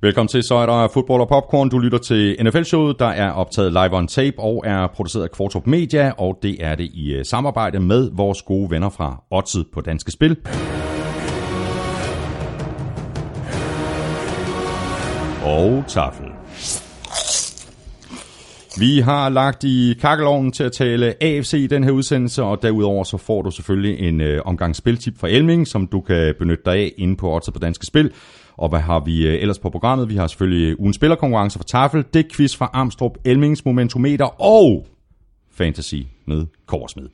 Velkommen til, så er der fodbold og popcorn. Du lytter til NFL-showet, der er optaget live on tape og er produceret af Kvartrup Media, og det er det i øh, samarbejde med vores gode venner fra Odset på Danske Spil. Og tafel. Vi har lagt i kakkelovnen til at tale AFC i den her udsendelse, og derudover så får du selvfølgelig en øh, omgang spiltip fra Elming, som du kan benytte dig af inde på Odds på Danske Spil. Og hvad har vi øh, ellers på programmet? Vi har selvfølgelig øh, ugen spillerkonkurrence for Tafel, det quiz fra Amstrup, Elmings Momentometer og Fantasy med Korsmed.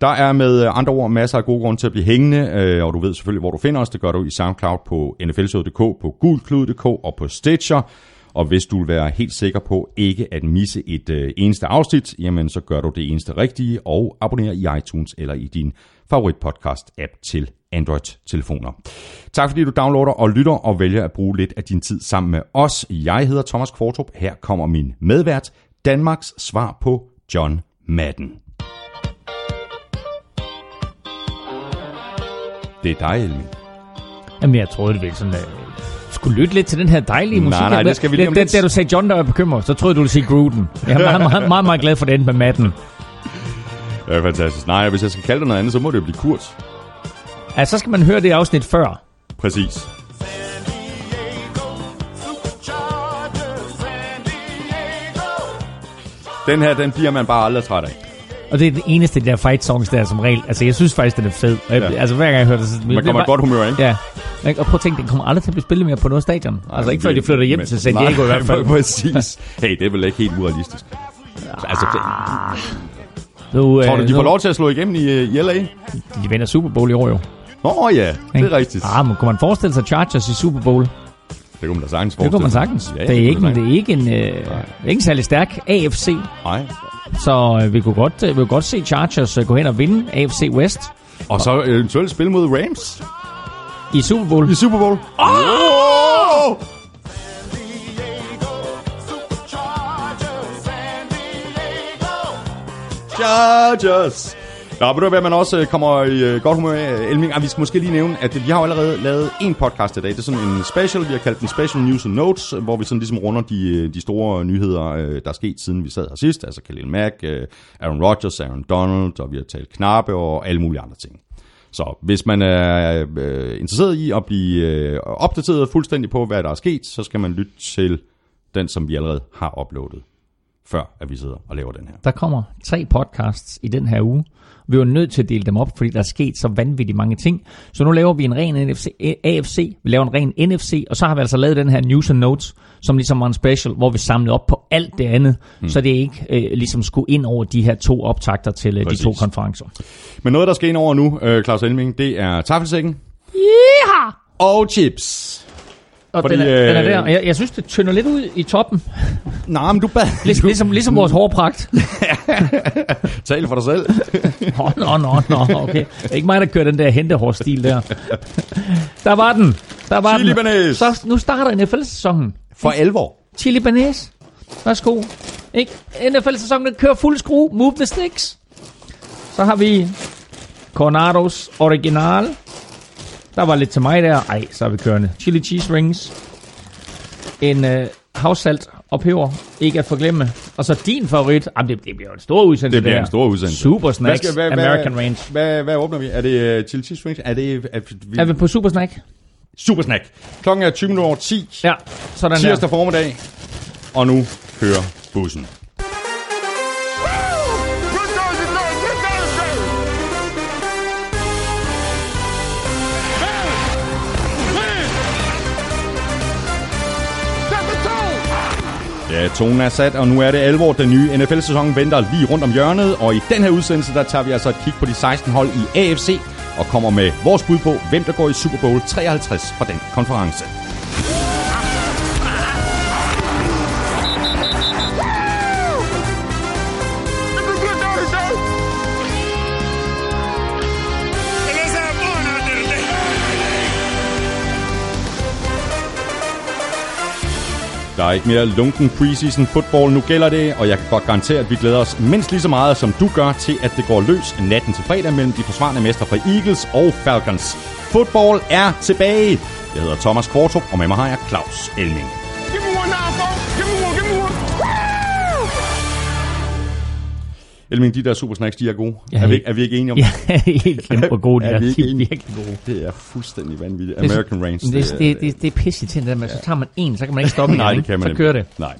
Der er med øh, andre ord masser af gode grunde til at blive hængende, og du ved selvfølgelig, hvor du finder os. Det gør du i SoundCloud på nflshow.dk, på gulklud.dk og på Stitcher. Og hvis du vil være helt sikker på ikke at misse et øh, eneste afsnit, jamen så gør du det eneste rigtige og abonner i iTunes eller i din favorit podcast app til Android-telefoner. Tak fordi du downloader og lytter og vælger at bruge lidt af din tid sammen med os. Jeg hedder Thomas Kvartrup. Her kommer min medvært, Danmarks svar på John Madden. Det er dig, Elmi. Jamen, jeg troede, det ville sådan, at skulle lytte lidt til den her dejlige musik. Nej, nej, det skal vi lige om da, lidt. da, du sagde John, der var bekymret, så troede jeg, du ville sige Gruden. Jeg er meget, meget, meget, meget glad for den med Madden. Det er fantastisk. Nej, hvis jeg skal kalde det noget andet, så må det jo blive Kurt. Ja, så skal man høre det afsnit før. Præcis. Den her, den bliver man bare aldrig træt af. Og det er det eneste af de der fight songs der som regel. Altså, jeg synes faktisk, den er fed. Ja. Ja. Altså, hver gang jeg hører det, så... Man kommer i godt humør, ikke? Ja. Og prøv at tænke, den kommer aldrig til at blive spillet mere på noget stadion. Altså, ikke før de flytter hjem Men- til San Diego i hvert fald. Præcis. Hey, det er vel ikke helt urealistisk. Altså, Nu, tror du, øh, de får nu- lov til at slå igennem i, øh, i LA? De vinder Super Bowl i år jo. Nå ja, det er rigtigt. Ah, men kunne man forestille sig Chargers i Super Bowl? Det kunne man da sagtens Det kunne man forestille sagtens. Ja, det, er ikke, kunne det er ikke en, øh, det ikke en særlig stærk AFC, Nej. så øh, vi kunne godt, øh, vi kunne godt se Chargers øh, gå hen og vinde AFC West Og så eventuelt spille mod Rams i Super Bowl. i Super Bowl. Oh! Chargers! Nå, ved du hvad man også øh, kommer i øh, godt humør af, øh, Elming? Ah, vi skal måske lige nævne, at vi har jo allerede lavet en podcast i dag. Det er sådan en special, vi har kaldt den Special News and Notes, hvor vi sådan ligesom runder de, de store nyheder, der er sket siden vi sad her sidst. Altså Khalil Mack, Aaron Rodgers, Aaron Donald, og vi har talt knappe og alle mulige andre ting. Så hvis man er øh, interesseret i at blive øh, opdateret fuldstændig på, hvad der er sket, så skal man lytte til den, som vi allerede har uploadet, før at vi sidder og laver den her. Der kommer tre podcasts i den her uge. Vi var nødt til at dele dem op, fordi der er sket så vanvittigt mange ting. Så nu laver vi en ren NFC, AFC, vi laver en ren NFC, og så har vi altså lavet den her News and Notes, som ligesom var en special, hvor vi samlede op på alt det andet, mm. så det ikke øh, ligesom skulle ind over de her to optakter til øh, de to konferencer. Men noget, der skal ind over nu, øh, Claus Elming, det er taffelsækken Yeah! og chips. Og Fordi, den, er, den er øh, der. Jeg, jeg synes, det tynder lidt ud i toppen. Nej, men du bad. Ligesom, ligesom, ligesom vores hårpragt. Tal for dig selv. Nå, nå, nå, nå, okay. Det er ikke mig, der kører den der hentehårdstil der. Der var den. Der var Chili den. banæs. Så nu starter NFL-sæsonen. For alvor. Chili banæs. Værsgo. Ikke? NFL-sæsonen den kører fuld skrue. Move the sticks. Så har vi Cornados Original. Der var lidt til mig der. Ej, så er vi kørende. Chili cheese rings. En øh, havsalt og peber. Ikke at forglemme. Og så din favorit. Jamen, det, det bliver en stor udsendelse. Det bliver der. en stor udsendelse. Super Snacks. Hvad skal- hvad- American hvad- Range. Hvad, hvad åbner vi? Er det uh, chili cheese rings? Er det... Er, vi, Er vi på Super Snack? Super snack. Klokken er 20 minutter over 10. Ja, sådan der. Tirsdag formiddag. Og nu kører bussen. Ja, tonen er sat, og nu er det alvor. Den nye NFL-sæson venter lige rundt om hjørnet, og i den her udsendelse, der tager vi altså et kig på de 16 hold i AFC, og kommer med vores bud på, hvem der går i Super Bowl 53 fra den konference. Der er ikke mere lunken preseason football. Nu gælder det, og jeg kan godt garantere, at vi glæder os mindst lige så meget, som du gør, til at det går løs natten til fredag mellem de forsvarende mestre fra Eagles og Falcons. Football er tilbage. Jeg hedder Thomas Kvartrup, og med mig har jeg Claus Elming. Elming, de der super snacks, de er gode. Jeg er, vi, ikke- er vi ikke enige om Ja, helt hvor gode de Er er. vi ikke virkelig gode. det? er fuldstændig vanvittigt. Det er- American Range. Det, det, det, det er pisse til det der med, så tager man en, så kan man ikke stoppe Nej, det kan man Så kører det. Nej.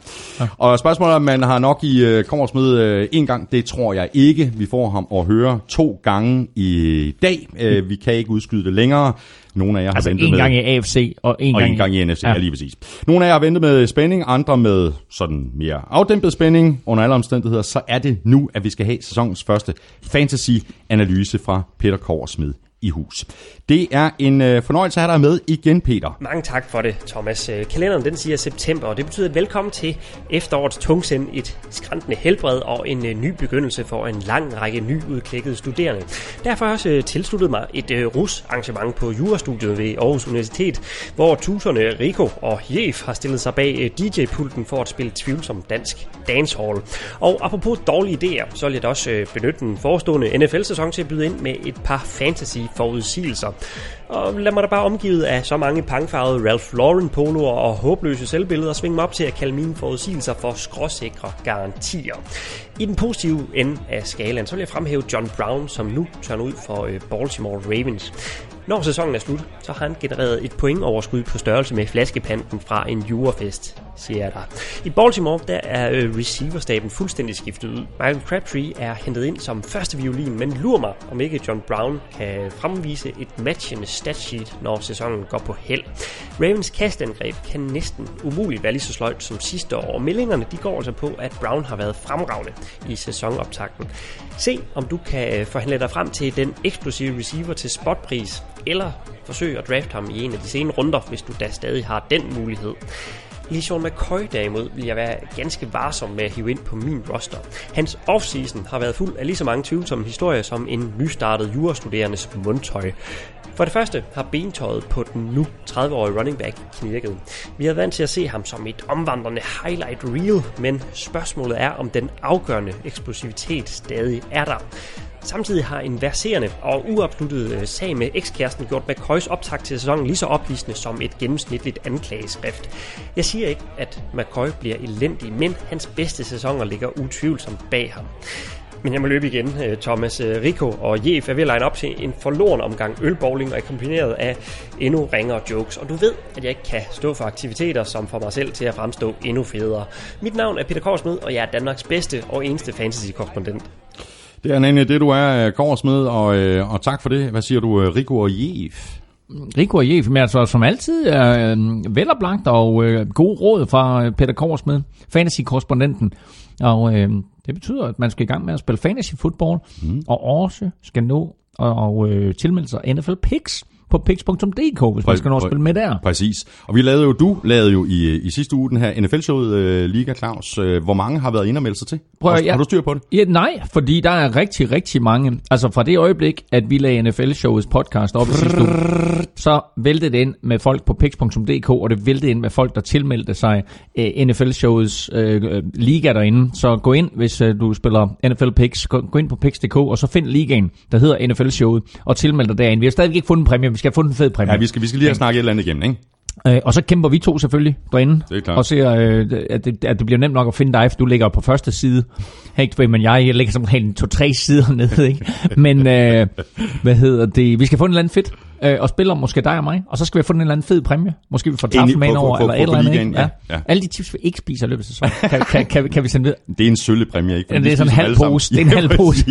Og spørgsmålet er, om man har nok i uh, Kommersmed uh, en gang, det tror jeg ikke. Vi får ham at høre to gange i dag. Uh, vi kan ikke udskyde det længere. Nogle af jer har Altså ventet en med... gang i AFC, og en og gang, en gang i NFC, ja. Ja. lige præcis. Nogle af jer har ventet med spænding, andre med sådan mere afdæmpet spænding. Under alle omstændigheder, så er det nu, at vi skal have sæsonens første fantasy-analyse fra Peter Korsmed i hus. Det er en øh, fornøjelse at have dig med igen, Peter. Mange tak for det, Thomas. Øh, kalenderen den siger september, og det betyder velkommen til efterårets tungsind, et skrantende helbred og en øh, ny begyndelse for en lang række nyudklækkede studerende. Derfor har jeg også øh, tilsluttet mig et øh, RUS-arrangement på Jurastudiet ved Aarhus Universitet, hvor tuserne Rico og Jef har stillet sig bag øh, DJ-pulten for at spille tvivlsom dansk dancehall. Og apropos dårlige idéer, så vil jeg da også øh, benytte den forestående NFL-sæson til at byde ind med et par fantasy-forudsigelser. Og lad mig da bare omgivet af så mange pangfarvede Ralph Lauren poloer og håbløse selvbilleder svinge mig op til at kalde mine forudsigelser for skråsikre garantier. I den positive ende af skalaen, så vil jeg fremhæve John Brown, som nu tørner ud for øh, Baltimore Ravens. Når sæsonen er slut, så har han genereret et pointoverskud på størrelse med flaskepanten fra en jurafest, siger jeg der. I Baltimore, der er øh, receiverstaben fuldstændig skiftet ud. Michael Crabtree er hentet ind som første violin, men lur mig, om ikke John Brown kan fremvise et matchende statsheet, når sæsonen går på held. Ravens kastangreb kan næsten umuligt være lige så sløjt som sidste år, og meldingerne de går altså på, at Brown har været fremragende i sæsonoptakten. Se, om du kan øh, forhandle dig frem til den eksplosive receiver til spotpris, eller forsøg at drafte ham i en af de senere runder, hvis du da stadig har den mulighed. LeSean McCoy derimod vil jeg være ganske varsom med at hive ind på min roster. Hans offseason har været fuld af lige så mange tvivlsomme historier som en nystartet jurastuderendes mundtøj. For det første har bentøjet på den nu 30-årige running back knirket. Vi har vant til at se ham som et omvandrende highlight reel, men spørgsmålet er, om den afgørende eksplosivitet stadig er der. Samtidig har en verserende og uafsluttet øh, sag med ekskæresten gjort McCoys optakt til sæsonen lige så ophidsende som et gennemsnitligt anklageskrift. Jeg siger ikke, at McCoy bliver elendig, men hans bedste sæsoner ligger utvivlsomt bag ham. Men jeg må løbe igen. Øh, Thomas øh, Rico og Jef er ved at line op til en forloren omgang ølbowling og er kombineret af endnu ringere jokes. Og du ved, at jeg ikke kan stå for aktiviteter, som får mig selv til at fremstå endnu federe. Mit navn er Peter Korsmed, og jeg er Danmarks bedste og eneste fantasy-korrespondent. Det er nemlig det, du er, Korsmed, og, øh, og tak for det. Hvad siger du, øh, Rico og Jef? Rico og Jef, men altså som altid er øh, veloplagt og øh, god råd fra øh, Peter Korsmed, fantasy-korrespondenten. Og øh, det betyder, at man skal i gang med at spille fantasy football, mm. og også skal nå og, og øh, tilmelde sig NFL Picks på picks.dk, hvis man skal nå at spille med der. Præcis. Og vi lavede jo, du lavede jo i, i sidste uge den her NFL-showet øh, Liga Claus. Øh, hvor mange har været inde og melde sig til? Prøv har, ja. har du styr på det? Ja, nej, fordi der er rigtig, rigtig mange. Altså fra det øjeblik, at vi lagde NFL-showets podcast op i sidste uge, så væltede det ind med folk på pix.dk, og det væltede ind med folk, der tilmeldte sig uh, NFL-showets uh, liga derinde. Så gå ind, hvis uh, du spiller NFL Pix, gå, gå ind på pix.dk, og så find ligaen, der hedder NFL-showet, og tilmeld dig derinde. Vi har stadig ikke fundet en præmie, skal have fundet en fed præmie. Ja, vi skal, vi skal lige have snakket et eller andet igennem, ikke? Øh, og så kæmper vi to selvfølgelig derinde. Det er klart. Og ser, øh, at, det, at det bliver nemt nok at finde dig, for du ligger på første side. Ikke, men jeg, jeg ligger som regel to-tre sider nede, ikke? Men, øh, hvad hedder det? Vi skal få en eller anden fedt øh, og spille om måske dig og mig. Og så skal vi få en eller anden fed præmie. Måske vi får tafel med over, på- eller på- et eller andet. ja, ja. Alle de tips, vi ikke spiser i løbet af sæsonen, kan, kan, kan, kan, vi, kan vi sende videre. Det er en sølle præmie, ikke? Det er sådan en halv pose. Det er en halv pose.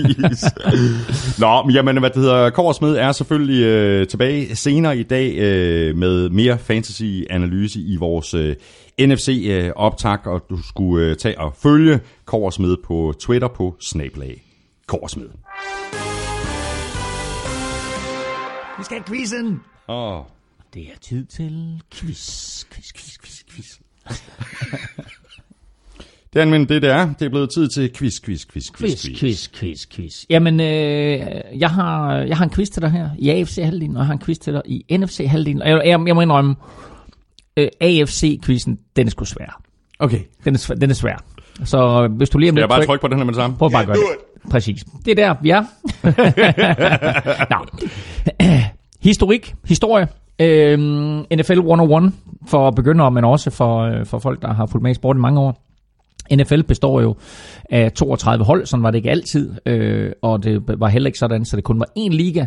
Nå, men jamen, hvad det hedder, Korsmed er selvfølgelig øh, tilbage senere i dag øh, med mere fantasy-analyse i vores øh, NFC-optag, og du skulle øh, tage og følge Korsmed på Twitter på snablag Korsmed. Vi skal have quizzen. Åh, Det er tid til quiz, quiz, quiz, quiz, quiz. det er men det, det er. Det er blevet tid til quiz, quiz, quiz, quiz, Quiz, quiz, quiz, quiz. Jamen, øh, jeg, har, jeg har en quiz til dig her i AFC-halvdelen, og jeg har en quiz til dig i NFC-halvdelen. Jeg, jeg, jeg må indrømme, øh, AFC-quizzen, den er sgu svær. Okay. Den er, svær, den er svær. Så hvis du lige om Skal jeg lidt bare tryk- trykke på den her med det samme? Prøv bare at gøre det. Præcis. Det er der, vi er. Nå. Historik, historie. Øhm, NFL 101 for begyndere, men også for, øh, for folk, der har fulgt med i sport i mange år. NFL består jo af 32 hold, sådan var det ikke altid, øh, og det var heller ikke sådan, så det kun var én liga.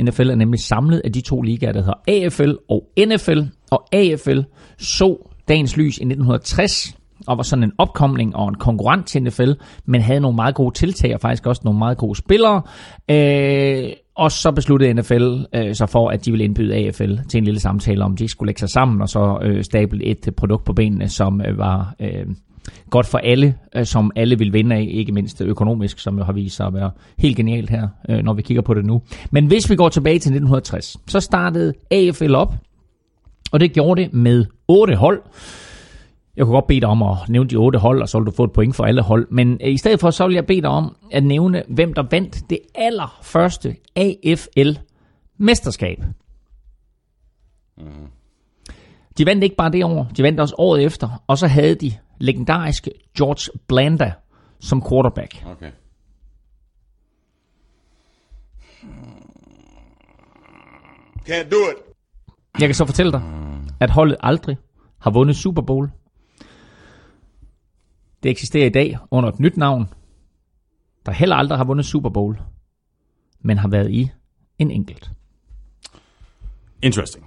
NFL er nemlig samlet af de to ligaer, der hedder AFL og NFL, og AFL så dagens lys i 1960, og var sådan en opkomling og en konkurrent til NFL, men havde nogle meget gode tiltag og faktisk også nogle meget gode spillere. Øh, og så besluttede NFL øh, så for, at de ville indbyde AFL til en lille samtale om, de skulle lægge sig sammen og så øh, stable et øh, produkt på benene, som øh, var øh, godt for alle, øh, som alle vil vinde af, ikke mindst økonomisk, som jo har vist sig at være helt genialt her, øh, når vi kigger på det nu. Men hvis vi går tilbage til 1960, så startede AFL op, og det gjorde det med otte hold. Jeg kunne godt bede dig om at nævne de otte hold, og så vil du få et point for alle hold. Men øh, i stedet for, så vil jeg bede dig om at nævne, hvem der vandt det allerførste AFL-mesterskab. De vandt ikke bare det år, de vandt også året efter, og så havde de legendariske George Blanda som quarterback. Okay. Can't do it. Jeg kan så fortælle dig, at holdet aldrig har vundet Super Bowl. Det eksisterer i dag under et nyt navn, der heller aldrig har vundet Super Bowl, men har været i en enkelt. Interesting.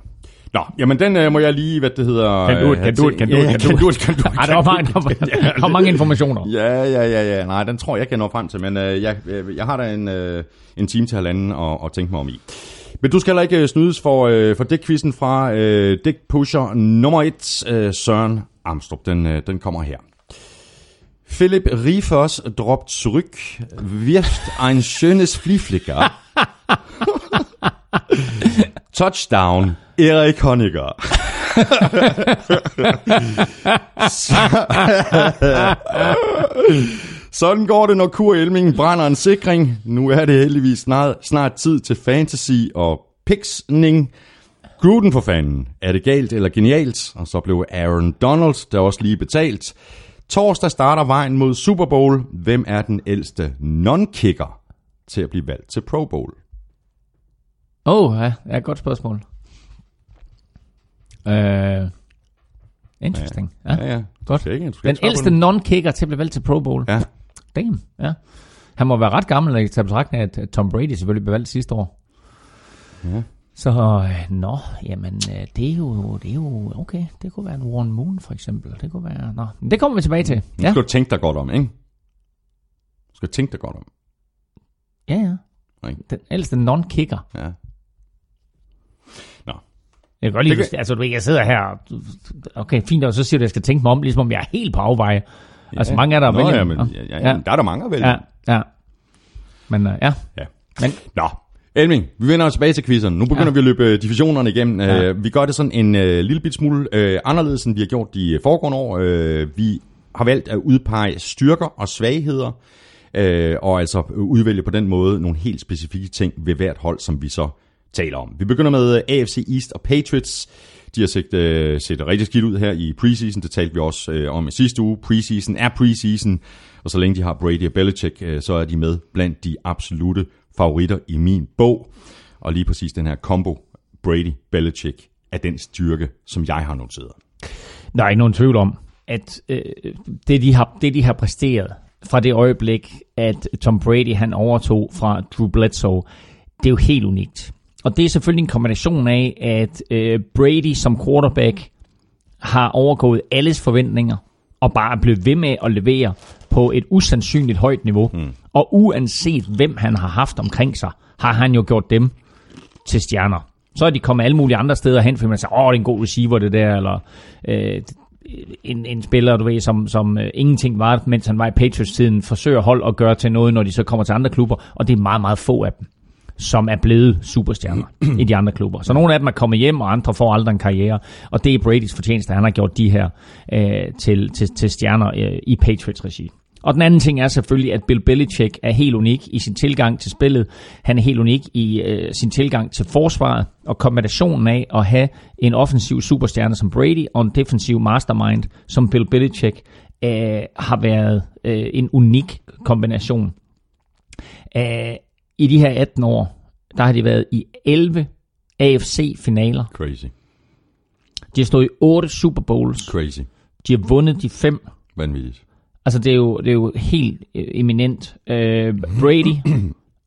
Nå, jamen den øh, må jeg lige, hvad det hedder... Kan du det, øh, kan du det, kan du det, kan du kan du det. det, kan du det, Ej, der var mange, der var, mange informationer. Ja, ja, ja, ja. Nej, den tror jeg, jeg kan nå frem til, men øh, jeg, øh, jeg har da en, øh, en time til halvanden at, at tænke mig om i. Men du skal heller ikke øh, snydes for, øh, for dækquizzen fra øh, dækpusher nummer 1, øh, Søren Amstrup. Den, øh, den kommer her. Philipp Riefers droppt zurück, wirft ein schönes Flieflicker. Touchdown, Erik Honegger. Sådan går det, når Kur Elming brænder en sikring. Nu er det heldigvis snart, snart tid til fantasy og piksning. Gruden for fanden. Er det galt eller genialt? Og så blev Aaron Donald der også lige betalt. Torsdag starter vejen mod Super Bowl. Hvem er den ældste non-kicker til at blive valgt til Pro Bowl? Åh, oh, ja, ja, godt spørgsmål. Uh, interesting. Ja, Ja, ja. Godt. skal ikke- du Den ikke på ældste non-kicker til at blive valgt til Pro Bowl. Ja. Damn, ja. Han må være ret gammel, når jeg tager betragtning af, at Tom Brady selvfølgelig blev valgt sidste år. Ja. Så, øh, nå, jamen, øh, det er, jo, det er jo, okay, det kunne være en Warren Moon for eksempel. Det kunne være, nå, men det kommer vi tilbage til. Nu Ja, skal du tænke dig godt om, ikke? Du skal tænke dig godt om. ja, ja. Ikke? Den ældste non-kicker. Ja. Nå. Jeg kan godt lide, Det det altså du ved, jeg sidder her, okay, fint, og så siger du, at jeg skal tænke mig om, ligesom om jeg er helt på afveje. Altså mange er der Nå, vælge ja, men, ja, ja, ja. Der er der mange at vælge. ja, ja. Men uh, ja, ja. men Nå, Elming, vi vender tilbage til quizzerne. Nu begynder ja. Vi at løbe øh, divisionerne igennem. Ja. Ja. Vi gør det sådan en uh, lille bit smule uh, anderledes, end vi har gjort de foregående år. Uh, vi har valgt at udpege styrker og svagheder, uh, og altså udvælge på den måde nogle helt specifikke ting ved hvert hold, som vi så taler om. Vi begynder med uh, AFC East og Patriots. De har set, uh, set rigtig skidt ud her i preseason. Det talte vi også uh, om i sidste uge. Preseason er preseason, og så længe de har Brady og Belichick, uh, så er de med blandt de absolute favoritter i min bog. Og lige præcis den her combo Brady-Belichick er den styrke, som jeg har noteret. der er ikke nogen tvivl om, at øh, det, de har, det, de har præsteret fra det øjeblik, at Tom Brady han overtog fra Drew Bledsoe, det er jo helt unikt. Og det er selvfølgelig en kombination af, at øh, Brady som quarterback har overgået alles forventninger, og bare er blevet ved med at levere på et usandsynligt højt niveau. Mm. Og uanset hvem han har haft omkring sig, har han jo gjort dem til stjerner. Så er de kommet alle mulige andre steder hen, fordi man siger, åh, det er en god receiver det der, eller øh, en, en spiller, du ved, som, som øh, ingenting var, mens han var i Patriots-tiden, forsøger hold at gøre til noget, når de så kommer til andre klubber, og det er meget, meget få af dem som er blevet superstjerner i de andre klubber. Så nogle af dem er kommet hjem, og andre får aldrig en karriere. Og det er Bradys fortjeneste, han har gjort de her øh, til, til, til stjerner øh, i Patriots-regi. Og den anden ting er selvfølgelig, at Bill Belichick er helt unik i sin tilgang til spillet. Han er helt unik i øh, sin tilgang til forsvaret, og kombinationen af at have en offensiv superstjerne som Brady og en defensiv mastermind som Bill Belichick øh, har været øh, en unik kombination. Øh, I de her 18 år, der har de været i 11 AFC-finaler. Crazy. De har stået i 8 Super Bowls. Crazy. De har vundet de fem. Vanvittigt. Altså, det er jo, det er jo helt øh, eminent. Øh, Brady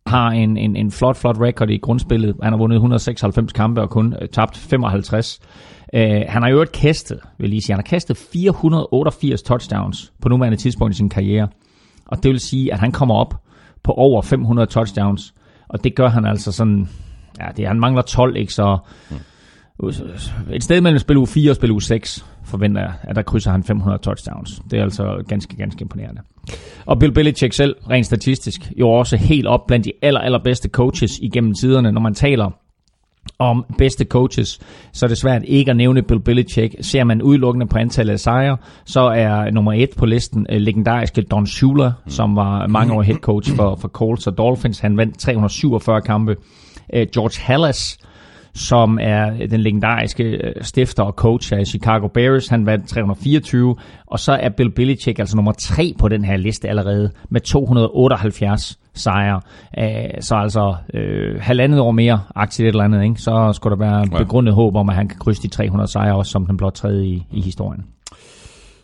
har en, en, en flot, flot record i grundspillet. Han har vundet 196 kampe og kun øh, tabt 55. Øh, han har jo øvrigt kastet, vil lige sige, han har kastet 488 touchdowns på nuværende tidspunkt i sin karriere. Og det vil sige, at han kommer op på over 500 touchdowns. Og det gør han altså sådan, ja, det, han mangler 12, ikke? Så et sted mellem spil uge 4 og spil uge 6 forventer jeg, at der krydser han 500 touchdowns. Det er altså ganske, ganske imponerende. Og Bill Belichick selv, rent statistisk, jo også helt op blandt de aller, allerbedste coaches igennem tiderne. Når man taler om bedste coaches, så er det svært ikke at nævne Bill Belichick. Ser man udelukkende på antallet af sejre, så er nummer et på listen øh, legendariske Don Shula, som var mange år head coach for, for Colts og Dolphins. Han vandt 347 kampe. Øh, George Hallas, som er den legendariske øh, stifter og coach af Chicago Bears. Han vandt 324, og så er Bill Belichick altså nummer tre på den her liste allerede med 278 sejre. Så altså øh, halvandet år mere aktivt et eller andet, ikke? så skulle der være begrundet håb om, at han kan krydse de 300 sejre også som den blot tredje i, i historien.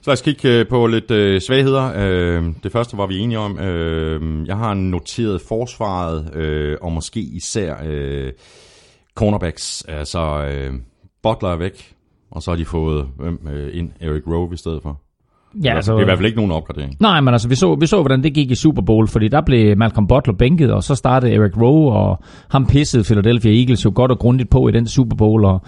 Så lad os kigge øh, på lidt øh, svagheder. Øh, det første var vi enige om. Øh, jeg har noteret forsvaret, øh, og måske især øh, cornerbacks. Altså, øh, Butler er væk, og så har de fået hvem øh, ind? Eric Rowe i stedet for. Ja, altså, det er i hvert fald ikke nogen opgradering. Nej, men altså, vi så, vi så, hvordan det gik i Super Bowl, fordi der blev Malcolm Butler bænket, og så startede Eric Rowe, og ham pissede Philadelphia Eagles jo godt og grundigt på i den Super Bowl, og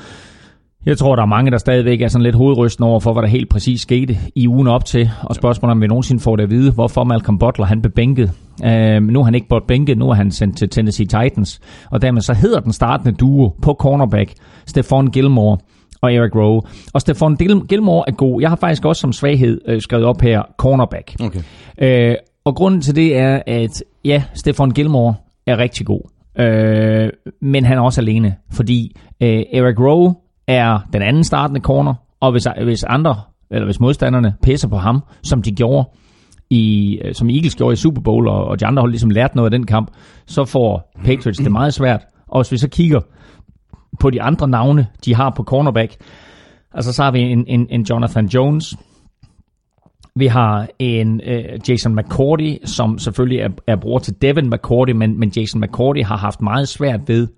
jeg tror, der er mange, der stadigvæk er sådan lidt hovedrysten over for, hvad der helt præcis skete i ugen op til. Og spørgsmålet om vi nogensinde får det at vide, hvorfor Malcolm Butler han blev bænket. Uh, nu er han ikke blot bænket, nu er han sendt til Tennessee Titans. Og dermed så hedder den startende duo på cornerback, Stephon Gilmore og Eric Rowe. Og Stephon Gilmore er god. Jeg har faktisk også som svaghed øh, skrevet op her, cornerback. Okay. Uh, og grunden til det er, at ja, Stephon Gilmore er rigtig god. Uh, men han er også alene, fordi uh, Eric Rowe er den anden startende corner, og hvis, hvis andre, eller hvis modstanderne pisser på ham, som de gjorde, i, øh, som Eagles gjorde i Super Bowl, og, og de andre hold ligesom lært noget af den kamp, så får Patriots det meget svært. Og hvis vi så kigger på de andre navne, de har på cornerback, altså så har vi en, en, en Jonathan Jones, vi har en øh, Jason McCourty, som selvfølgelig er, er bror til Devin McCourty, men, men Jason McCourty har haft meget svært ved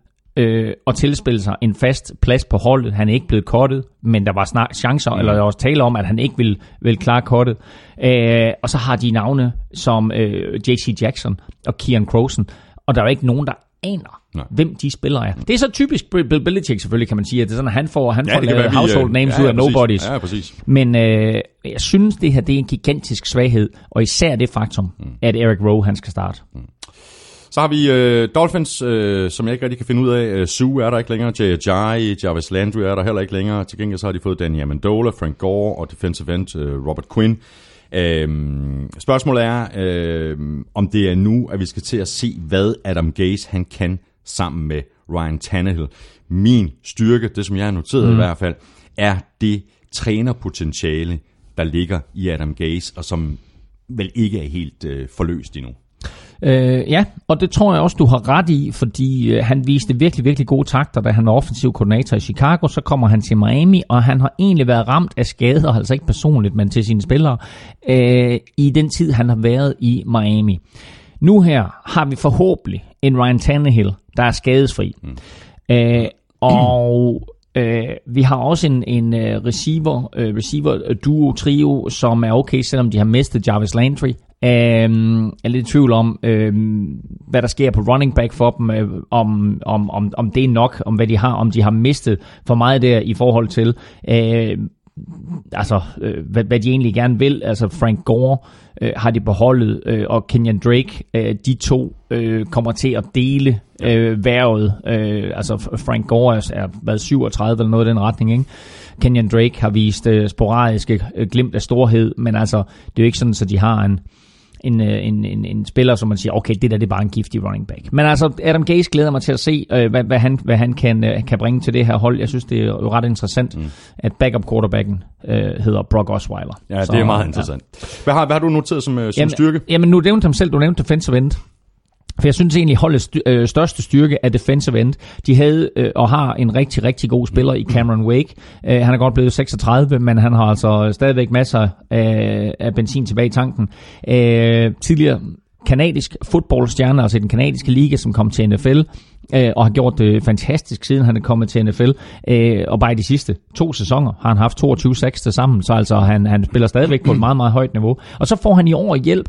øh, at tilspille sig en fast plads på holdet. Han er ikke blevet kottet, men der var snart chancer, mm. eller der var også tale om, at han ikke ville, ville klare kottet. Øh, og så har de navne som øh, J.C. Jackson og Kian Croson, og der er ikke nogen, der aner, Nej. hvem de spillere er. Det er så typisk Bill Belichick selvfølgelig, kan man sige, at det er sådan, at han får, han ja, får lavet household øh, names ja, ja, ud af nobodies. Ja, præcis. Men øh, jeg synes, det her det er en gigantisk svaghed, og især det faktum, mm. at Eric Rowe han skal starte. Mm. Så har vi øh, Dolphins, øh, som jeg ikke rigtig kan finde ud af. Øh, Sue er der ikke længere. Ajayi, Jarvis Landry er der heller ikke længere. Til gengæld så har de fået Danny Amendola, Frank Gore og defensive end øh, Robert Quinn. Øhm, spørgsmålet er, øh, om det er nu, at vi skal til at se, hvad Adam Gase han kan sammen med Ryan Tannehill. Min styrke, det som jeg har noteret mm. i hvert fald, er det trænerpotentiale, der ligger i Adam Gase, og som vel ikke er helt øh, forløst endnu. Øh, ja, og det tror jeg også, du har ret i, fordi øh, han viste virkelig, virkelig gode takter, da han var offensiv koordinator i Chicago. Så kommer han til Miami, og han har egentlig været ramt af skader, altså ikke personligt, men til sine spillere, øh, i den tid, han har været i Miami. Nu her har vi forhåbentlig en Ryan Tannehill, der er skadesfri. Mm. Øh, og øh, vi har også en, en uh, receiver, uh, receiver duo, trio, som er okay, selvom de har mistet Jarvis Landry. Øhm, jeg er lidt i tvivl om, øhm, hvad der sker på running back for dem, øh, om, om, om, om det er nok, om hvad de har, om de har mistet for meget der i forhold til, øh, altså, øh, hvad, hvad de egentlig gerne vil. Altså Frank Gore øh, har de beholdet, øh, og Kenyan Drake, øh, de to øh, kommer til at dele øh, værvet. Øh, altså Frank Gore er, er været 37 eller noget i den retning, ikke? Kenyan Drake har vist øh, sporadiske øh, glimt af storhed, men altså, det er jo ikke sådan, at så de har en en, øh, en, en, en spiller, som man siger, okay, det der det er bare en giftig running back. Men altså, Adam Gase glæder mig til at se, øh, hvad, hvad, han, hvad han kan, øh, kan bringe til det her hold. Jeg synes, det er jo ret interessant, mm. at backup quarterbacken øh, hedder Brock Osweiler. Ja, Så, det er meget interessant. Ja. Hvad, har, hvad har du noteret som, øh, som jamen, styrke? Jamen, nu nævnte ham selv, du nævnte defensive end. For jeg synes egentlig, holdets øh, største styrke er defensive end. De havde øh, og har en rigtig, rigtig god spiller i Cameron Wake. Øh, han er godt blevet 36, men han har altså stadigvæk masser af, af benzin tilbage i tanken. Øh, tidligere kanadisk fodboldstjerne, altså i den kanadiske liga, som kom til NFL, øh, og har gjort det fantastisk, siden han er kommet til NFL. Øh, og bare i de sidste to sæsoner har han haft 22 6 til sammen, så altså han, han spiller stadigvæk på et meget, meget højt niveau. Og så får han i år hjælp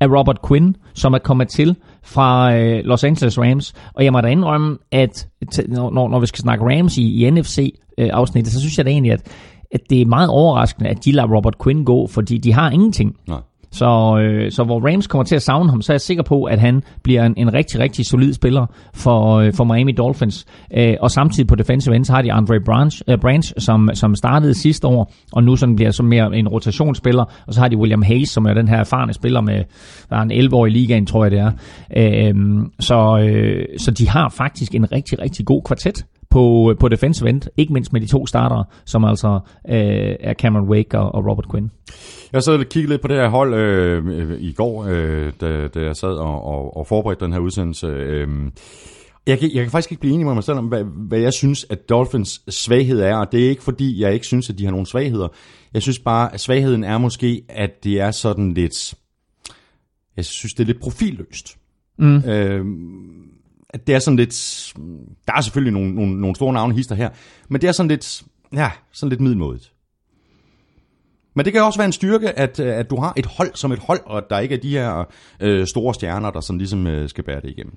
af Robert Quinn, som er kommet til fra øh, Los Angeles Rams. Og jeg må da indrømme, at t- når, når vi skal snakke Rams i, i NFC-afsnittet, øh, så synes jeg da egentlig, at, at det er meget overraskende, at de lader Robert Quinn gå, fordi de har ingenting. Nej. Så, øh, så hvor Rams kommer til at savne ham, så er jeg sikker på, at han bliver en, en rigtig, rigtig solid spiller for, øh, for Miami Dolphins. Øh, og samtidig på defensive end, så har de Andre Branch, øh, Branch som, som startede sidste år, og nu sådan bliver som mere en rotationsspiller. Og så har de William Hayes, som er den her erfarne spiller med, der er en 11 i ligaen, tror jeg det er. Øh, så, øh, så de har faktisk en rigtig, rigtig god kvartet på, på defensive end, ikke mindst med de to startere, som altså øh, er Cameron Wake og, og Robert Quinn. Jeg sad og kiggede lidt på det her hold øh, i går, øh, da, da jeg sad og, og, og forberedte den her udsendelse. Øh, jeg kan, jeg kan faktisk ikke blive enig med mig selv om, hvad, hvad jeg synes, at Dolphins svaghed er. Og det er ikke fordi, jeg ikke synes, at de har nogle svagheder. Jeg synes bare, at svagheden er måske, at det er sådan lidt... Jeg synes, det er lidt profilløst. Mm. Øh, at det er sådan lidt... Der er selvfølgelig nogle, nogle, nogle store navne hister her, men det er sådan lidt... Ja, sådan lidt middelmådigt. Men det kan også være en styrke, at, øh, at du har et hold som et hold, og at der ikke er de her øh, store stjerner, der sådan ligesom øh, skal bære det igennem.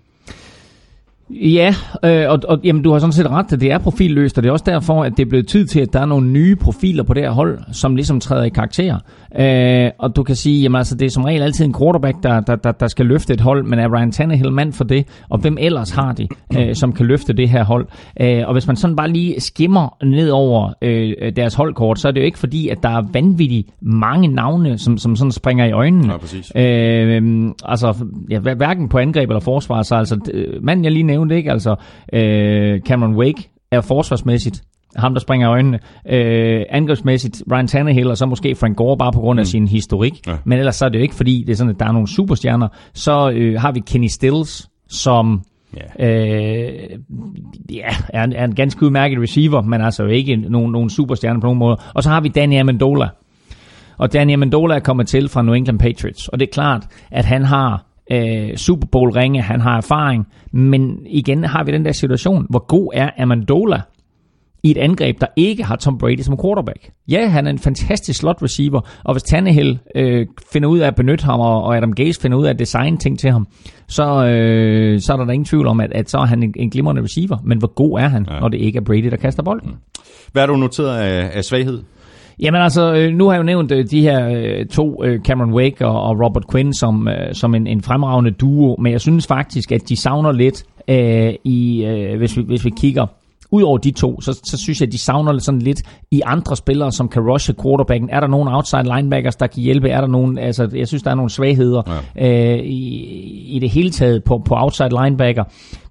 Ja, øh, og, og jamen, du har sådan set ret, at det er profilløst, og det er også derfor, at det er blevet tid til, at der er nogle nye profiler på det her hold, som ligesom træder i karakter. Øh, og du kan sige, jamen altså, det er som regel altid en quarterback, der, der, der, der skal løfte et hold, men er Ryan Tannehill mand for det, og hvem ellers har de, øh, som kan løfte det her hold? Øh, og hvis man sådan bare lige skimmer ned over øh, deres holdkort, så er det jo ikke fordi, at der er vanvittigt mange navne, som, som sådan springer i øjnene. Ja, præcis. Øh, altså, ja, hverken på angreb eller forsvar, så altså, øh, manden jeg lige nævnte, ikke? Altså, øh, Cameron Wake er forsvarsmæssigt ham, der springer øjnene. Øh, angrebsmæssigt Ryan Tannehill, og så måske Frank Gore, bare på grund af mm. sin historik. Ja. Men ellers så er det jo ikke, fordi det er sådan, at der er nogle superstjerner. Så øh, har vi Kenny Stills, som Ja. øh, ja, er, en, er en ganske udmærket receiver, men altså ikke nogen, nogen superstjerne på nogen måde. Og så har vi Danny Amendola. Og Danny Amendola er kommet til fra New England Patriots. Og det er klart, at han har øh, Super Bowl ringe, han har erfaring, men igen har vi den der situation, hvor god er Amendola i et angreb, der ikke har Tom Brady som quarterback. Ja, han er en fantastisk slot receiver, og hvis Tannehill øh, finder ud af at benytte ham, og, Adam Gase finder ud af at designe ting til ham, så, øh, så er der da ingen tvivl om, at, at så er han en, en glimrende receiver. Men hvor god er han, ja. når det ikke er Brady, der kaster bolden? Hvad har du noteret af, af svaghed? Jamen altså, øh, nu har jeg jo nævnt øh, de her øh, to, Cameron Wake og, Robert Quinn, som, som en, en fremragende duo, men jeg synes faktisk, at de savner lidt øh, i, øh, hvis, vi, hvis vi kigger Udover de to, så, så synes jeg, at de savner sådan lidt i andre spillere, som kan rushe quarterbacken. Er der nogen outside linebackers, der kan hjælpe? Er der nogen, altså, jeg synes, der er nogle svagheder ja. øh, i, i det hele taget på, på outside linebacker.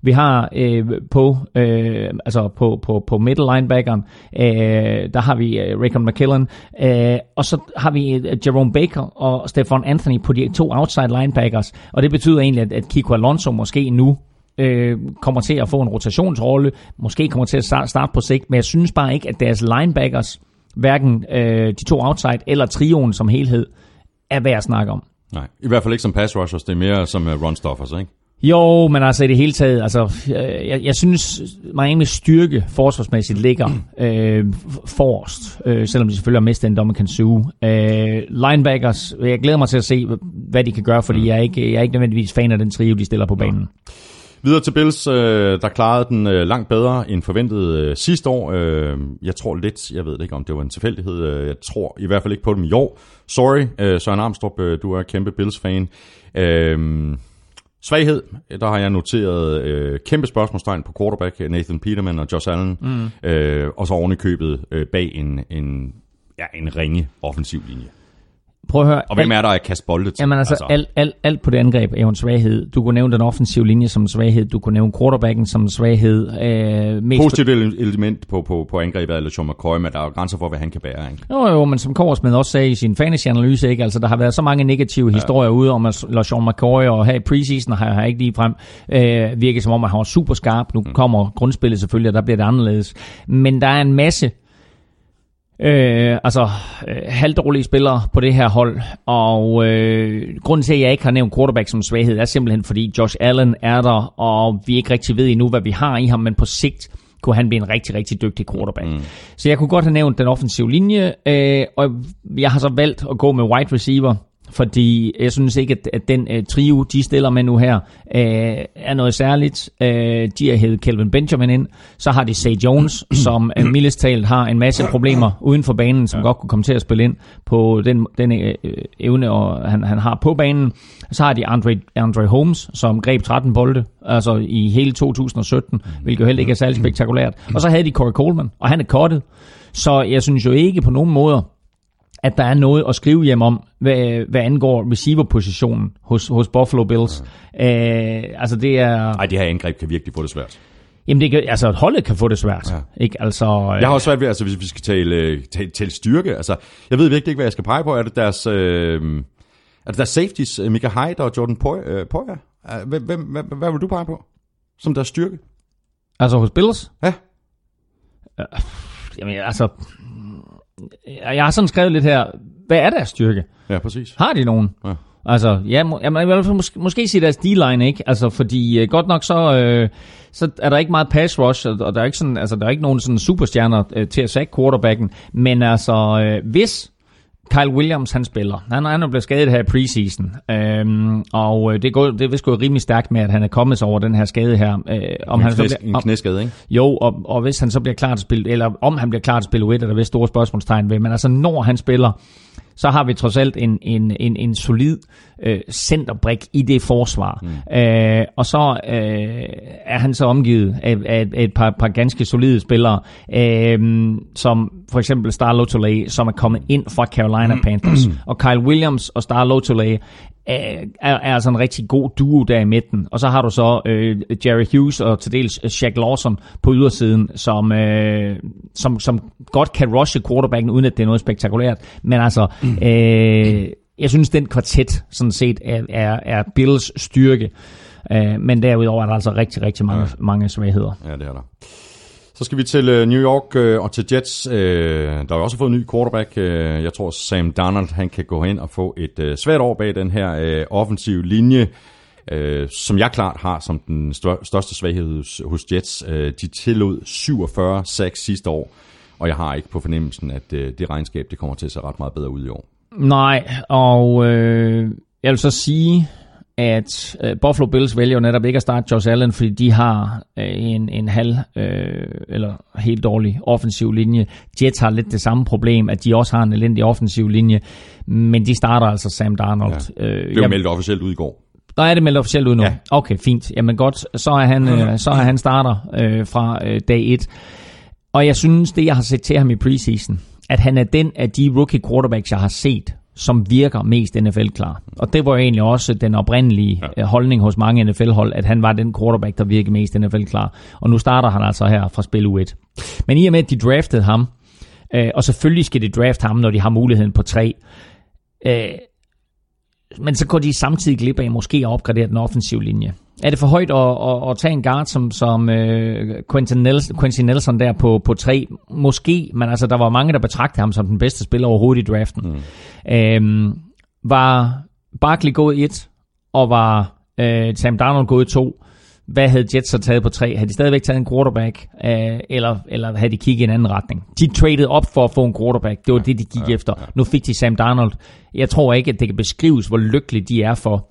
Vi har øh, på, øh, altså på, på, på middle linebackeren, øh, der har vi øh, Rickon McKillen, øh, og så har vi øh, Jerome Baker og Stefan Anthony på de to outside linebackers, og det betyder egentlig, at, at Kiko Alonso måske nu øh, kommer til at få en rotationsrolle, måske kommer til at starte, starte på sigt, men jeg synes bare ikke, at deres linebackers, hverken øh, de to outside eller trioen som helhed, er værd at snakke om. Nej, i hvert fald ikke som pass rushers, det er mere som uh, run stoppers, ikke? Jo, men altså i det hele taget, altså, jeg, jeg synes, Miami's styrke forsvarsmæssigt ligger øh, forrest, øh, selvom de selvfølgelig har mistet en Dominican Sue. Øh, linebackers, jeg glæder mig til at se, hvad de kan gøre, fordi jeg er ikke, jeg er ikke nødvendigvis fan af den trio, de stiller på banen. Videre til Bills, øh, der klarede den øh, langt bedre end forventet øh, sidste år. Øh, jeg tror lidt, jeg ved ikke om det var en tilfældighed, øh, jeg tror i hvert fald ikke på dem i år. Sorry, øh, Søren Armstrong, øh, du er kæmpe Bills-fan. Øh, svaghed, der har jeg noteret øh, kæmpe spørgsmålstegn på quarterback Nathan Peterman og Josh Allen, mm. øh, og så oven i købet øh, bag en, en, ja, en ringe offensiv linje. Prøv at høre. Og hvem er der at kaste bolde til? Jamen altså, altså. Alt, alt, alt på det angreb er jo en svaghed. Du kunne nævne den offensive linje som en svaghed. Du kunne nævne quarterbacken som en svaghed. Øh, mest Positivt element på, på, på angrebet eller Sean McCoy, men der er jo grænser for, hvad han kan bære. Ikke? Jo, jo, men som Korsmed også sagde i sin fantasy-analyse, ikke? Altså, der har været så mange negative ja. historier ude om, at Sean McCoy og her i preseason har, har ikke lige frem øh, virket som om, at han var super skarp. Nu mm. kommer grundspillet selvfølgelig, og der bliver det anderledes. Men der er en masse Øh, altså øh, halvdårlige spillere på det her hold, og øh, grunden til, at jeg ikke har nævnt quarterback som svaghed, er simpelthen fordi Josh Allen er der, og vi ikke rigtig ved endnu, hvad vi har i ham, men på sigt kunne han blive en rigtig, rigtig dygtig quarterback. Mm. Så jeg kunne godt have nævnt den offensive linje, øh, og jeg har så valgt at gå med wide receiver, fordi jeg synes ikke, at, at den uh, trio, de stiller med nu her, uh, er noget særligt. Uh, de har hævet Kelvin Benjamin ind. Så har de Say Jones, som uh, mildest talt har en masse problemer uden for banen, som ja. godt kunne komme til at spille ind på den, den uh, evne, og han, han har på banen. Så har de Andre, Andre Holmes, som greb 13 bolde, altså i hele 2017, hvilket jo heller ikke er særlig spektakulært. Og så havde de Corey Coleman, og han er kortet. Så jeg synes jo ikke på nogen måder, at der er noget at skrive hjem om, hvad, hvad angår receiver-positionen hos, hos Buffalo Bills. Ja. Uh, altså det er... Ej, det her angreb kan virkelig få det svært. Jamen, det kan, altså, holdet kan få det svært. Ja. Ikke? Altså, jeg har også svært ved, altså, hvis vi skal tale, tale, tale styrke, altså, jeg ved virkelig ikke, hvad jeg skal pege på. Er det deres, øh, er det deres safeties, øh, Mika Hyde og Jordan Poyer? Øh, hvem, hvem, hvad, hvad vil du pege på som deres styrke? Altså hos Bills? Ja. Jamen, altså, jeg har sådan skrevet lidt her, hvad er deres styrke? Ja, præcis. Har de nogen? Ja. Altså, ja, må, jeg vil måske, måske sige deres D-line, ikke? Altså, fordi uh, godt nok så, øh, så er der ikke meget pass rush, og, og der er ikke sådan, altså, der er ikke nogen sådan superstjerner øh, til at sack quarterbacken, men altså, øh, hvis Kyle Williams, han spiller. Han, han er blevet skadet her i preseason, øhm, og øh, det, går, det er gået rimelig stærkt med, at han er kommet sig over den her skade her. Øh, om en, han knæs, bliver, om, en knæskade, ikke? Jo, og, og hvis han så bliver klar til at spille, eller om han bliver klar til at spille U1, er der vist store spørgsmålstegn ved, men altså når han spiller, så har vi trods alt en, en, en, en solid øh, centerbrik i det forsvar. Mm. Øh, og så øh, er han så omgivet af, af, af et par, par ganske solide spillere, øh, som for eksempel Star Lotolay, som er kommet ind fra Carolina. Panthers. Og Kyle Williams og Star Lotolay er, er altså en rigtig god duo der i midten. Og så har du så øh, Jerry Hughes og til dels Shaq Lawson på ydersiden, som, øh, som, som godt kan rushe quarterbacken, uden at det er noget spektakulært. Men altså, mm. øh, jeg synes, den kvartet sådan set er, er, er Bills styrke. Øh, men derudover er der altså rigtig, rigtig mange, ja. mange svagheder. Ja, det er der. Så skal vi til øh, New York øh, og til Jets, øh, der har også fået en ny quarterback. Øh, jeg tror, Sam Darnold han kan gå hen og få et øh, svært år bag den her øh, offensive linje, som jeg klart har som den største svaghed hos Jets. De tillod 47 sacks sidste år, og jeg har ikke på fornemmelsen, at det regnskab det kommer til at se ret meget bedre ud i år. Nej, og øh, jeg vil så sige, at øh, Buffalo Bills vælger netop ikke at starte Josh Allen, fordi de har øh, en, en halv øh, eller helt dårlig offensiv linje. Jets har lidt det samme problem, at de også har en elendig offensiv linje, men de starter altså Sam Darnold. Ja. Øh, det er jo meldt officielt ud i går. Der er det meldt officielt ud nu. Ja. Okay, fint. Jamen godt, så er han, øh, så er han starter øh, fra øh, dag 1. Og jeg synes, det jeg har set til ham i preseason, at han er den af de rookie quarterbacks, jeg har set, som virker mest NFL-klar. Og det var egentlig også den oprindelige ja. Øh, holdning hos mange NFL-hold, at han var den quarterback, der virkede mest NFL-klar. Og nu starter han altså her fra spil U1. Men i og med, at de draftede ham, øh, og selvfølgelig skal de drafte ham, når de har muligheden på tre, øh, men så går de samtidig glip af måske at opgradere den offensive linje. Er det for højt at, at, at tage en guard som, som uh, Quentin, Nelson, Quentin Nelson der på, på tre? Måske, men altså der var mange, der betragtede ham som den bedste spiller overhovedet i draften. Mm. Um, var Barkley gået et, og var uh, Sam Darnold gået to, hvad havde Jets så taget på tre? Havde de stadigvæk taget en quarterback, uh, eller, eller havde de kigget i en anden retning? De traded op for at få en quarterback. Det var ja, det, de gik ja, efter. Ja. Nu fik de Sam Darnold. Jeg tror ikke, at det kan beskrives, hvor lykkelige de er for,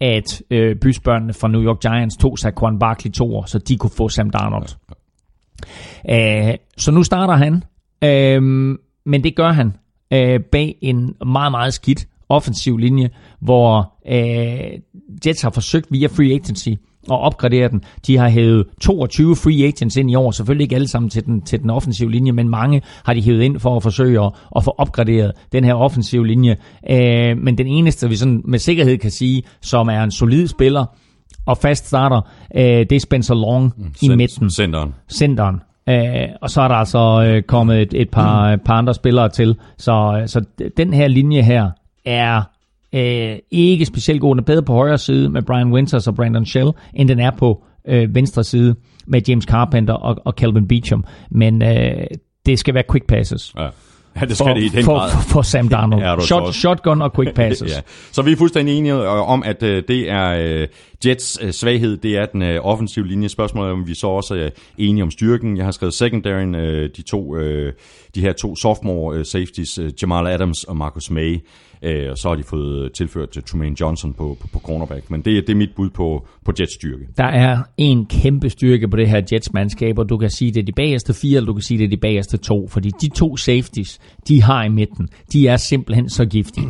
at øh, bysbørnene fra New York Giants tog Saquon Barkley to år, så de kunne få Sam Darnold. Ja. Uh, så nu starter han, uh, men det gør han uh, bag en meget, meget skidt offensiv linje, hvor øh, Jets har forsøgt via free agency at opgradere den. De har hævet 22 free agents ind i år, selvfølgelig ikke alle sammen til den, til den offensive linje, men mange har de hævet ind for at forsøge at, at få opgraderet den her offensive linje. Øh, men den eneste, vi sådan med sikkerhed kan sige, som er en solid spiller og fast starter, øh, det er Spencer Long mm, i midten. Centeren. Centeren. Øh, og så er der altså øh, kommet et, et par, mm. par andre spillere til. Så, så den her linje her er øh, ikke specielt god. Den er bedre på højre side med Brian Winters og Brandon Shell, end den er på øh, venstre side med James Carpenter og, og Calvin Beecham. Men øh, det skal være quick passes. Ja. Ja, det skal for, det i den for, grad. For, for Sam Darnold. Ja, Shot, shotgun og quick passes. ja. Så vi er fuldstændig enige øh, om, at øh, det er øh, Jets øh, svaghed, det er den øh, offensive linje. Spørgsmålet er, om vi så også er enige om styrken. Jeg har skrevet secondary, øh, de, to, øh, de her to sophomore øh, safeties, øh, Jamal Adams og Marcus May. Øh, og så har de fået tilført til Trumaine Johnson på, på, på cornerback. Men det, det er mit bud på, på Jets styrke. Der er en kæmpe styrke på det her Jets-mandskab, og du kan sige, det er de bagerste fire, eller du kan sige, det er de bagerste to. Fordi de to safeties, de har i midten, de er simpelthen så giftige.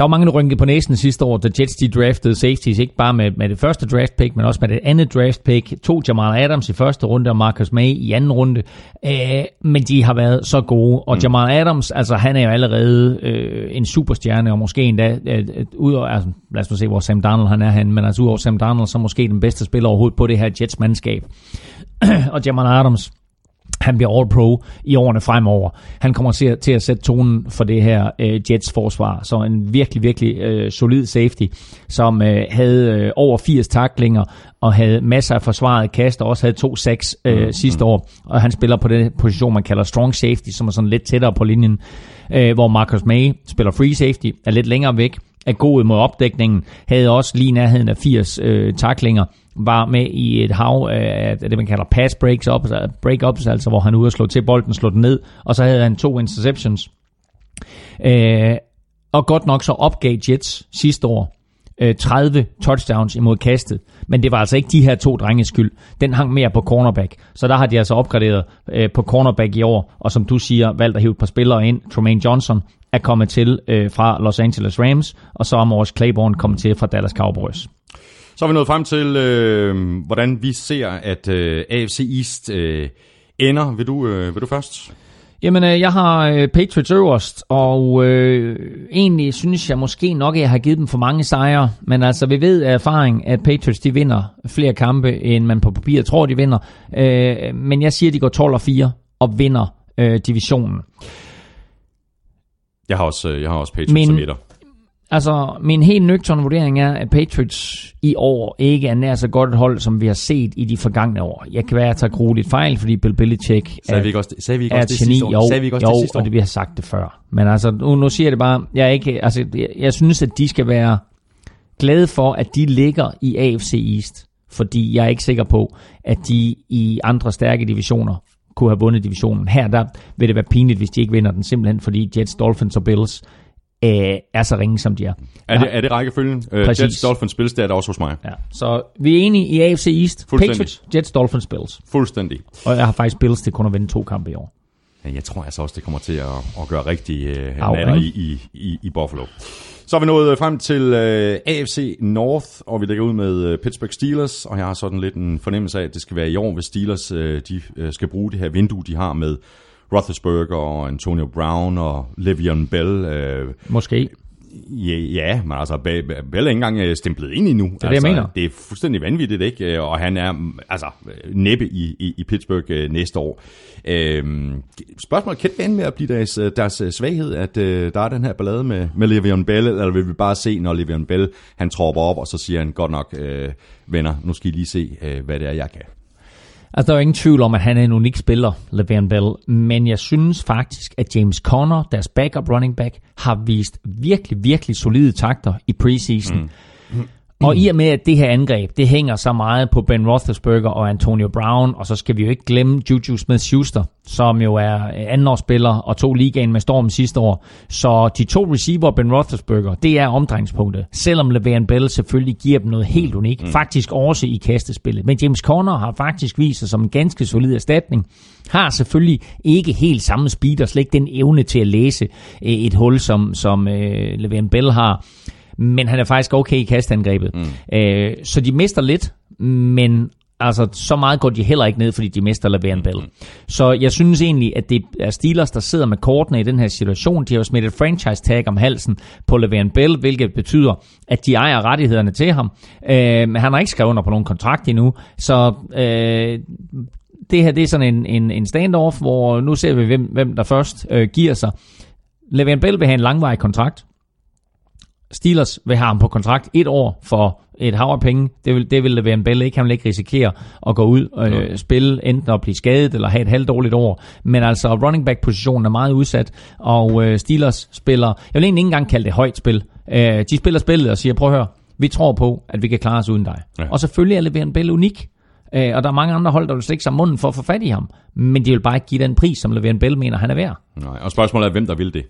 Der var mange, der rynkede på næsen sidste år, da Jets de draftede safeties, ikke bare med, med det første draft pick, men også med det andet draft pick. To Jamal Adams i første runde, og Marcus May i anden runde. Øh, men de har været så gode. Og mm. Jamal Adams, altså han er jo allerede øh, en superstjerne, og måske endda, øh, ud over, altså, lad os nu se, hvor Sam Darnold han er han, men altså ud over Sam Darnold, så måske den bedste spiller overhovedet på det her Jets-mandskab. og Jamal Adams, han bliver All-Pro i årene fremover. Han kommer til at, til at sætte tonen for det her øh, Jets forsvar. Så en virkelig, virkelig øh, solid safety, som øh, havde øh, over 80 taklinger og havde masser af forsvaret kast, og også havde to sacks øh, mm, sidste år. Og han spiller på den position, man kalder strong safety, som er sådan lidt tættere på linjen, øh, hvor Marcus May spiller free safety, er lidt længere væk, er god mod opdækningen, havde også lige nærheden af 80 øh, taklinger, var med i et hav af det, man kalder pass breaks up, altså, break-ups, altså hvor han er ude og slå til bolden, slå den ned, og så havde han to interceptions. Øh, og godt nok så opgav Jets sidste år øh, 30 touchdowns imod kastet, men det var altså ikke de her to drenges skyld. Den hang mere på cornerback, så der har de altså opgraderet øh, på cornerback i år, og som du siger, valgt at hive et par spillere ind. Tremaine Johnson er kommet til øh, fra Los Angeles Rams, og så er Morris Claiborne kommet til fra Dallas Cowboys. Så er vi nået frem til, øh, hvordan vi ser, at øh, AFC East øh, ender. Vil du, øh, vil du først? Jamen, øh, jeg har øh, Patriots øverst, og øh, egentlig synes jeg måske nok, at jeg har givet dem for mange sejre. Men altså, vi ved af erfaring, at Patriots de vinder flere kampe, end man på papir tror, de vinder. Øh, men jeg siger, at de går 12 og 4 og vinder øh, divisionen. Jeg har også, øh, jeg har også Patriots men, som etter. Altså, min helt nøgterne vurdering er, at Patriots i år ikke er nær så godt et hold, som vi har set i de forgangne år. Jeg kan være, at jeg tager grueligt fejl, fordi Bill Belichick sagde vi ikke også, sagde vi ikke også det sidste år? Jo, sagde vi ikke også jo, det sidste år? og det vi har sagt det før. Men altså, nu, nu siger jeg det bare, jeg, er ikke, altså, jeg, jeg synes, at de skal være glade for, at de ligger i AFC East. Fordi jeg er ikke sikker på, at de i andre stærke divisioner kunne have vundet divisionen. Her der vil det være pinligt, hvis de ikke vinder den, simpelthen fordi Jets, Dolphins og Bills øh, er så ringe, som de er. Er det, er det rækkefølgen? Uh, Jets, Dolphins, Bills, det er der også hos mig. Ja. Så vi er enige i AFC East. Patriots, Jets, Dolphins, Bills. Fuldstændig. Og jeg har faktisk Bills til kun at vinde to kampe i år. Jeg tror altså også, det kommer til at, at gøre rigtig uh, natter i, i, i, i Buffalo. Så er vi nået øh, frem til øh, AFC North, og vi lægger ud med øh, Pittsburgh Steelers, og jeg har sådan lidt en fornemmelse af, at det skal være i år, hvis Steelers øh, de, øh, skal bruge det her vindue, de har med Roethlisberger og Antonio Brown og Le'Veon Bell. Øh, Måske. Ja, ja, men altså, Bell er ikke engang øh, stemplet ind endnu. Det er altså, det, jeg mener. Det er fuldstændig vanvittigt, ikke? Øh, og han er altså næppe i, i, i Pittsburgh øh, næste år. Øhm, spørgsmålet kan det med at blive deres, øh, deres svaghed, at øh, der er den her ballade med, med Le'Veon Bell, eller vil vi bare se, når Le'Veon Bell han tropper op, og så siger han, godt nok, øh, venner, nu skal I lige se, øh, hvad det er, jeg kan. Altså, der er jo ingen tvivl om, at han er en unik spiller, Le'Veon Bell, men jeg synes faktisk, at James Conner, deres backup running back, har vist virkelig, virkelig solide takter i preseason. Mm. Og i og med, at det her angreb, det hænger så meget på Ben Roethlisberger og Antonio Brown, og så skal vi jo ikke glemme Juju Smith-Schuster, som jo er andenårsspiller og tog ligaen med storm sidste år. Så de to receiver, Ben Roethlisberger, det er omdrejningspunktet. Selvom Le'Veon Bell selvfølgelig giver dem noget helt unikt, mm. faktisk også i kastespillet. Men James Conner har faktisk vist sig som en ganske solid erstatning. Har selvfølgelig ikke helt samme speed og slet ikke den evne til at læse øh, et hul, som, som øh, Le'Veon Bell har men han er faktisk okay i kastangrebet. Mm. Øh, så de mister lidt, men altså, så meget går de heller ikke ned, fordi de mister Le'Veon Bell. Mm. Så jeg synes egentlig, at det er Steelers, der sidder med kortene i den her situation. De har jo smidt et franchise tag om halsen på Le'Veon Bell, hvilket betyder, at de ejer rettighederne til ham. Øh, men han har ikke skrevet under på nogen kontrakt endnu, så øh, det her det er sådan en, en, en standoff, hvor nu ser vi, hvem, hvem der først øh, giver sig. Le'Veon Bell vil have en langvarig kontrakt. Steelers vil have ham på kontrakt et år for et hav af penge. Det vil, det vil være en Bell ikke. Han vil ikke risikere at gå ud og øh, spille, enten at blive skadet eller have et halvt dårligt år. Men altså, running back positionen er meget udsat, og øh, Steelers spiller, jeg vil egentlig ikke engang kalde det højt spil. Øh, de spiller spillet og siger, prøv at høre, vi tror på, at vi kan klare os uden dig. Ja. Og selvfølgelig er Le'Veon Bell unik. Øh, og der er mange andre hold, der vil slikke sig munden for at få fat i ham. Men de vil bare ikke give den pris, som Le'Veon Bell mener, han er værd. Nej, og spørgsmålet er, hvem der vil det.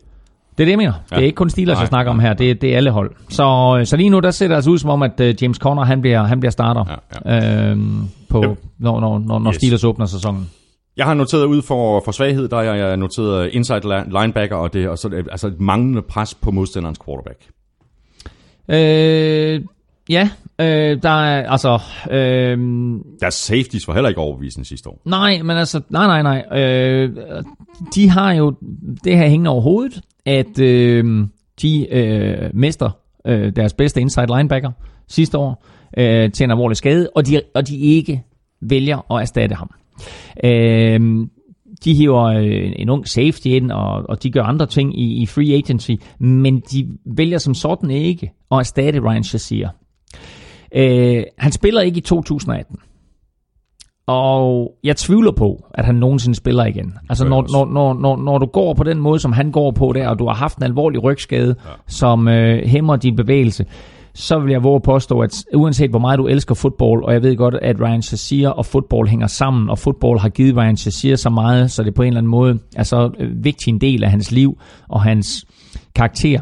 Det er det, jeg mener. Ja. Det er ikke kun Steelers, jeg snakker om her. Det, er, det er alle hold. Så, så lige nu, der ser det altså ud som om, at uh, James Conner, han bliver, han bliver starter, ja, ja. Øhm, på, yep. når, når, når, når yes. Steelers åbner sæsonen. Jeg har noteret ud for, for svaghed, der jeg, jeg noteret inside linebacker, og det og så, altså et manglende pres på modstanderens quarterback. Øh, ja, øh, der er altså... Øh, Deres safeties var heller ikke overbevisende sidste år. Nej, men altså, nej, nej, nej. Øh, de har jo det her hængende over hovedet, at øh, de øh, mister øh, deres bedste inside linebacker sidste år øh, til en alvorlig skade, og de, og de ikke vælger at erstatte ham. Øh, de hiver øh, en ung safety ind, og, og de gør andre ting i, i free agency, men de vælger som sådan ikke at erstatte Ryan Shazier. Øh, han spiller ikke i 2018. Og jeg tvivler på, at han nogensinde spiller igen. Altså når, når, når, når, når du går på den måde, som han går på der, og du har haft en alvorlig rygskade, ja. som øh, hæmmer din bevægelse, så vil jeg våge at påstå, at uanset hvor meget du elsker fodbold, og jeg ved godt, at Ryan Shazier og fodbold hænger sammen, og fodbold har givet Ryan Shazier så meget, så det på en eller anden måde er så øh, vigtig en del af hans liv og hans karakter,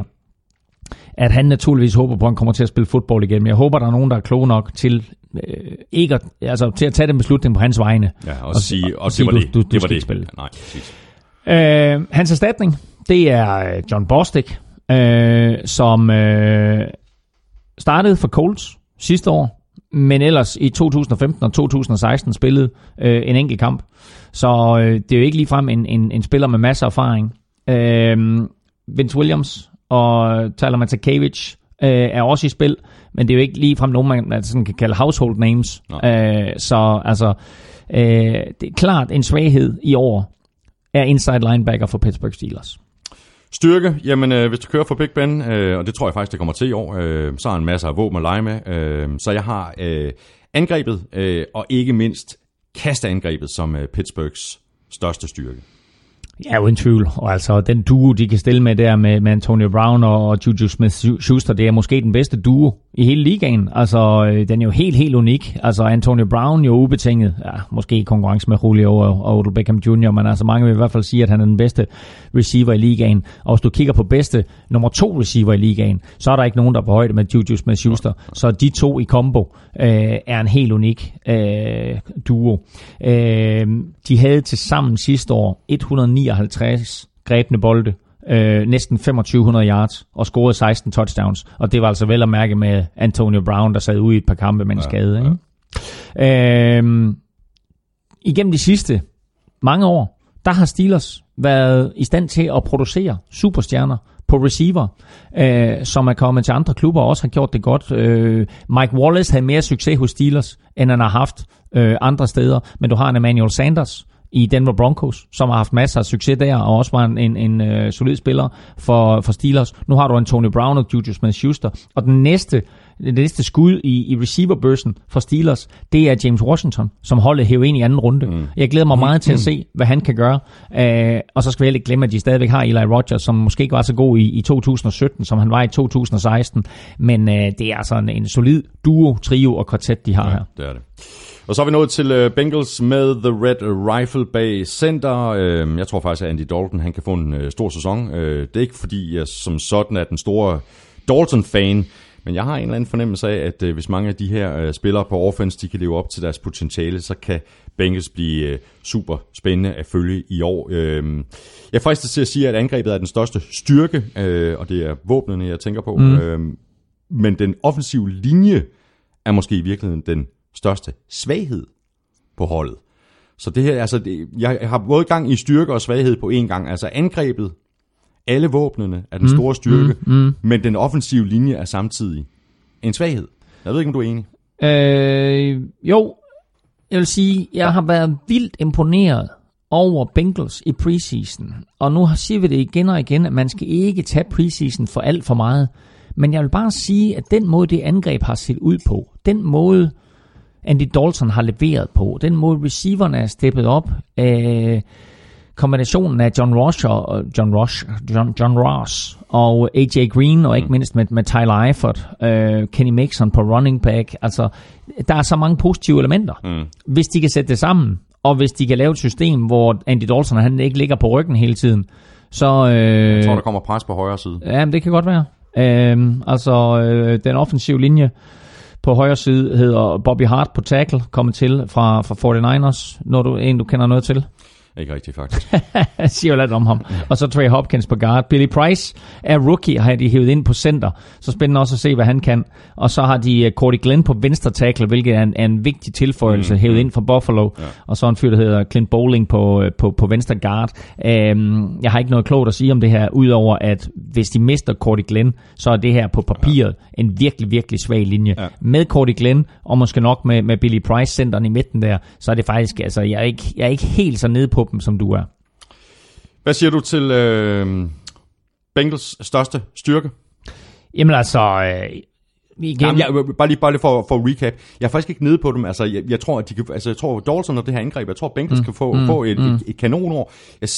at han naturligvis håber på, at han kommer til at spille fodbold igen. Men jeg håber, der er nogen, der er kloge nok til øh, ikke at, altså, til at tage den beslutning på hans vegne. Ja, og, og sige, og, og sige, det var det. Du, du, det var det. Spille. Ja, nej, præcis. Øh, hans erstatning, det er øh, John Bostic, øh, som øh, startede for Colts sidste år, men ellers i 2015 og 2016 spillede øh, en enkelt kamp. Så øh, det er jo ikke ligefrem en, en, en spiller med masser af erfaring. Øh, Vince Williams og Tyler Matakevich øh, er også i spil, men det er jo ikke ligefrem nogen, man altså, sådan kan kalde household names. Øh, så altså, øh, det er klart en svaghed i år er inside linebacker for Pittsburgh Steelers. Styrke, jamen øh, hvis du kører for Big Ben, øh, og det tror jeg faktisk, det kommer til i år, øh, så har han masser af våben at lege med. Øh, så jeg har øh, angrebet, øh, og ikke mindst kasteangrebet som øh, Pittsburghs største styrke. Ja, uden tvivl. Og altså, den duo, de kan stille med der med, med Antonio Brown og Juju Smith-Schuster, det er måske den bedste duo i hele ligaen. Altså, øh, den er jo helt, helt unik. Altså, Antonio Brown jo ubetinget, ja, måske i konkurrence med Julio og, og Odell Beckham Jr., men altså mange vil i hvert fald sige, at han er den bedste receiver i ligaen. Og hvis du kigger på bedste nummer to receiver i ligaen, så er der ikke nogen, der er på højde med Juju Smith-Schuster. Så de to i combo øh, er en helt unik øh, duo. Øh, de havde til sammen sidste år 159 grebne bolde øh, næsten 2500 yards og scorede 16 touchdowns. Og det var altså vel at mærke med Antonio Brown, der sad ude i et par kampe med en ja, skade. Ikke? Ja. Øh, igennem de sidste mange år, der har Steelers været i stand til at producere superstjerner på receiver, øh, som er kommet til andre klubber og også har gjort det godt. Øh, Mike Wallace havde mere succes hos Steelers, end han har haft øh, andre steder, men du har en Emmanuel Sanders, i Denver Broncos, som har haft masser af succes der, og også var en, en, en uh, solid spiller for, for Steelers. Nu har du Antonio Brown og Juju Smith-Schuster, og den næste det næste skud i, i receiverbørsen for Steelers, det er James Washington, som holdet hæver ind i anden runde. Mm. Jeg glæder mig meget til at se, hvad han kan gøre. Uh, og så skal vi heller ikke glemme, at de stadigvæk har Eli Rogers, som måske ikke var så god i, i 2017, som han var i 2016. Men uh, det er altså en, en solid duo, trio og kvartet, de har Ja, her. det er det. Og så er vi nået til uh, Bengals med The Red Rifle bag center. Uh, jeg tror faktisk, at Andy Dalton han kan få en uh, stor sæson. Uh, det er ikke fordi, jeg som sådan er den store Dalton-fan, men jeg har en eller anden fornemmelse af, at hvis mange af de her spillere på offense, de kan leve op til deres potentiale, så kan Bengals blive super spændende at følge i år. Uh, jeg er fristet til at sige, at angrebet er den største styrke, og det er våbnene, jeg tænker på. Mm. Uh, men den offensive linje er måske i virkeligheden den største svaghed på holdet. Så det her, altså, det, jeg har både gang i styrke og svaghed på én gang. Altså angrebet, alle våbnene er den store styrke, mm, mm. men den offensive linje er samtidig en svaghed. Jeg ved ikke, om du er enig. Øh, jo, jeg vil sige, jeg har været vildt imponeret over Bengals i preseason. Og nu siger vi det igen og igen, at man skal ikke tage preseason for alt for meget. Men jeg vil bare sige, at den måde, det angreb har set ud på, den måde, Andy Dalton har leveret på, den måde, receiverne er steppet op, øh, kombinationen af John Ross og John Ross, John, John Ross og AJ Green, og ikke mindst med, med Tyler Eifert, øh, Kenny Mixon på running back. Altså, der er så mange positive elementer. Mm. Hvis de kan sætte det sammen, og hvis de kan lave et system, hvor Andy Dalton han ikke ligger på ryggen hele tiden, så... Øh, Jeg tror, der kommer pres på højre side. Ja, men det kan godt være. Øhm, altså, øh, den offensive linje på højre side hedder Bobby Hart på tackle, kommet til fra, fra 49ers, når du en, du kender noget til. Ikke rigtigt, faktisk. siger jo lidt om ham. Og så Trey Hopkins på guard. Billy Price er rookie, har de hævet ind på center. Så spændende også at se, hvad han kan. Og så har de uh, Cordy Glenn på venstre tackle, hvilket er en, er en vigtig tilføjelse, mm, hævet ind fra Buffalo. Ja. Og så en fyr, der hedder Clint Bowling på, uh, på, på venstre guard. Um, jeg har ikke noget klogt at sige om det her, udover at hvis de mister Cordy Glenn, så er det her på papiret ja. en virkelig, virkelig svag linje. Ja. Med Cordy Glenn, og måske nok med, med Billy Price centeren i midten der, så er det faktisk, altså jeg er ikke, jeg er ikke helt så nede på dem, som du er. Hvad siger du til øh, Bengals største styrke? Jamen altså, øh, igen, Jamen, jeg, bare lige, bare lige for, for recap. Jeg er faktisk ikke nede på dem. Altså, jeg, jeg tror, at de kan, altså, jeg tror, Dawson og det her angreb, jeg tror, Bengals mm, kan få, mm, få et, mm. et, et kanonår. Jeg,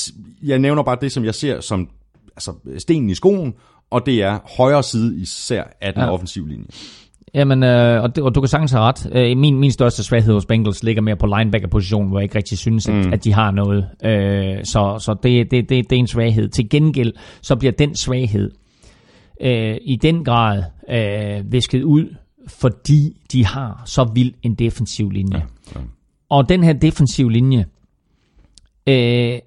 jeg nævner bare det, som jeg ser som altså, stenen i skoen, og det er højre side især af den ja. offensive linje. Jamen, øh, og, det, og du kan sagtens have ret. Øh, min, min største svaghed hos Bengals ligger mere på linebacker-positionen, hvor jeg ikke rigtig synes, at, mm. at de har noget. Øh, så så det, det, det, det er en svaghed. Til gengæld, så bliver den svaghed øh, i den grad øh, visket ud, fordi de har så vild en defensiv linje. Ja, ja. Og den her defensiv linje øh,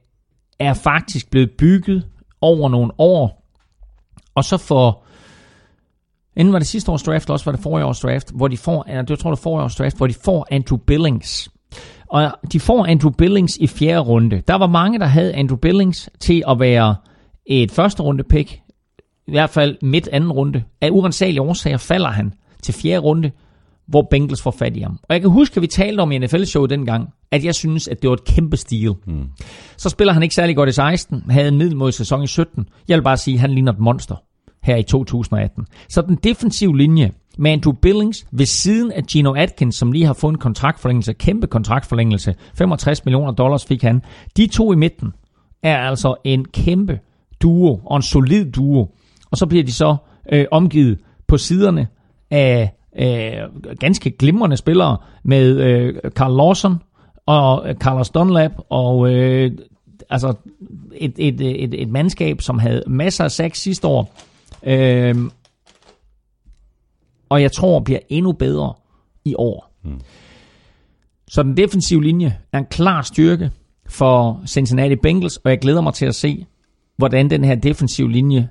er faktisk blevet bygget over nogle år, og så for Inden var det sidste års draft, også var det forrige års draft, hvor de får, jeg tror det forrige års draft, hvor de får Andrew Billings. Og de får Andrew Billings i fjerde runde. Der var mange, der havde Andrew Billings til at være et første runde pick. I hvert fald midt anden runde. Af urensagelige årsager falder han til fjerde runde, hvor Bengals får fat i ham. Og jeg kan huske, at vi talte om i NFL-showet dengang, at jeg synes, at det var et kæmpe stil. Mm. Så spiller han ikke særlig godt i 16, havde en middelmodig sæson i 17. Jeg vil bare sige, at han ligner et monster her i 2018. Så den defensive linje med Andrew Billings ved siden af Gino Atkins, som lige har fået en kontraktforlængelse, kæmpe kontraktforlængelse, 65 millioner dollars fik han. De to i midten er altså en kæmpe duo og en solid duo. Og så bliver de så øh, omgivet på siderne af øh, ganske glimrende spillere med øh, Carl Lawson og øh, Carlos Dunlap og øh, altså et, et, et, et mandskab, som havde masser af sex sidste år, Øhm, og jeg tror bliver endnu bedre i år. Mm. Så den defensive linje er en klar styrke for Cincinnati Bengals, og jeg glæder mig til at se, hvordan den her defensive linje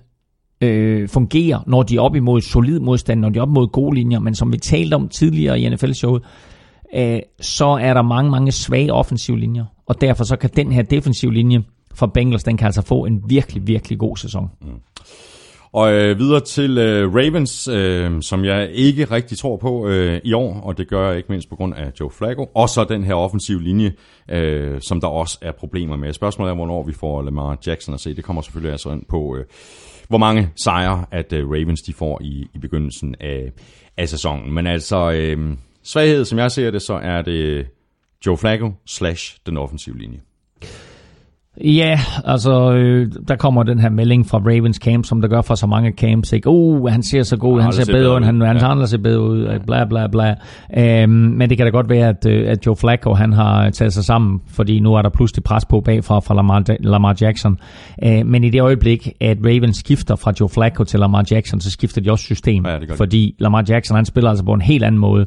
øh, fungerer, når de er op imod solid modstand, når de er op imod gode linjer. Men som vi talte om tidligere i NFL-showet, øh, så er der mange, mange svage offensive linjer. Og derfor så kan den her defensive linje for Bengals, den kan altså få en virkelig, virkelig god sæson. Mm. Og øh, videre til øh, Ravens, øh, som jeg ikke rigtig tror på øh, i år, og det gør jeg ikke mindst på grund af Joe Flacco. Og så den her offensiv linje, øh, som der også er problemer med. Spørgsmålet er, hvornår vi får Lamar Jackson at se. Det kommer selvfølgelig altså ind på, øh, hvor mange sejre, at øh, Ravens de får i, i begyndelsen af, af sæsonen. Men altså, øh, svaghed, som jeg ser det, så er det Joe Flacco slash den offensive linje. Ja, altså, øh, der kommer den her melding fra Ravens camp, som der gør for så mange camps, ikke? Uh, han ser så god, Ja, han det ser bedre ud, bedre han, ud. han, Ja. han ser bedre ud, øh, bla bla bla. Øhm, men det kan da godt være, at, øh, at Joe Flacco, han har taget sig sammen, fordi nu er der pludselig pres på bagfra fra Lamar, Lamar Jackson. Øh, men i det øjeblik, at Ravens skifter fra Joe Flacco til Lamar Jackson, så skifter de også system. Ja, det fordi Lamar Jackson, han spiller altså på en helt anden måde,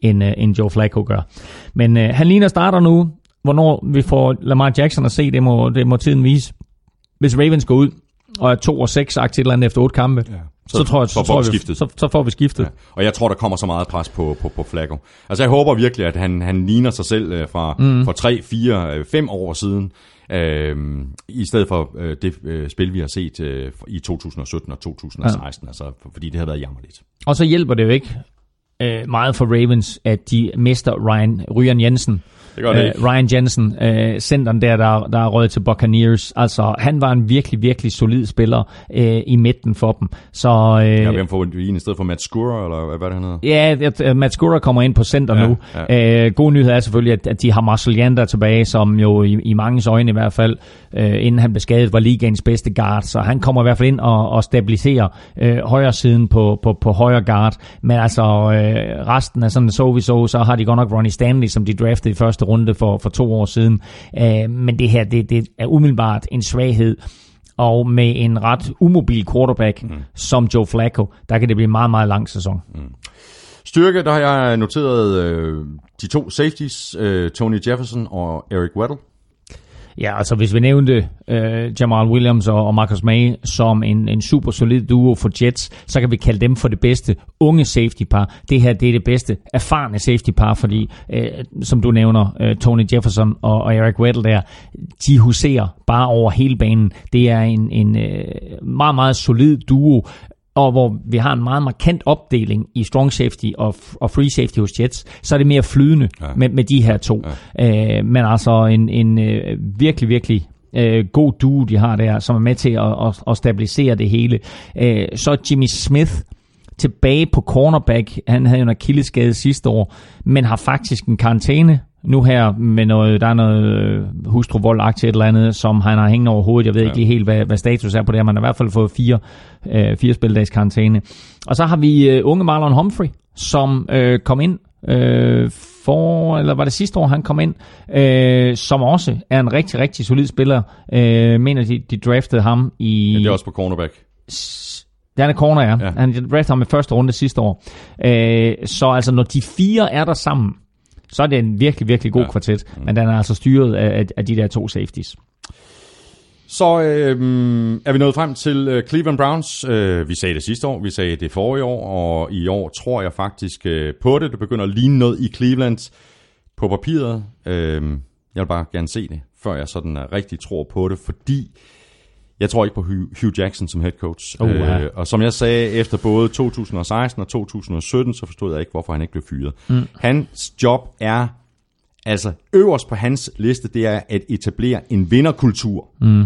end, øh, end Joe Flacco gør. Men øh, han ligner starter nu. Hvornår vi får Lamar Jackson at se, det må, det må tiden vise. Hvis Ravens går ud og er 2 og 6 aktivt et eller andet efter otte kampe, ja. så, så, tror jeg, så, får tror vi skiftet. så, så får vi skiftet. Ja. Og jeg tror, der kommer så meget pres på, på, på Flacco. Altså jeg håber virkelig, at han, han ligner sig selv øh, fra mm. for 3, 4, 5 år siden, øh, i stedet for øh, det øh, spil, vi har set øh, i 2017 og 2016. Ja. Altså, for, fordi det har været jammerligt. Og så hjælper det jo ikke øh, meget for Ravens, at de mister Ryan, Ryan Jensen. Det gør det Øh. Ryan Jensen, øh, centeren der, der, der er røget til Buccaneers. Altså, han var en virkelig, virkelig solid spiller øh, i midten for dem. Så, øh, Ja, hvem får vi en i stedet for Matt Skura, eller hvad- er det, han hedder? Ja, at Matt Skura kommer ind på center Ja, nu. ja. Øh, god nyhed er selvfølgelig, at, at de har Marcel Jander tilbage, som jo i, i mangens øjne i hvert fald, øh, inden han blev skadet, var ligaens bedste guard. Så han kommer i hvert fald ind og, og stabiliserer øh, højre siden på, på, på højre guard. Men altså øh, resten af sådan så vi så, så har de godt nok Ronnie Stanley, som de draftede i første runde for, for to år siden. Øh, men det her, det, det er umiddelbart en svaghed. Og med en ret umobil quarterback mm. som Joe Flacco, der kan det blive en meget, meget lang sæson. Styrke, der har jeg noteret øh, de to safeties, øh, Tony Jefferson og Eric Weddle. Ja, altså hvis vi nævnte øh, Jamal Williams og, og Marcus May som en, en super solid duo for Jets, så kan vi kalde dem for det bedste unge safety par. Det her det er det bedste erfarne safety par, fordi øh, som du nævner, øh, Tony Jefferson og, og Eric Weddle der, de huserer bare over hele banen. Det er en, en øh, meget, meget solid duo, og hvor vi har en meget markant opdeling i strong safety og, og free safety hos Jets, så er det mere flydende Ja. med, med de her to. Ja. Øh, men altså en, en øh, virkelig, virkelig øh, god duo, de har der, som er med til at, at, at stabilisere det hele. Øh, så Jimmy Smith tilbage på cornerback. Han havde jo en akilleskade sidste år, men har faktisk en karantæne nu her med noget, der er noget øh, hustruvoldagtigt et eller andet, som han har hængende over hovedet. Jeg ved ja. ikke lige helt, hvad, hvad status er på det, men han har i hvert fald fået fire, øh, fire spildags karantæne. Og så har vi øh, unge Marlon Humphrey, som øh, kom ind øh, for, eller var det sidste år, han kom ind, øh, som også er en rigtig, rigtig solid spiller. Øh, mener, de, de draftede ham i... Ja, det er også på cornerback. Han er corner. Ja. ja. Han draftede ham i første runde sidste år. Øh, så altså, når de fire er der sammen, så er det en virkelig, virkelig god Ja. kvartet. Men den er altså styret af, af- de der to safeties. Så øh, er vi nået frem til øh, Cleveland Browns. Øh, vi sagde det sidste år, vi sagde det forrige år, og i år tror jeg faktisk øh, på det. Det begynder at ligne noget i Cleveland på papiret. Øh, jeg vil bare gerne se det, før jeg sådan rigtig tror på det, fordi jeg tror ikke på Hugh Jackson som head coach. Uh, ja. øh, og som jeg sagde, efter både 2016 og 2017, så forstod jeg ikke, hvorfor han ikke blev fyret. Mm. Hans job er, altså øverst på hans liste, det er at etablere en vinderkultur. Mm.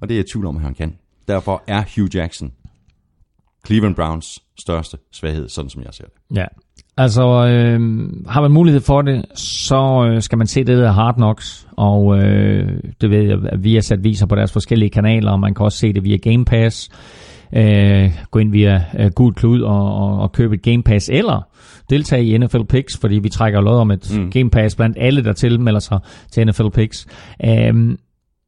Og det er jeg i tvivl om, at han kan. Derfor er Hugh Jackson Cleveland Browns største svaghed, sådan som jeg ser det. Ja. Altså, øh, har man mulighed for det, så øh, skal man se det, der Hard Knocks, og øh, det ved jeg, at vi har sat viser på deres forskellige kanaler, og man kan også se det via Game Pass. Øh, gå ind via øh, Gul Klud og, og, og købe et Game Pass, eller deltage i NFL Picks, fordi vi trækker lod om et mm. Game Pass blandt alle, der tilmelder sig til NFL Picks. Øh,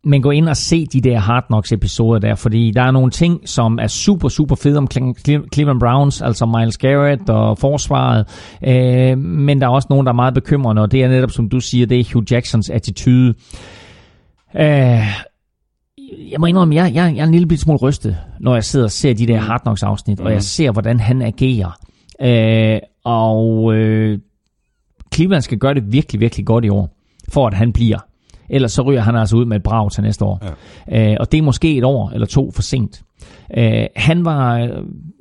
men gå ind og se de der Hard Knocks episoder der, fordi der er nogle ting, som er super, super fede om Cle- Cleveland Browns, altså Miles Garrett og forsvaret, øh, men der er også nogen, der er meget bekymrende, og det er netop, som du siger, det er Hugh Jacksons attitude. Øh, jeg må indrømme, jeg, jeg, jeg er en lille smule rystet, når jeg sidder og ser de der Hard Knocks afsnit, mm. og jeg ser, hvordan han agerer. Øh, og øh, Cleveland skal gøre det virkelig, virkelig godt i år, for at han bliver Ellers så ryger han altså ud med et brag til næste år. Ja. Øh, og det er måske et år eller to for sent. Øh, han var øh,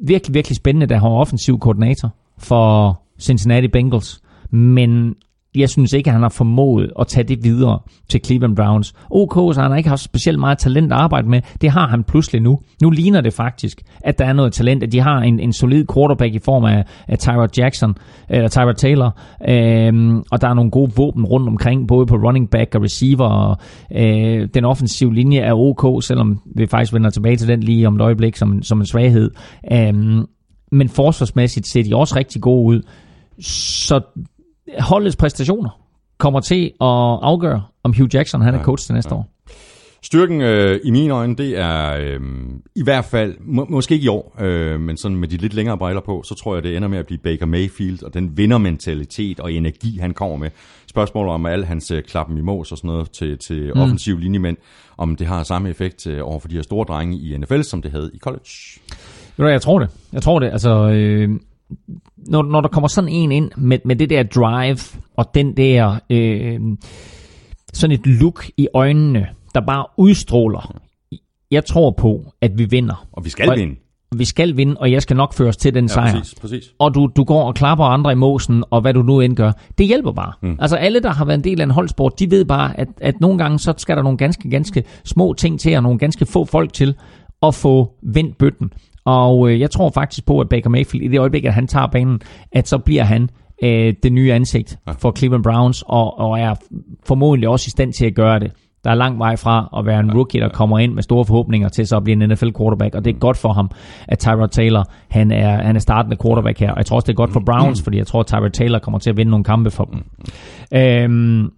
virkelig, virkelig spændende, da han var offensiv koordinator for Cincinnati Bengals. Men jeg synes ikke, at han har formået at tage det videre til Cleveland Browns. OK, så han har ikke haft specielt meget talent at arbejde med. Det har han pludselig nu. Nu ligner det faktisk, at der er noget talent, at de har en, en solid quarterback i form af, af Tyrod Jackson, eller Tyrod Taylor, øhm, og der er nogle gode våben rundt omkring, både på running back og receiver, og øh, den offensive linje er OK, selvom vi faktisk vender tilbage til den lige om et øjeblik som, som en svaghed. Øhm, men forsvarsmæssigt ser de også rigtig gode ud. Så holdets præstationer kommer til at afgøre, om Hugh Jackson han er coach til næste ja. år. Styrken øh, i mine øjne, det er øh, i hvert fald, må, måske ikke i år, øh, men sådan med de lidt længere briller på, så tror jeg, det ender med at blive Baker Mayfield, og den vindermentalitet og energi, han kommer med. Spørgsmålet om al hans øh, klappen i mås og sådan noget til, til mm. offensiv linjemænd, om det har samme effekt øh, over for de her store drenge i NFL, som det havde i college. Jeg tror det. Jeg tror det. Altså, øh, når, når der kommer sådan en ind med, med det der drive, og den der, øh, sådan et look i øjnene, der bare udstråler, jeg tror på, at vi vinder. Og vi skal og, vinde. Vi skal vinde, og jeg skal nok føre os til den ja, sejr. Præcis, præcis. Og du, du går og klapper andre i måsen, og hvad du nu end gør. Det hjælper bare. Mm. Altså alle, der har været en del af en holdsport, de ved bare, at, at nogle gange, så skal der nogle ganske, ganske små ting til, og nogle ganske få folk til, at få vendt bøtten. Og øh, jeg tror faktisk på, at Baker Mayfield, i det øjeblik, at han tager banen, at så bliver han øh, det nye ansigt for Cleveland Browns, og, og er formodentlig også i stand til at gøre det. Der er lang vej fra at være en rookie, der kommer ind med store forhåbninger til så at blive en NFL quarterback, og det er godt for ham, at Tyrod Taylor, han er, han er startende quarterback her. Og jeg tror også, det er godt for Browns, fordi jeg tror, at Tyrod Taylor kommer til at vinde nogle kampe for dem. Øhm,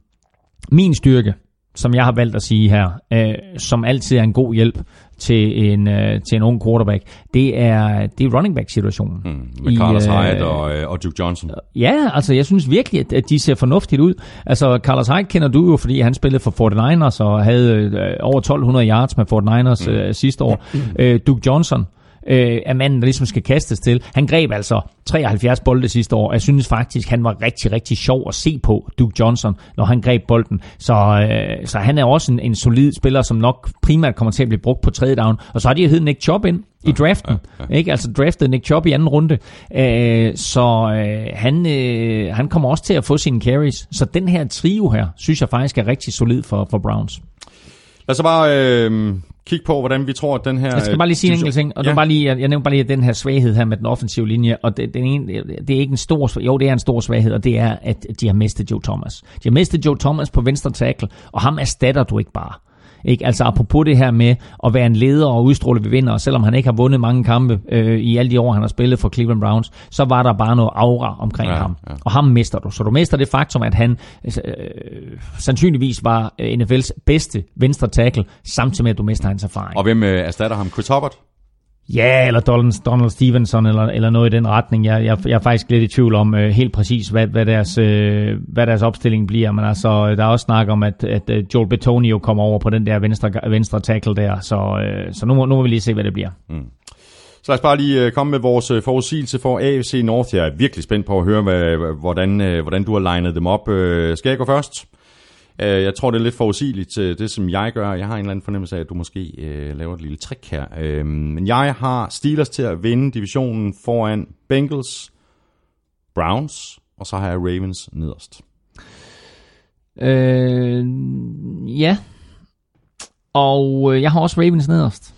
min styrke, som jeg har valgt at sige her, øh, som altid er en god hjælp til en, øh, til en ung quarterback, det er, det er running back-situationen. Mm, med I, Carlos Hyde øh, og, øh, og Duke Johnson. Ja, altså jeg synes virkelig, at, at de ser fornuftigt ud. Altså Carlos Hyde kender du jo, fordi han spillede for 49ers og havde øh, over 1200 yards med 49ers mm. øh, sidste år. Mm. Øh, Duke Johnson, øh, er manden, der ligesom skal kastes til. Han greb altså 73 bolde sidste år, jeg synes faktisk, han var rigtig, rigtig sjov at se på, Duke Johnson, når han greb bolden. Så, øh, så han er også en, en solid spiller, som nok primært kommer til at blive brugt på tredje down. Og så har de heddet Nick Chubb ind i draften. Ja, ja, ja. Ikke? Altså draftet Nick Chubb i anden runde. Øh, så øh, han, øh, han kommer også til at få sine carries. Så den her trio her, synes jeg faktisk er rigtig solid for, for Browns. Lad os bare øh, kigge på, hvordan vi tror, at den her... Jeg skal bare lige sige en enkelt ting, og ja. bare lige, jeg, jeg nævner bare lige den her svaghed her med den offensive linje, og det, den ene, det er ikke en stor jo, det er en stor svaghed, og det er, at de har mistet Joe Thomas. De har mistet Joe Thomas på venstre tackle, og ham erstatter du ikke bare. Ikke? Altså apropos det her med at være en leder og udstråle ved vinder, og selvom han ikke har vundet mange kampe øh, i alle de år, han har spillet for Cleveland Browns, så var der bare noget aura omkring ja, ham. Ja. Og ham mister du. Så du mister det faktum, at han øh, sandsynligvis var øh, NFL's bedste venstre tackle, samtidig med, at du mister hans erfaring. Og hvem øh, erstatter ham? Chris Hubbard? Ja, eller Donald, Donald Stevenson, eller, eller noget i den retning. Jeg, jeg, jeg er faktisk lidt i tvivl om øh, helt præcis, hvad, hvad, deres, øh, hvad deres opstilling bliver. Men altså, øh, der er også snak om, at, at øh, Joel Betonio kommer over på den der venstre, venstre tackle der. Så, øh, så nu, nu må vi lige se, hvad det bliver. Mm. Så lad os bare lige øh, komme med vores forudsigelse for AFC North. Jeg er virkelig spændt på at høre, hvad, hvordan, hvordan du har legnet dem op. Skal jeg gå først? Øh, jeg tror, det er lidt forudsigeligt, øh, det som jeg gør. Jeg har en eller anden fornemmelse af, at du måske øh, laver et lille trick her. Øh, men jeg har Steelers til at vinde divisionen foran Bengals, Browns, og så har jeg Ravens nederst. Øh, ja. Og øh, jeg har også Ravens nederst.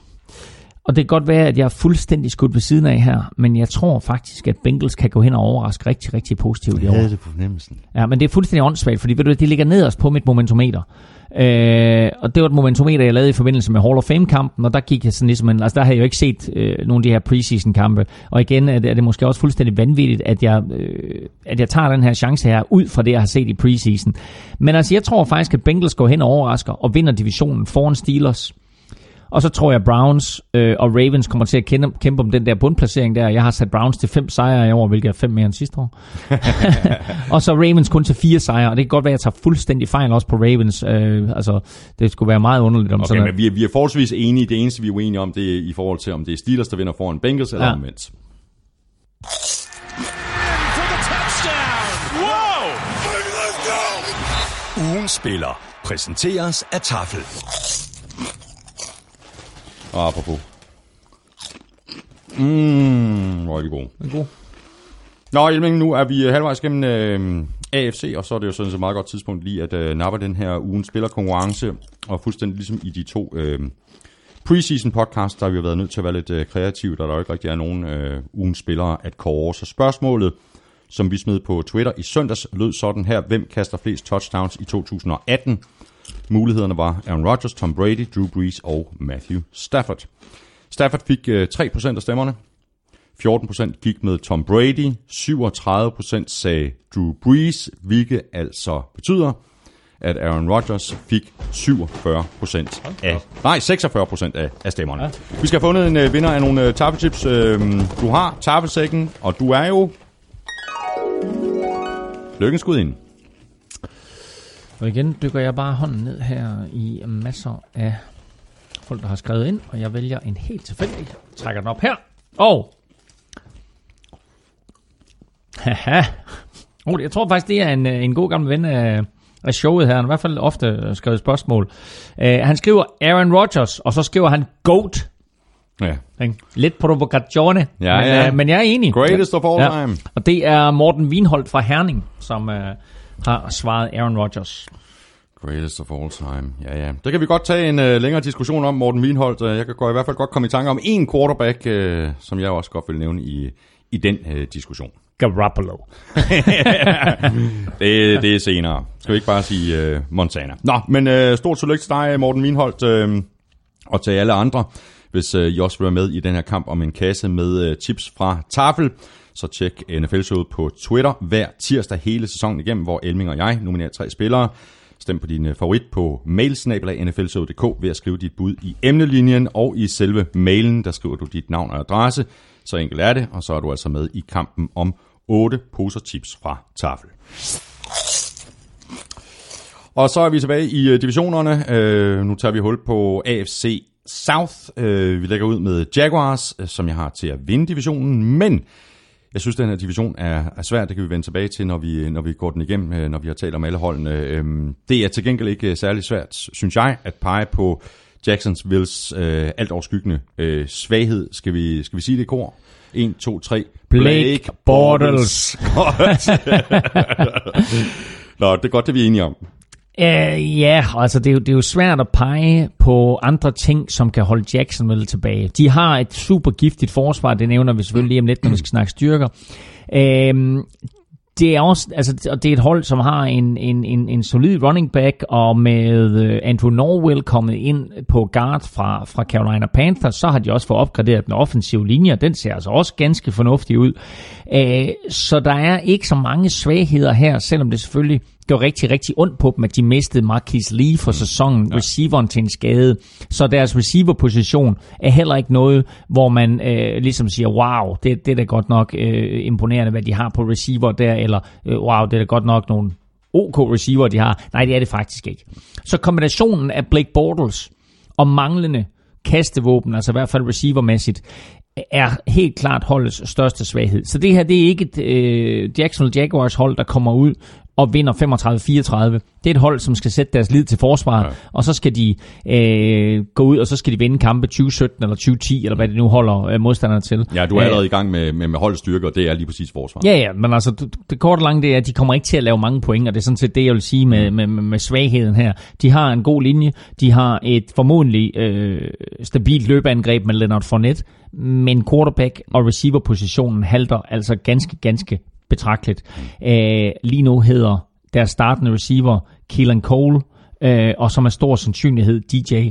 Og det kan godt være, at jeg er fuldstændig skudt ved siden af her, men jeg tror faktisk, at Bengals kan gå hen og overraske rigtig, rigtig positivt i år. Jeg havde det på fornemmelsen. Ja, men det er fuldstændig åndssvagt, fordi ved du, det ligger nederst på mit momentometer. Øh, og det var et momentometer, jeg lavede i forbindelse med Hall of Fame-kampen, og der gik jeg sådan ligesom, en, altså der havde jeg jo ikke set øh, nogle af de her preseason-kampe. Og igen er det, er det måske også fuldstændig vanvittigt, at jeg, øh, at jeg tager den her chance her ud fra det, jeg har set i preseason. Men altså, jeg tror faktisk, at Bengals går hen og overrasker og vinder divisionen foran Steelers. Og så tror jeg, Browns øh, og Ravens kommer til at kæmpe, kæmpe om den der bundplacering der. Jeg har sat Browns til fem sejre i år, hvilket er fem mere end sidste år. og så Ravens kun til fire sejre, og det kan godt være, at jeg tager fuldstændig fejl også på Ravens. Øh, altså, det skulle være meget underligt om okay, sådan men vi er, vi er forholdsvis enige. Det eneste, vi er uenige om, det er i forhold til, om det er Steelers, der vinder foran Bengals eller ja. omvendt. Ugen spiller præsenteres af Tafel. Og apropos. Mmm, hvor er de gode. Den er god. Nå, Elming, nu er vi halvvejs gennem øh, AFC, og så er det jo sådan et meget godt tidspunkt lige at øh, nappe den her ugen spillerkonkurrence, og fuldstændig ligesom i de to øh, preseason podcast, der har vi været nødt til at være lidt øh, kreative, da der jo ikke rigtig er nogen øh, ugens spillere at kåre. Så spørgsmålet, som vi smed på Twitter i søndags, lød sådan her. Hvem kaster flest touchdowns i 2018? Mulighederne var Aaron Rodgers, Tom Brady, Drew Brees og Matthew Stafford. Stafford fik øh, 3% af stemmerne. 14% gik med Tom Brady. 37% sagde Drew Brees, hvilket altså betyder, at Aaron Rodgers fik 47% af, nej, 46% af, af stemmerne. Ja. Vi skal have fundet en uh, vinder af nogle uh, tafelchips. Uh, du har tafelsækken, og du er jo lykkens skud ind. Og igen dykker jeg bare hånden ned her i masser af folk, der har skrevet ind, og jeg vælger en helt tilfældig. Trækker den op her. Og... Haha. Oh, jeg tror faktisk, det er en, øh, en god gammel ven af, af showet her. Han har i hvert fald ofte skrevet spørgsmål. Uh, han skriver Aaron Rodgers, og så skriver han GOAT. Ja. Lidt provocazione, Ja, men, ja. Uh, men jeg er enig. Greatest of all time. Og det er Morten Wienholdt fra Herning, som uh, har svaret Aaron Rodgers. Greatest of all time. Ja, ja. Det kan vi godt tage en uh, længere diskussion om, Morten Wienholdt. Uh, jeg kan gå, i hvert fald godt komme i tanke om en quarterback, uh, som jeg også godt vil nævne i, i den uh, diskussion. Garoppolo. Det, det er senere. Skal vi ikke bare sige uh, Montana? Nå, men uh, stort tillykke til dig, Morten Wienholdt, uh, og til alle andre, hvis uh, I også vil være med i den her kamp om en kasse med uh, chips fra Tafel. Så tjek NFL-showet på Twitter hver tirsdag hele sæsonen igennem, hvor Elming og jeg nominerer tre spillere. Stem på din øh, favorit på mailsnabelag.nflshow.dk ved at skrive dit bud i emnelinjen, og i selve mailen, der skriver du dit navn og adresse. Så enkelt er det, og så er du altså med i kampen om 8 poser chips fra Tafel. Og så er vi tilbage i øh, divisionerne. Øh, nu tager vi hul på AFC South. Øh, vi lægger ud med Jaguars, øh, som jeg har til at vinde divisionen, men jeg synes, den her division er, er svær. Det kan vi vende tilbage til, når vi, når vi går den igennem, øh, når vi har talt om alle holdene. Øhm, Det er til gengæld ikke øh, særlig svært, synes jeg, at pege på Jacksonvilles øh, alt overskyggende øh, svaghed. Skal vi, skal vi sige det i kor? 1, 2, 3. Blake Bortles. Godt. Nå, det er godt, det vi er enige om. Uh, ja, altså det er, jo, det er jo svært at pege på andre ting, som kan holde Jacksonville tilbage. De har et super giftigt forsvar, det nævner vi selvfølgelig lige om lidt, når vi skal snakke styrker. Uh, det er også, altså, det er et hold, som har en, en, en, en solid running back, og med øh, Andrew Norwell kommet ind på guard fra, fra Carolina Panthers, så har de også fået opgraderet den offensive linje, og den ser altså også ganske fornuftig ud. Øh, så der er ikke så mange svagheder her, selvom det selvfølgelig gjorde rigtig, rigtig ondt på dem, at de mistede Marquis Lee for sæsonen, ja. receiveren til en skade. Så deres receiver-position er heller ikke noget, hvor man øh, ligesom siger, wow, det, det er da godt nok øh, imponerende, hvad de har på receiver der, eller øh, wow, det er da godt nok nogle OK receiver, de har. Nej, det er det faktisk ikke. Så kombinationen af Blake Bortles og manglende kastevåben, altså i hvert fald receivermæssigt, er helt klart holdets største svaghed. Så det her, det er ikke et øh, Jacksonville Jaguars hold, der kommer ud og vinder 35-34. Det er et hold, som skal sætte deres lid til forsvaret, ja. og så skal de øh, gå ud, og så skal de vinde kampe 2017 eller 2010, eller hvad det nu holder øh, modstanderne til. Ja, du er allerede i gang med, med, med holdets styrke, og det er lige præcis forsvar. Ja, ja, men altså, det, korte lange, det er, at de kommer ikke til at lave mange point, og det er sådan set det, jeg vil sige med, med, med, med svagheden her. De har en god linje, de har et formodentlig øh, stabilt løbeangreb med Leonard Fournette, men quarterback og receiver-positionen halter altså ganske, ganske betragteligt. Øh, lige nu hedder deres startende receiver Keelan Cole, øh, og som er stor sandsynlighed DJ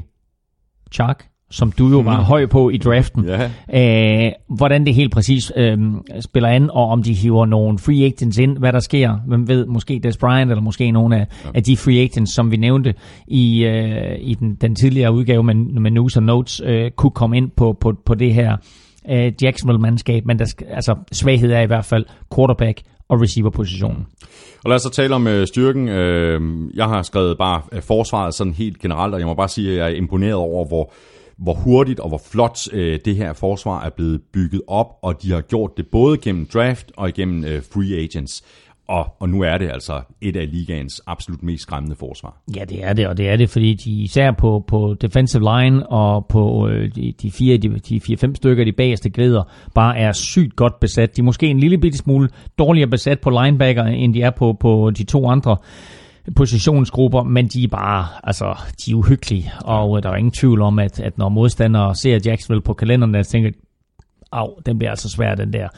Chark, som du jo var høj på i draften. Ja. Øh, hvordan det helt præcis øh, spiller an, og om de hiver nogle free agents ind, hvad der sker. Hvem ved, måske Des Bryant, eller måske nogle af, ja. af de free agents, som vi nævnte i, øh, i den, den tidligere udgave med, med News and Notes, øh, kunne komme ind på, på, på det her øh, Jacksonville-mandskab. Men der, skal- altså, svaghed er i hvert fald quarterback og receiver-positionen. Og lad os så tale om øh, styrken. Øh, jeg har skrevet bare øh, forsvaret sådan helt generelt, og jeg må bare sige, at jeg er imponeret over, hvor, hvor hurtigt og hvor flot øh, det her forsvar er blevet bygget op, og de har gjort det både gennem draft og igennem øh, free agents og, og nu er det altså et af ligaens absolut mest skræmmende forsvar. Ja, det er det, og det er det, fordi de især på, på defensive line og på øh, de, de, fire, de, de fire-fem stykker, de bagerste glæder, bare er sygt godt besat. De er måske en lille bitte smule dårligere besat på linebacker, end de er på, på de to andre positionsgrupper, men de er bare, altså, de er uhyggelige, og øh, der er ingen tvivl om, at, at når modstandere ser Jacksonville på kalenderen, der tænker, af, den bliver altså svær, den der.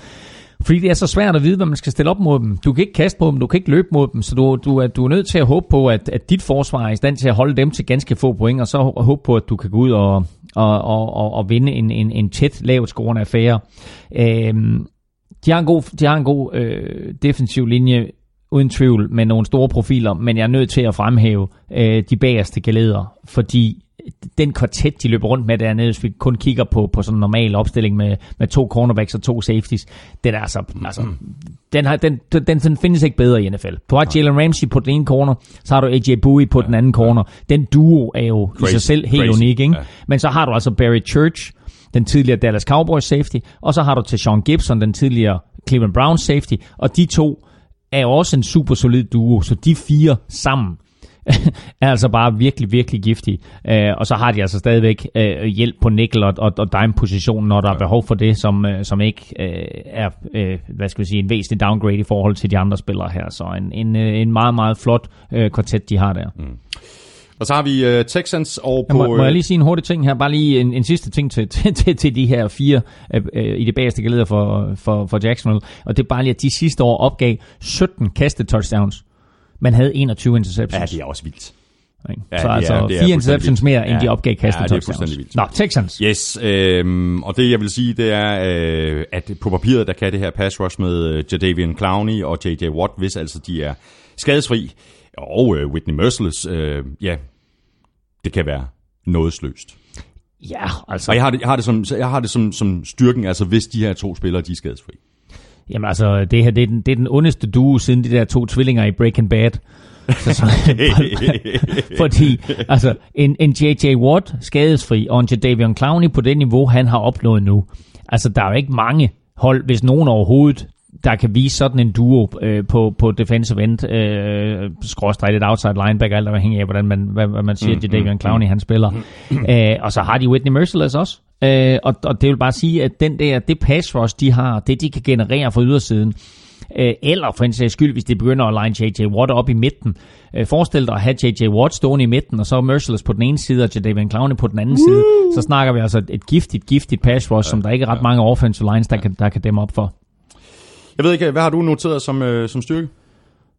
Fordi det er så svært at vide, hvad man skal stille op mod dem. Du kan ikke kaste på dem, du kan ikke løbe mod dem, så du, du, er, du er nødt til at håbe på, at, at dit forsvar er i stand til at holde dem til ganske få point, og så håbe på, at du kan gå ud og, og, og, og, og vinde en, en, en tæt, lavt scorende affære. Øhm, de har en god, de har en god øh, defensiv linje, uden tvivl, med nogle store profiler, men jeg er nødt til at fremhæve øh, de bagerste galeder, fordi den kvartet, de løber rundt med dernede, hvis vi kun kigger på, på sådan en normal opstilling med, med to cornerbacks og to safeties, den er altså, altså den, har, den, den, den findes ikke bedre i NFL. Du har Jalen Ramsey på den ene corner, så har du AJ Bowie på ja, den anden corner. Den duo er jo crazy, i sig selv helt crazy, unik, ikke? Ja. Men så har du altså Barry Church, den tidligere Dallas Cowboys safety, og så har du til Sean Gibson, den tidligere Cleveland Browns safety, og de to er også en super solid duo, så de fire sammen er altså bare virkelig, virkelig giftige. Uh, og så har de altså stadigvæk uh, hjælp på nickel og, og, og dime-positionen, når der er behov for det, som, uh, som ikke uh, er uh, hvad skal vi sige, en væsentlig downgrade i forhold til de andre spillere her. Så en, en, en meget, meget flot uh, kvartet, de har der. Mm. Og så har vi uh, Texans og på... Ja, må, må jeg lige sige en hurtig ting her? Bare lige en, en sidste ting til, til, til, til de her fire uh, i det bagerste galeder for, for, for Jacksonville. Og det er bare lige, at de sidste år opgav 17 kastet touchdowns man havde 21 interceptions. Ja, det er også vildt. Ja, så altså er, fire interceptions mere, end ja, de opgav kastet ja, det er fuldstændig vildt. Nå, Texans. Yes, øhm, og det jeg vil sige, det er, øh, at på papiret, der kan det her pass rush med øh, Jadavian Clowney og J.J. Watt, hvis altså de er skadesfri, og øh, Whitney Merciless, øh, ja, det kan være nådesløst. Ja, altså... Og jeg har det, jeg har det, som, jeg har det som, som styrken, altså hvis de her to spillere, de er skadesfri. Jamen altså, det her det er, den, det er den ondeste duo siden de der to tvillinger i Breaking Bad. Så, så, fordi altså, en, en J.J. Watt skadesfri, og en Jadavion Clowney på det niveau, han har opnået nu. Altså, der er jo ikke mange hold, hvis nogen overhovedet, der kan vise sådan en duo øh, på, på defensive end, øh, skråstrej lidt outside linebacker, alt afhængig af, hvordan man, hvad, hvad man siger, mm, Jadavion mm, Clowney, mm. han spiller. Mm. Øh, og så har de Whitney Merciless også, Øh, og, og det vil bare sige, at den der, det pass rush, de har, det de kan generere fra ydersiden, øh, eller for en sags skyld, hvis de begynder at line J.J. Watt op i midten. Øh, forestil dig at have J.J. Watt stående i midten, og så Merciless på den ene side, og Jadavian Clowney på den anden Woo! side. Så snakker vi altså et giftigt, giftigt pass rush, ja, som der ikke er ret ja. mange offensive lines, der, ja. kan, der kan dæmme op for. Jeg ved ikke, hvad har du noteret som, øh, som styrke?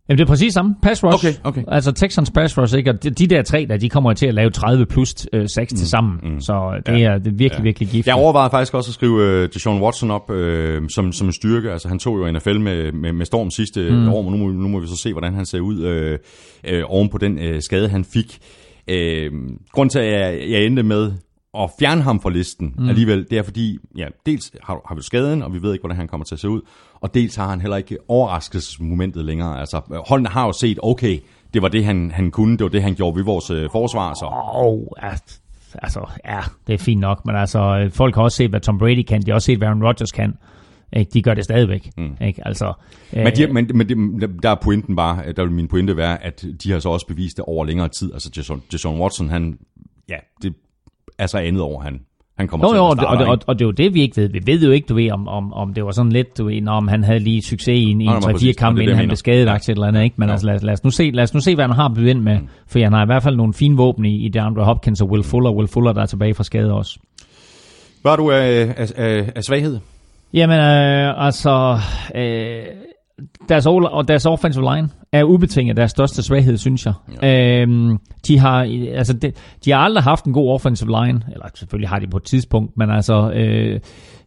Jamen det er præcis samme. Pass rush. Okay, okay. Altså Texans pass rush, ikke? Og de, de der tre der, de kommer til at lave 30 plus øh, 6 mm, til sammen. Mm, så det, ja, er, det er virkelig, ja. virkelig giftigt. Jeg overvejede faktisk også at skrive øh, Deshaun Watson op øh, som, som en styrke. Altså han tog jo NFL med, med, med storm sidste mm. år, men nu må, nu må vi så se, hvordan han ser ud øh, øh, oven på den øh, skade, han fik. Øh, grund til, at jeg, jeg endte med at fjerne ham fra listen mm. alligevel, det er fordi, ja, dels har, har vi skaden, og vi ved ikke, hvordan han kommer til at se ud, og dels har han heller ikke overraskelsesmomentet længere. Altså, holdene har jo set, okay, det var det, han, han kunne, det var det, han gjorde ved vores øh, forsvar. Så. Oh, altså, ja, det er fint nok, men altså, folk har også set, hvad Tom Brady kan, de har også set, hvad Aaron Rodgers kan. Ikke? De gør det stadigvæk. Mm. Ikke? Altså, men, de, øh, men, men der er pointen bare, der vil min pointe være, at de har så også bevist det over længere tid. Altså Jason, Jason Watson, han, ja, det er så andet over, han, han kommer jo, til jo, at starte, og, og, og, det er jo det, vi ikke ved. Vi ved jo ikke, du ved, om, om, om det var sådan lidt, du ved, om han havde lige succes i en, en 3-4 kamp, inden han blev skadet eller andet, ikke? Men ja. altså, lad, lad, os nu se, lad os nu se, hvad han har ind med, mm. for han har i hvert fald nogle fine våben i, i DeAndre Hopkins og Will Fuller. Will Fuller, der er tilbage fra skade også. Hvad er du af, af, af, af svaghed? Jamen, øh, altså, øh, deres, og deres offensive line er ubetinget deres største svaghed, synes jeg. Ja. Øhm, de, har, altså de, de har aldrig haft en god offensive line, eller selvfølgelig har de på et tidspunkt, men altså øh,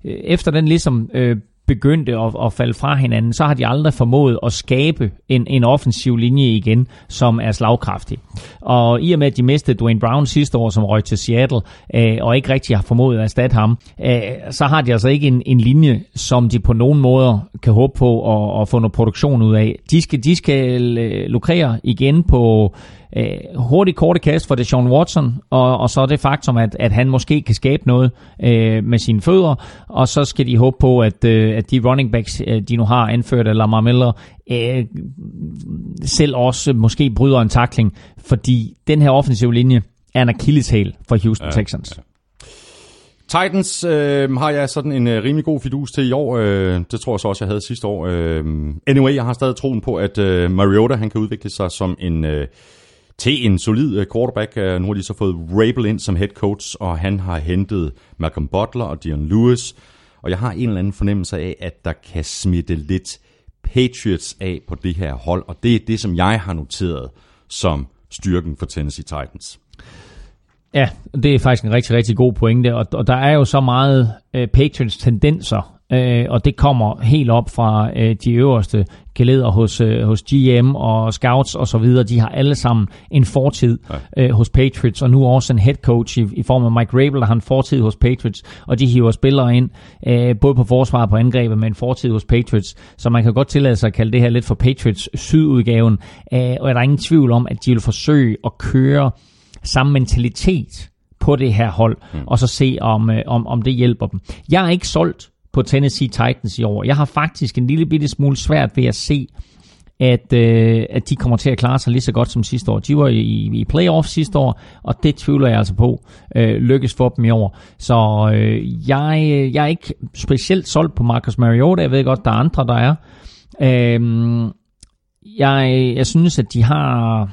efter den ligesom øh, begyndte at, at falde fra hinanden, så har de aldrig formået at skabe en, en offensiv linje igen, som er slagkraftig. Og i og med, at de mistede Dwayne Brown sidste år, som røg til Seattle, øh, og ikke rigtig har formået at erstatte ham, øh, så har de altså ikke en, en linje, som de på nogen måder kan håbe på at, at få noget produktion ud af. De skal, de skal øh, lukrere igen på øh, hurtigt korte kast for Deshaun Watson, og, og så det faktum, at, at han måske kan skabe noget øh, med sine fødder, og så skal de håbe på, at, øh, at de running backs, øh, de nu har anført af Lamar Miller, øh, selv også måske bryder en takling, fordi den her offensive linje er en akilleshæl for Houston ja, Texans. Ja. Titans øh, har jeg sådan en øh, rimelig god fidus til i år. Øh, det tror jeg så også, jeg havde sidste år. Øh, anyway, jeg har stadig troen på, at øh, Mariota han kan udvikle sig som en... Øh, til en solid øh, quarterback. Øh, nu har de så fået Rabel ind som head coach, og han har hentet Malcolm Butler og Dion Lewis. Og jeg har en eller anden fornemmelse af, at der kan smitte lidt Patriots af på det her hold, og det er det, som jeg har noteret som styrken for Tennessee Titans. Ja, det er faktisk en rigtig, rigtig god pointe, og, og der er jo så meget øh, Patriots tendenser, uh, og det kommer helt op fra uh, de øverste geleder hos, uh, hos GM og scouts og så videre. De har alle sammen en fortid uh, hos Patriots, og nu også en head coach i, i form af Mike Rabel, der har en fortid hos Patriots, og de hiver spillere ind, uh, både på forsvar og på angrebet, med en fortid hos Patriots, så man kan godt tillade sig at kalde det her lidt for Patriots sydudgaven, uh, og er der ingen tvivl om, at de vil forsøge at køre samme mentalitet på det her hold, mm. og så se, om, øh, om, om det hjælper dem. Jeg er ikke solgt på Tennessee Titans i år. Jeg har faktisk en lille bitte smule svært ved at se, at, øh, at de kommer til at klare sig lige så godt som sidste år. De var i, i playoff sidste år, og det tvivler jeg altså på øh, lykkes for dem i år. Så øh, jeg, jeg er ikke specielt solgt på Marcus Mariota. Jeg ved godt, der er andre, der er. Øh, jeg, jeg synes, at de har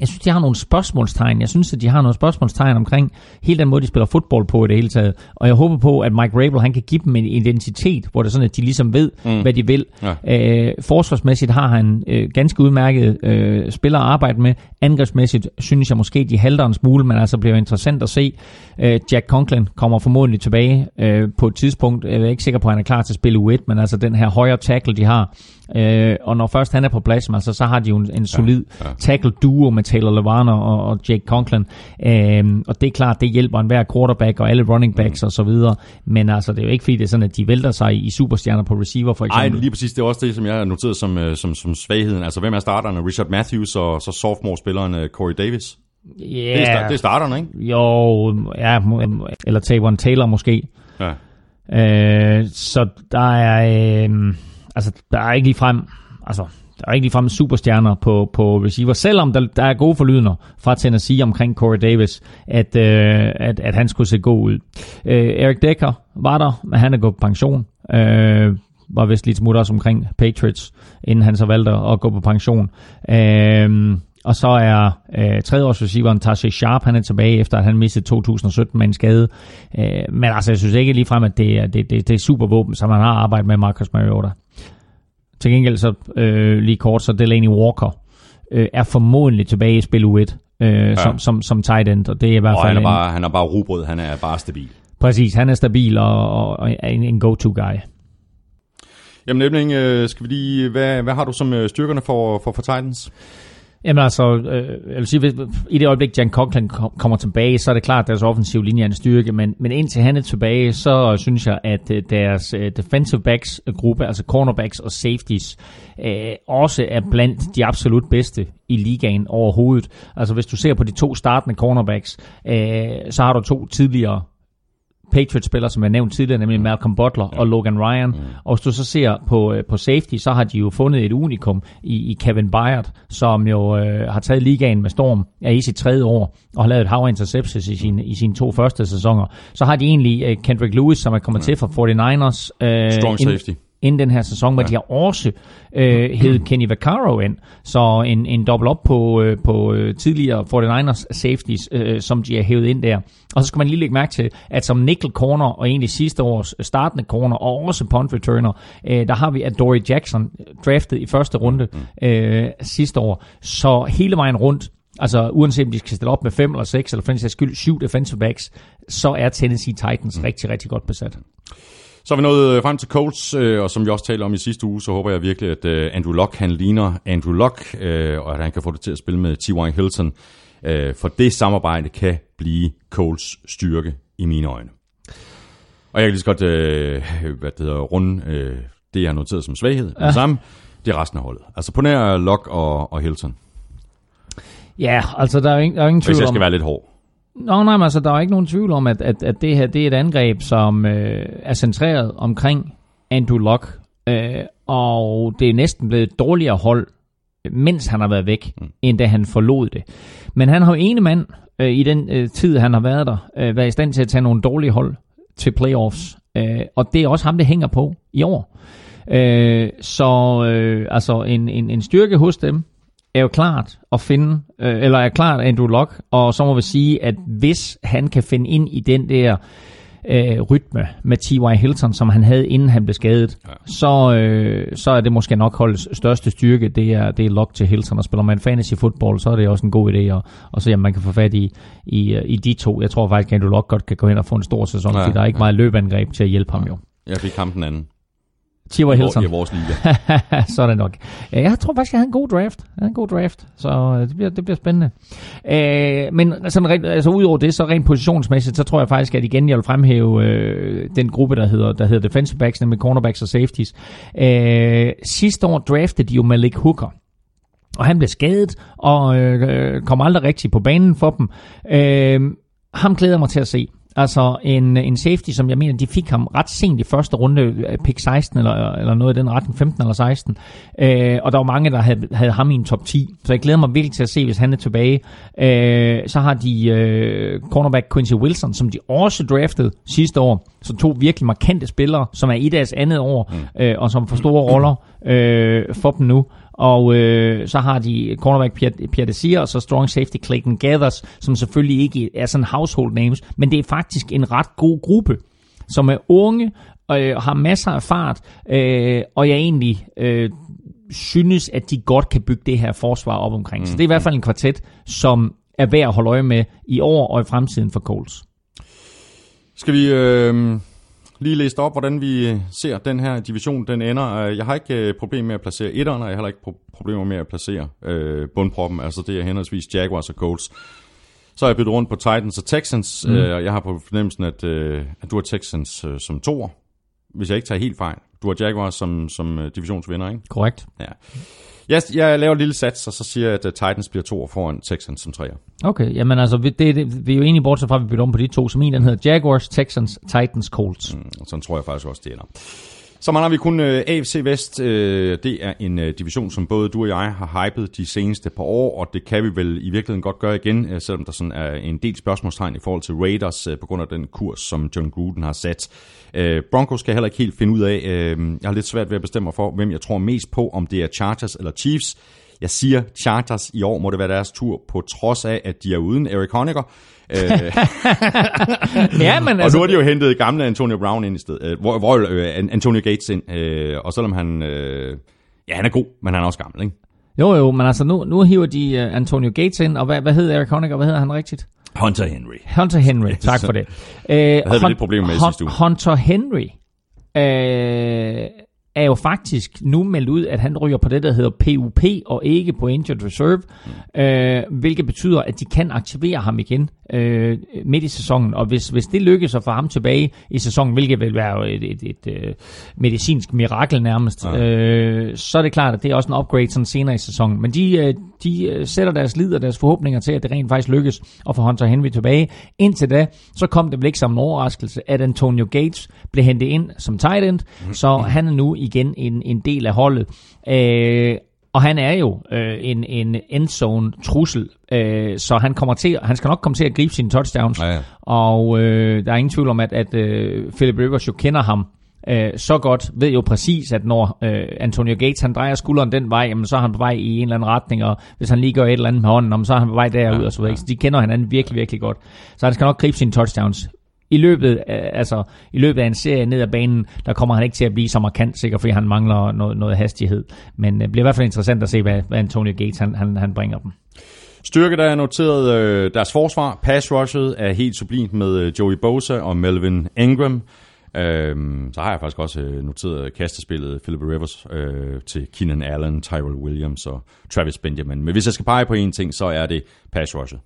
jeg synes, de har nogle spørgsmålstegn. Jeg synes, at de har nogle spørgsmålstegn omkring hele den måde, de spiller fodbold på i det hele taget. Og jeg håber på, at Mike Rabel han kan give dem en identitet, hvor det er sådan, at de ligesom ved, mm. hvad de vil. Ja. Øh, forsvarsmæssigt har han øh, ganske udmærket øh, spillere at arbejde med. Angrebsmæssigt synes jeg måske, de halter en smule, men altså bliver interessant at se. Øh, Jack Conklin kommer formodentlig tilbage øh, på et tidspunkt. Jeg er ikke sikker på, at han er klar til at spille u men altså den her højre tackle, de har, Øh, og når først han er på plads, altså, så har de jo en, en solid ja, ja. tackle duo med Taylor Levan og, og Jake Conklin. Øh, og det er klart, det hjælper enhver quarterback og alle running backs mm. og så videre. Men altså, det er jo ikke fordi, det er sådan, at de vælter sig i superstjerner på receiver for eksempel. Nej, lige præcis. Det er også det, som jeg har noteret som, øh, som, som svagheden. Altså, hvem er starterne? Richard Matthews og så sophomore-spilleren øh, Corey Davis? Yeah. Det, er, det er starterne, ikke? Jo, ja, eller Tavon Taylor måske. Ja. Øh, så der er... Øh, altså, der er ikke lige frem, altså, der er ikke frem superstjerner på, på receiver, selvom der, der er gode forlydende fra Tennessee omkring Corey Davis, at, øh, at, at han skulle se god ud. Øh, Eric Decker var der, men han er gået på pension. Øh, var vist lidt smut også omkring Patriots, inden han så valgte at gå på pension. Øh, og så er øh, tredjeårsreceiveren receiveren Sharp, han er tilbage efter, at han mistede 2017 med en skade. Øh, men altså, jeg synes ikke lige frem, at det er, det, det, det er super våben, som han har arbejdet med Marcus Mariota. Til gengæld så øh, lige kort, så Delaney Walker øh, er formodentlig tilbage i spil U1 øh, ja. som, som, som tight end, og det er i hvert fald... han er bare, en, han er bare rubrød, han er bare stabil. Præcis, han er stabil og, og, og en, en go-to-guy. Jamen Ebling, øh, skal vi lige, hvad, hvad har du som øh, styrkerne for, for, for Titans? Jamen altså, øh, jeg vil sige, hvis, i det øjeblik, Jan Conklin kommer tilbage, så er det klart, at deres offensiv linje er en styrke, men, men indtil han er tilbage, så synes jeg, at øh, deres øh, defensive backs gruppe, altså cornerbacks og safeties, øh, også er blandt de absolut bedste i ligaen overhovedet. Altså hvis du ser på de to startende cornerbacks, øh, så har du to tidligere Patriots-spillere, som jeg nævnt tidligere, nemlig Malcolm Butler ja. og Logan Ryan. Mm. Og hvis du så ser på, øh, på safety, så har de jo fundet et unikum i, i Kevin Byard, som jo øh, har taget ligaen med storm, er i sit tredje år, og har lavet et hav interceptions i sine, i sine to første sæsoner. Så har de egentlig uh, Kendrick Lewis, som er kommet mm. til fra 49ers. Uh, Strong safety inden den her sæson, hvor ja. de har også øh, hed Kenny Vaccaro ind. Så en, en dobbelt op på, øh, på øh, tidligere 49ers safeties, øh, som de har hævet ind der. Og så skal man lige lægge mærke til, at som nickel corner, og egentlig sidste års startende corner, og også punt returner, øh, der har vi Dory Jackson draftet i første runde mm. øh, sidste år. Så hele vejen rundt, Altså uanset om de skal stille op med fem eller seks, eller for en skyld syv defensive backs, så er Tennessee Titans mm. rigtig, rigtig godt besat. Så er vi nået øh, frem til Colts, øh, og som vi også talte om i sidste uge, så håber jeg virkelig, at øh, Andrew Luck han ligner Andrew Luck, og at han kan få det til at spille med T.Y. Hilton. For det samarbejde kan blive Colts styrke i mine øjne. Og jeg kan lige så godt hvad det hedder, runde det, jeg har noteret som svaghed. Ja. Det samme, det er resten af holdet. Altså på nær Luck og, og Hilton. Ja, altså der er ingen, der er ingen Hvis tvivl jeg om... skal være lidt hård. Nå, nej, men altså, der er ikke nogen tvivl om, at, at, at det her det er et angreb, som øh, er centreret omkring Andrew Luck. Øh, og det er næsten blevet et dårligere hold, mens han har været væk, mm. end da han forlod det. Men han har jo ene mand øh, i den øh, tid, han har været der, øh, været i stand til at tage nogle dårlige hold til playoffs. Øh, og det er også ham, det hænger på i år. Øh, så øh, altså en, en, en styrke hos dem er jo klart at finde, øh, eller er klart Andrew Luck, og så må vi sige, at hvis han kan finde ind i den der øh, rytme med T.Y. Hilton, som han havde inden han blev skadet, ja. så, øh, så er det måske nok holdets største styrke, det er, det er Luck til Hilton, og spiller man fantasy football, så er det også en god idé at, at se, om man kan få fat i, i, i de to. Jeg tror faktisk, at Andrew Luck godt kan gå hen og få en stor sæson, ja, fordi der er ikke ja. meget løbeangreb til at hjælpe ham jo. Jeg fik ham den anden. I, Hilton. I vores liga. så det nok. Ja, Jeg tror faktisk, jeg havde en god draft. Jeg havde en god draft, så øh, det bliver, det bliver spændende. Øh, men sådan rent, altså udover det, så rent positionsmæssigt, så tror jeg faktisk, at igen, jeg vil fremhæve øh, den gruppe, der hedder, der hedder defensive backs, nemlig cornerbacks og safeties. Øh, sidste år draftede de jo Malik Hooker. Og han blev skadet, og øh, kom aldrig rigtig på banen for dem. Øh, ham glæder mig til at se. Altså en, en safety, som jeg mener, de fik ham ret sent i første runde, øh, pick 16 eller, eller noget i den retning, 15 eller 16. Øh, og der var mange, der havde, havde ham i en top 10. Så jeg glæder mig virkelig til at se, hvis han er tilbage. Øh, så har de øh, cornerback Quincy Wilson, som de også draftede sidste år. Så to virkelig markante spillere, som er i deres andet år, mm. øh, og som får store roller øh, for dem nu. Og øh, så har de cornerback Pierre, Pierre Desir, og så strong safety Clayton Gathers, som selvfølgelig ikke er sådan household names, men det er faktisk en ret god gruppe, som er unge og øh, har masser af fart, øh, og jeg egentlig øh, synes, at de godt kan bygge det her forsvar op omkring. Mm. Så det er i hvert fald en kvartet, som er værd at holde øje med i år og i fremtiden for Coles. Skal vi øh, lige læse op, hvordan vi ser den her division, den ender. Øh, Jeg har ikke øh, problemer med at placere etteren, og jeg har ikke pro- problemer med at placere øh, bundproppen. Altså det er henholdsvis Jaguars og Colts. Så har jeg byttet rundt på Titans og Texans, mm. øh, og jeg har på fornemmelsen, at, øh, at du har Texans øh, som toer, hvis jeg ikke tager helt fejl. Du har Jaguars som, som øh, divisionsvinder, ikke? Korrekt. Ja. Jeg, jeg laver et lille sats, og så siger jeg, at øh, Titans bliver toer foran Texans som treer. Okay, jamen altså, vi, det, det, vi er jo egentlig bortset fra, at vi bytter om på de to, som en den hedder Jaguars, Texans, Titans, Colts. Mm. Sådan tror jeg faktisk også, det ender. Så har vi kun øh, AFC Vest. Øh, det er en øh, division, som både du og jeg har hypet de seneste par år, og det kan vi vel i virkeligheden godt gøre igen, øh, selvom der sådan er en del spørgsmålstegn i forhold til Raiders øh, på grund af den kurs, som John Gruden har sat. Øh, Broncos kan jeg heller ikke helt finde ud af. Øh, jeg har lidt svært ved at bestemme mig for, hvem jeg tror mest på, om det er Chargers eller Chiefs. Jeg siger Chargers i år må det være deres tur, på trods af, at de er uden Eric Honecker. Øh, Ja, men og altså, nu har de jo hentet gamle Antonio Brown ind i stedet. Øh, hvor, hvor øh, Antonio Gates ind. Øh, og selvom han... Øh, ja, han er god, men han er også gammel, ikke? jo jo, men altså nu, nu hiver de uh, Antonio Gates ind, og hvad, hvad hedder Eric Honecker, hvad hedder han rigtigt? Hunter Henry. Hunter Henry, tak for det. Jeg havde vi lidt problemer med i sidste uge. Hunter Henry uh, er jo faktisk nu meldt ud, at han ryger på det, der hedder PUP, og ikke på Injured Reserve, mm. øh, hvilket betyder, at de kan aktivere ham igen øh, midt i sæsonen, og hvis, hvis det lykkes at få ham tilbage i sæsonen, hvilket vil være et, et, et, et medicinsk mirakel nærmest, Ja. øh, så er det klart, at det er også en upgrade sådan senere i sæsonen. Men de, øh, de øh, sætter deres lid og deres forhåbninger til, at det rent faktisk lykkes at få Hunter Henry tilbage. Indtil da, så kom det vel ikke som en overraskelse, at Antonio Gates blev hentet ind som tight end, så han er nu igen en, en del af holdet. Øh, og han er jo øh, en, en endzone trussel, øh, så han kommer til, han skal nok komme til at gribe sine touchdowns. Ja, ja. Og øh, der er ingen tvivl om, at, at øh, Philip Rivers jo kender ham øh, så godt, ved jo præcis, at når øh, Antonio Gates han drejer skulderen den vej, jamen, så er han på vej i en eller anden retning, og hvis han lige gør et eller andet med hånden, jamen, så er han på vej derud Ja, og så videre. ja. Så de kender hinanden virkelig, virkelig godt. Så han skal nok gribe sine touchdowns. I løbet, af, altså, I løbet af en serie ned ad banen, der kommer han ikke til at blive så markant, sikkert fordi han mangler noget, noget hastighed. Men det bliver i hvert fald interessant at se, hvad, hvad Antonio Gates han, han, han bringer dem. Styrke, der er noteret øh, deres forsvar. Pass rushet er helt sublimt med øh, Joey Bosa og Melvin Ingram. Øhm, så har jeg faktisk også øh, noteret kastespillet Philip Rivers øh, til Keenan Allen, Tyrell Williams og Travis Benjamin. Men hvis jeg skal pege på en ting, så er det pass rushet.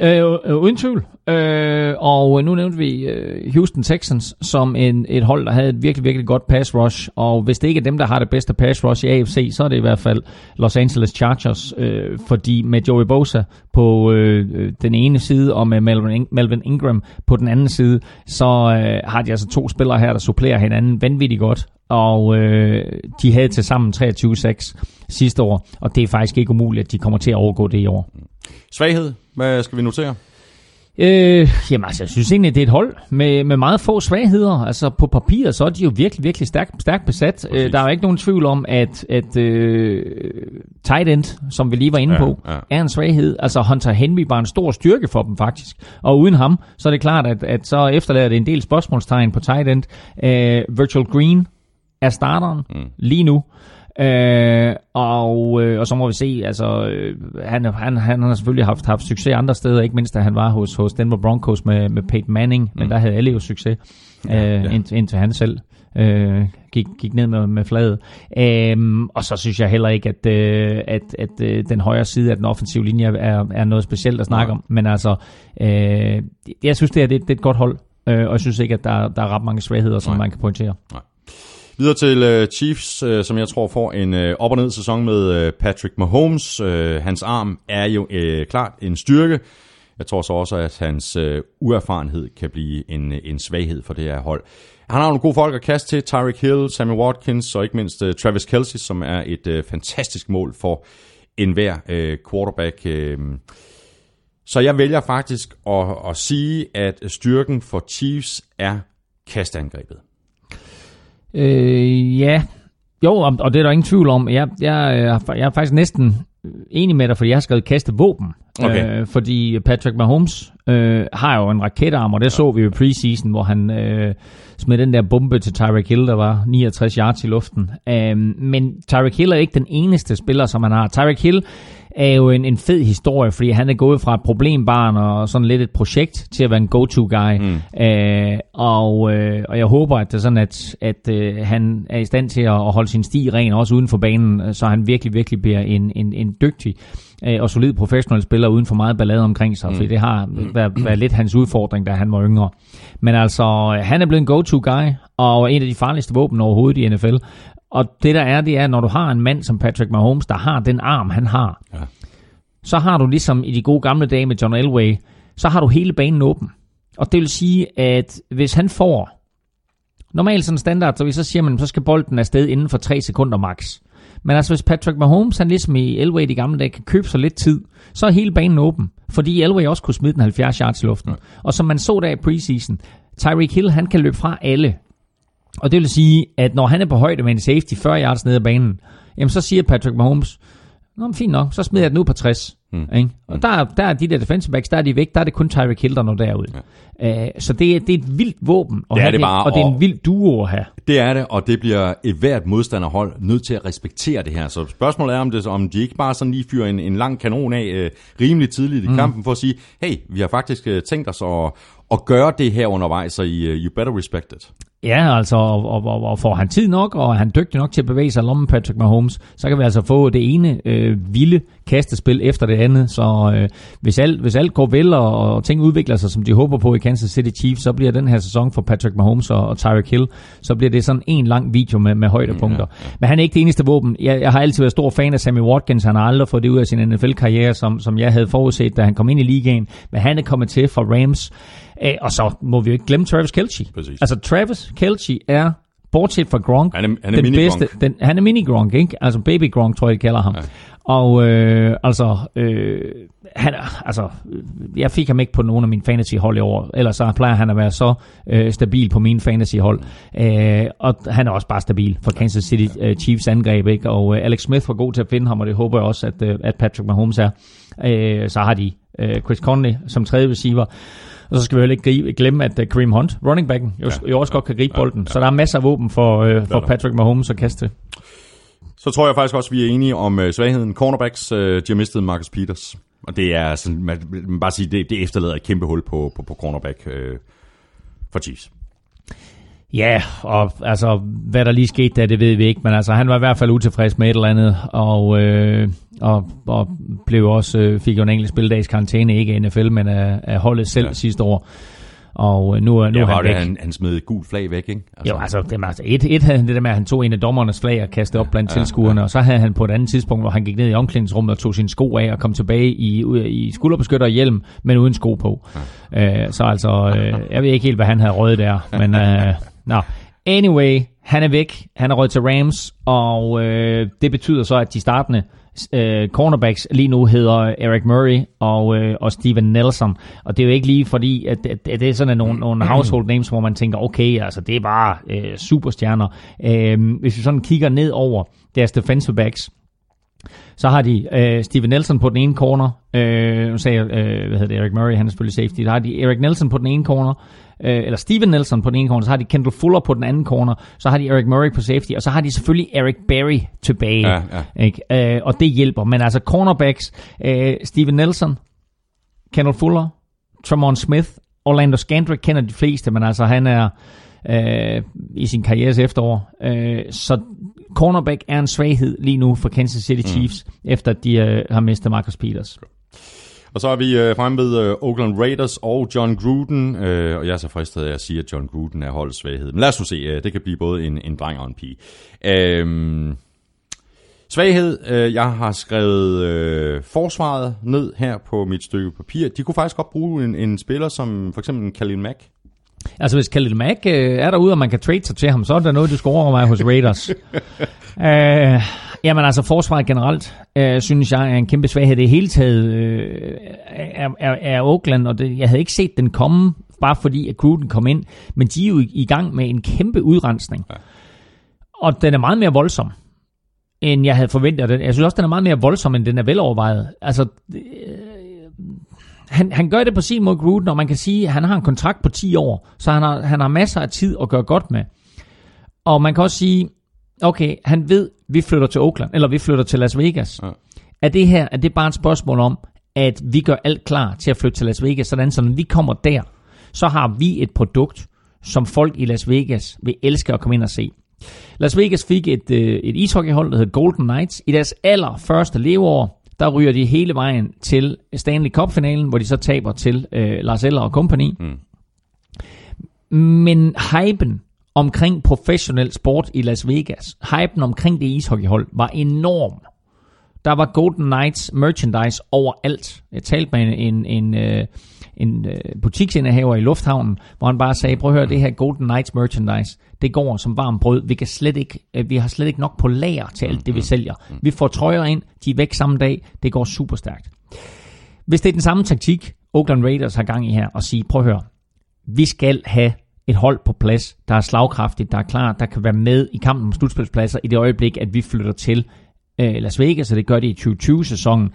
Øh, øh, uden tvivl. Øh, og nu nævnte vi øh, Houston Texans som en, et hold, der havde et virkelig, virkelig godt pass rush. Og hvis det ikke er dem, der har det bedste pass rush i AFC, så er det i hvert fald Los Angeles Chargers. Øh, fordi med Joey Bosa på øh, øh den ene side, og med Melvin, Melvin Ingram på den anden side, så øh, har de altså to spillere her, der supplerer hinanden vanvittigt godt og øh, de havde til sammen 23-6 sidste år, og det er faktisk ikke umuligt, at de kommer til at overgå det i år. Svaghed, hvad skal vi notere? Øh, jamen altså, jeg synes egentlig, det er et hold med, med meget få svagheder. Altså på papiret, så er de jo virkelig, virkelig stærkt stærk besat. Øh, der er jo ikke nogen tvivl om, at, at øh, tight end, som vi lige var inde ja, på, ja. er en svaghed. Altså Hunter Henry var en stor styrke for dem faktisk. Og uden ham, så er det klart, at, at så efterlader det en del spørgsmålstegn på tight end. Øh, Virtual Green er starteren mm. lige nu. Øh, og, øh, og så må vi se, altså øh, han, han, han har selvfølgelig haft, haft succes andre steder, ikke mindst da han var hos, hos Denver Broncos med, med Peyton Manning, mm. men der havde alle jo succes, ja, øh, ja. Indtil, indtil han selv øh, gik, gik ned med, med fladet. Øh, og så synes jeg heller ikke, at, øh, at, at øh, den højre side af den offensive linje er, er noget specielt at snakke ja. om, men altså, øh, jeg synes, det er, det, det er et godt hold, øh, og jeg synes ikke, at der, der er ret mange svagheder, som Nej. man kan pointere. Nej. Videre til uh, Chiefs, uh, som jeg tror får en uh, op- og ned sæson med uh, Patrick Mahomes. Uh, hans arm er jo uh, klart en styrke. Jeg tror så også, at hans uh, uerfarenhed kan blive en, en svaghed for det her hold. Han har nogle gode folk at kaste til. Tyreek Hill, Sammy Watkins og ikke mindst uh, Travis Kelsey, som er et uh, fantastisk mål for enhver uh, quarterback. Uh, så jeg vælger faktisk at, at sige, at styrken for Chiefs er kastangrebet. Øh, ja, jo, og det er der ingen tvivl om. Jeg, jeg, jeg er faktisk næsten enig med dig, fordi jeg har skrevet kaste våben. Okay. Øh, fordi Patrick Mahomes øh, har jo en raketarm, og det ja. så vi jo i preseason, hvor han øh, smed den der bombe til Tyreek Hill, der var 69 yards i luften. Øh, men Tyreek Hill er ikke den eneste spiller, som han har. Tyreek Hill er jo en, en fed historie, fordi han er gået fra et problembarn og sådan lidt et projekt til at være en go-to-guy. Mm. Øh, og, øh, og jeg håber, at det er sådan, at, at øh, han er i stand til at, holde sin sti ren, også uden for banen, så han virkelig, virkelig bliver en, en, en dygtig øh, og solid professionel spiller uden for meget ballade omkring sig, mm. for det har mm. været, været lidt hans udfordring, da han var yngre. Men altså, han er blevet en go-to-guy, og en af de farligste våben overhovedet i NFL. Og det der er, det er, når du har en mand som Patrick Mahomes, der har den arm, han har, ja. så har du ligesom i de gode gamle dage med John Elway, så har du hele banen åben. Og det vil sige, at hvis han får, normalt sådan standard, så, vi så siger man, så skal bolden afsted inden for 3 sekunder max. Men altså hvis Patrick Mahomes, han ligesom i Elway de gamle dage, kan købe sig lidt tid, så er hele banen åben. Fordi Elway også kunne smide den 70 yards i luften. Ja. Og som man så der i preseason, Tyreek Hill, han kan løbe fra alle. Og det vil sige, at når han er på højde med en safety 40 yards nede af banen, jamen så siger Patrick Mahomes, Nå, men fint nok, så smider jeg den ud på 60. Mm. Ikke? Og mm. der, der er de der defensive backs, der er de væk, der er det kun Tyreek Hill, der når derud. Ja. Uh, så det er, det er et vildt våben, og, det er det bare, og det er en vild duo her. Det er det, og det bliver et hvert modstanderhold nødt til at respektere det her. Så spørgsmålet er, om, det, om de ikke bare sådan lige fyrer en, en lang kanon af uh, rimelig tidligt i mm. kampen, for at sige, hey, vi har faktisk uh, tænkt os at, at gøre det her undervejs, så I, uh, you better respect it. Ja, altså, og, og, og, og får han tid nok, og er han dygtig nok til at bevæge sig lommen Patrick Mahomes, så kan vi altså få det ene øh, vilde kastespil efter det andet. Så øh, hvis, alt, hvis alt går vel, og, og ting udvikler sig, som de håber på i Kansas City Chiefs, så bliver den her sæson for Patrick Mahomes og, og Tyreek Hill, så bliver det sådan en lang video med, med højdepunkter. Ja, ja. Men han er ikke det eneste våben. Jeg, jeg har altid været stor fan af Sammy Watkins. Han har aldrig fået det ud af sin NFL-karriere, som, som jeg havde forudset, da han kom ind i ligaen. Men han er kommet til fra Rams. Øh, og så må vi jo ikke glemme Travis Kelce. Præcis. Altså Travis Kelce er bortset fra Gronk, han er, han er den bedste, den, han er mini Gronk, ikke? Altså baby Gronk, tror jeg, de kalder ham. Ja. Og øh, altså, øh, han, altså, jeg fik ham ikke på nogen af mine fantasy-hold i år, ellers så plejer han at være så øh, stabil på mine fantasy-hold. Øh, og han er også bare stabil for Kansas City øh, Chiefs angreb, ikke? Og øh, Alex Smith var god til at finde ham, og det håber jeg også, at, øh, at Patrick Mahomes er. Øh, så har de øh, Chris Conley som tredje receiver. Og så skal vi heller ikke glemme, at uh, Kareem Hunt, running backen, jo, ja, jo også ja, godt kan gribe bolden. Ja, ja. Så der er masser af våben for, uh, for Patrick Mahomes at kaste. Så tror jeg faktisk også, at vi er enige om uh, svagheden. Cornerbacks, uh, de har mistet Marcus Peters. Og det er sådan, man, man bare sige, det, det efterlader et kæmpe hul på, på, på cornerback uh, for Chiefs. Ja, og altså, hvad der lige skete der, det ved vi ikke, men altså, han var i hvert fald utilfreds med et eller andet, og øh, og, og blev også, øh, fik jo en enkelt spildags karantæne, ikke NFL, men af, af holdet selv Ja. sidste år. Og øh, nu, er- nu Ja, er han det, væk. han, han smed et gult flag væk, ikke? Jo, altså, det, altså et, et havde han det der med, at han tog en af dommernes flag og kastede op blandt Ja, tilskuerne, ja. og så havde han på et andet tidspunkt, hvor han gik ned i omklædningsrummet og tog sine sko af og kom tilbage i, i skulderbeskytter og hjelm, men uden sko på. Ja. Øh, så altså, øh, jeg ved ikke helt, hvad han havde røget der, men øh, nå. Anyway, han er væk, han er røget til Rams, og øh, det betyder så, at de startende øh, cornerbacks lige nu hedder Eric Murray og, øh, og Steven Nelson. Og det er jo ikke lige fordi, at, at, at det er sådan nogle, nogle household names, hvor man tænker, okay, altså det er bare øh, superstjerner. Øh, hvis vi sådan kigger ned over deres defensive backs, så har de øh, Steven Nelson på den ene corner. Øh, nu sagde jeg, øh, hvad hedder det, Eric Murray, han er selvfølgelig safety. Der har de Eric Nelson på den ene corner, øh, eller Steven Nelson på den ene corner, så har de Kendall Fuller på den anden corner, så har de Eric Murray på safety, og så har de selvfølgelig Eric Berry tilbage. Ja, ja. Ikke? Øh, og det hjælper. Men altså cornerbacks, øh, Steven Nelson, Kendall Fuller, Tramon Smith, Orlando Scandrick kender de fleste, men altså han er øh, i sin karrieres efterår. Øh, så cornerback er en svaghed lige nu for Kansas City Chiefs, mm. efter de øh, har mistet Marcus Peters. Og så er vi øh, fremme ved øh, Oakland Raiders og John Gruden, øh, og jeg er så fristet af at sige, at John Gruden er holdets svaghed. Men lad os nu se, øh, det kan blive både en, en dreng og en pige. Øh, svaghed, øh, jeg har skrevet øh, forsvaret ned her på mit stykke papir. De kunne faktisk godt bruge en, en spiller som for eksempel en Khalil Mack. Altså hvis Khalil Mack øh, er derude, og man kan trade sig til ham, så er der noget, du skal overveje hos Raiders. øh, jamen altså forsvaret generelt, øh, synes jeg er en kæmpe svaghed. Det hele taget øh, er, er, er Oakland, og det, jeg havde ikke set den komme, bare fordi at Gruden kom ind, men de er jo i, i gang med en kæmpe udrensning. Ja. Og den er meget mere voldsom, end jeg havde forventet. Jeg synes også, den er meget mere voldsom, end den er velovervejet. Altså, han, han gør det på sin måde, Gruden, og man kan sige, at han har en kontrakt på 10 år, så han har, han har masser af tid at gøre godt med. Og man kan også sige, okay, han ved, vi flytter til Oakland, eller vi flytter til Las Vegas. Ja. Er det her, er det bare et spørgsmål om, at vi gør alt klar til at flytte til Las Vegas, sådan så når vi kommer der, så har vi et produkt, som folk i Las Vegas vil elske at komme ind og se. Las Vegas fik et, øh, et ishockeyhold, der hedder Golden Knights. I deres allerførste leveår, der ryger de hele vejen til Stanley Cup-finalen, hvor de så taber til øh, Lars Eller og company. Mm. Men hypen omkring professionel sport i Las Vegas, hypen omkring det ishockeyhold, var enorm. Der var Golden Knights merchandise overalt. Jeg talte med en, en, en, øh, en øh, butiksindehaver i lufthavnen, hvor han bare sagde, prøv at høre, det her Golden Knights merchandise, det går som varm brød. Vi, kan slet ikke, øh, vi har slet ikke nok på lager til alt det, vi sælger. Vi får trøjer ind, de er væk samme dag, det går super stærkt. Hvis det er den samme taktik, Oakland Raiders har gang i her, og sige, prøv at høre, vi skal have et hold på plads, der er slagkraftigt, der er klar, der kan være med i kampen om slutspilspladser i det øjeblik, at vi flytter til øh, Las Vegas, og det gør det i 2020-sæsonen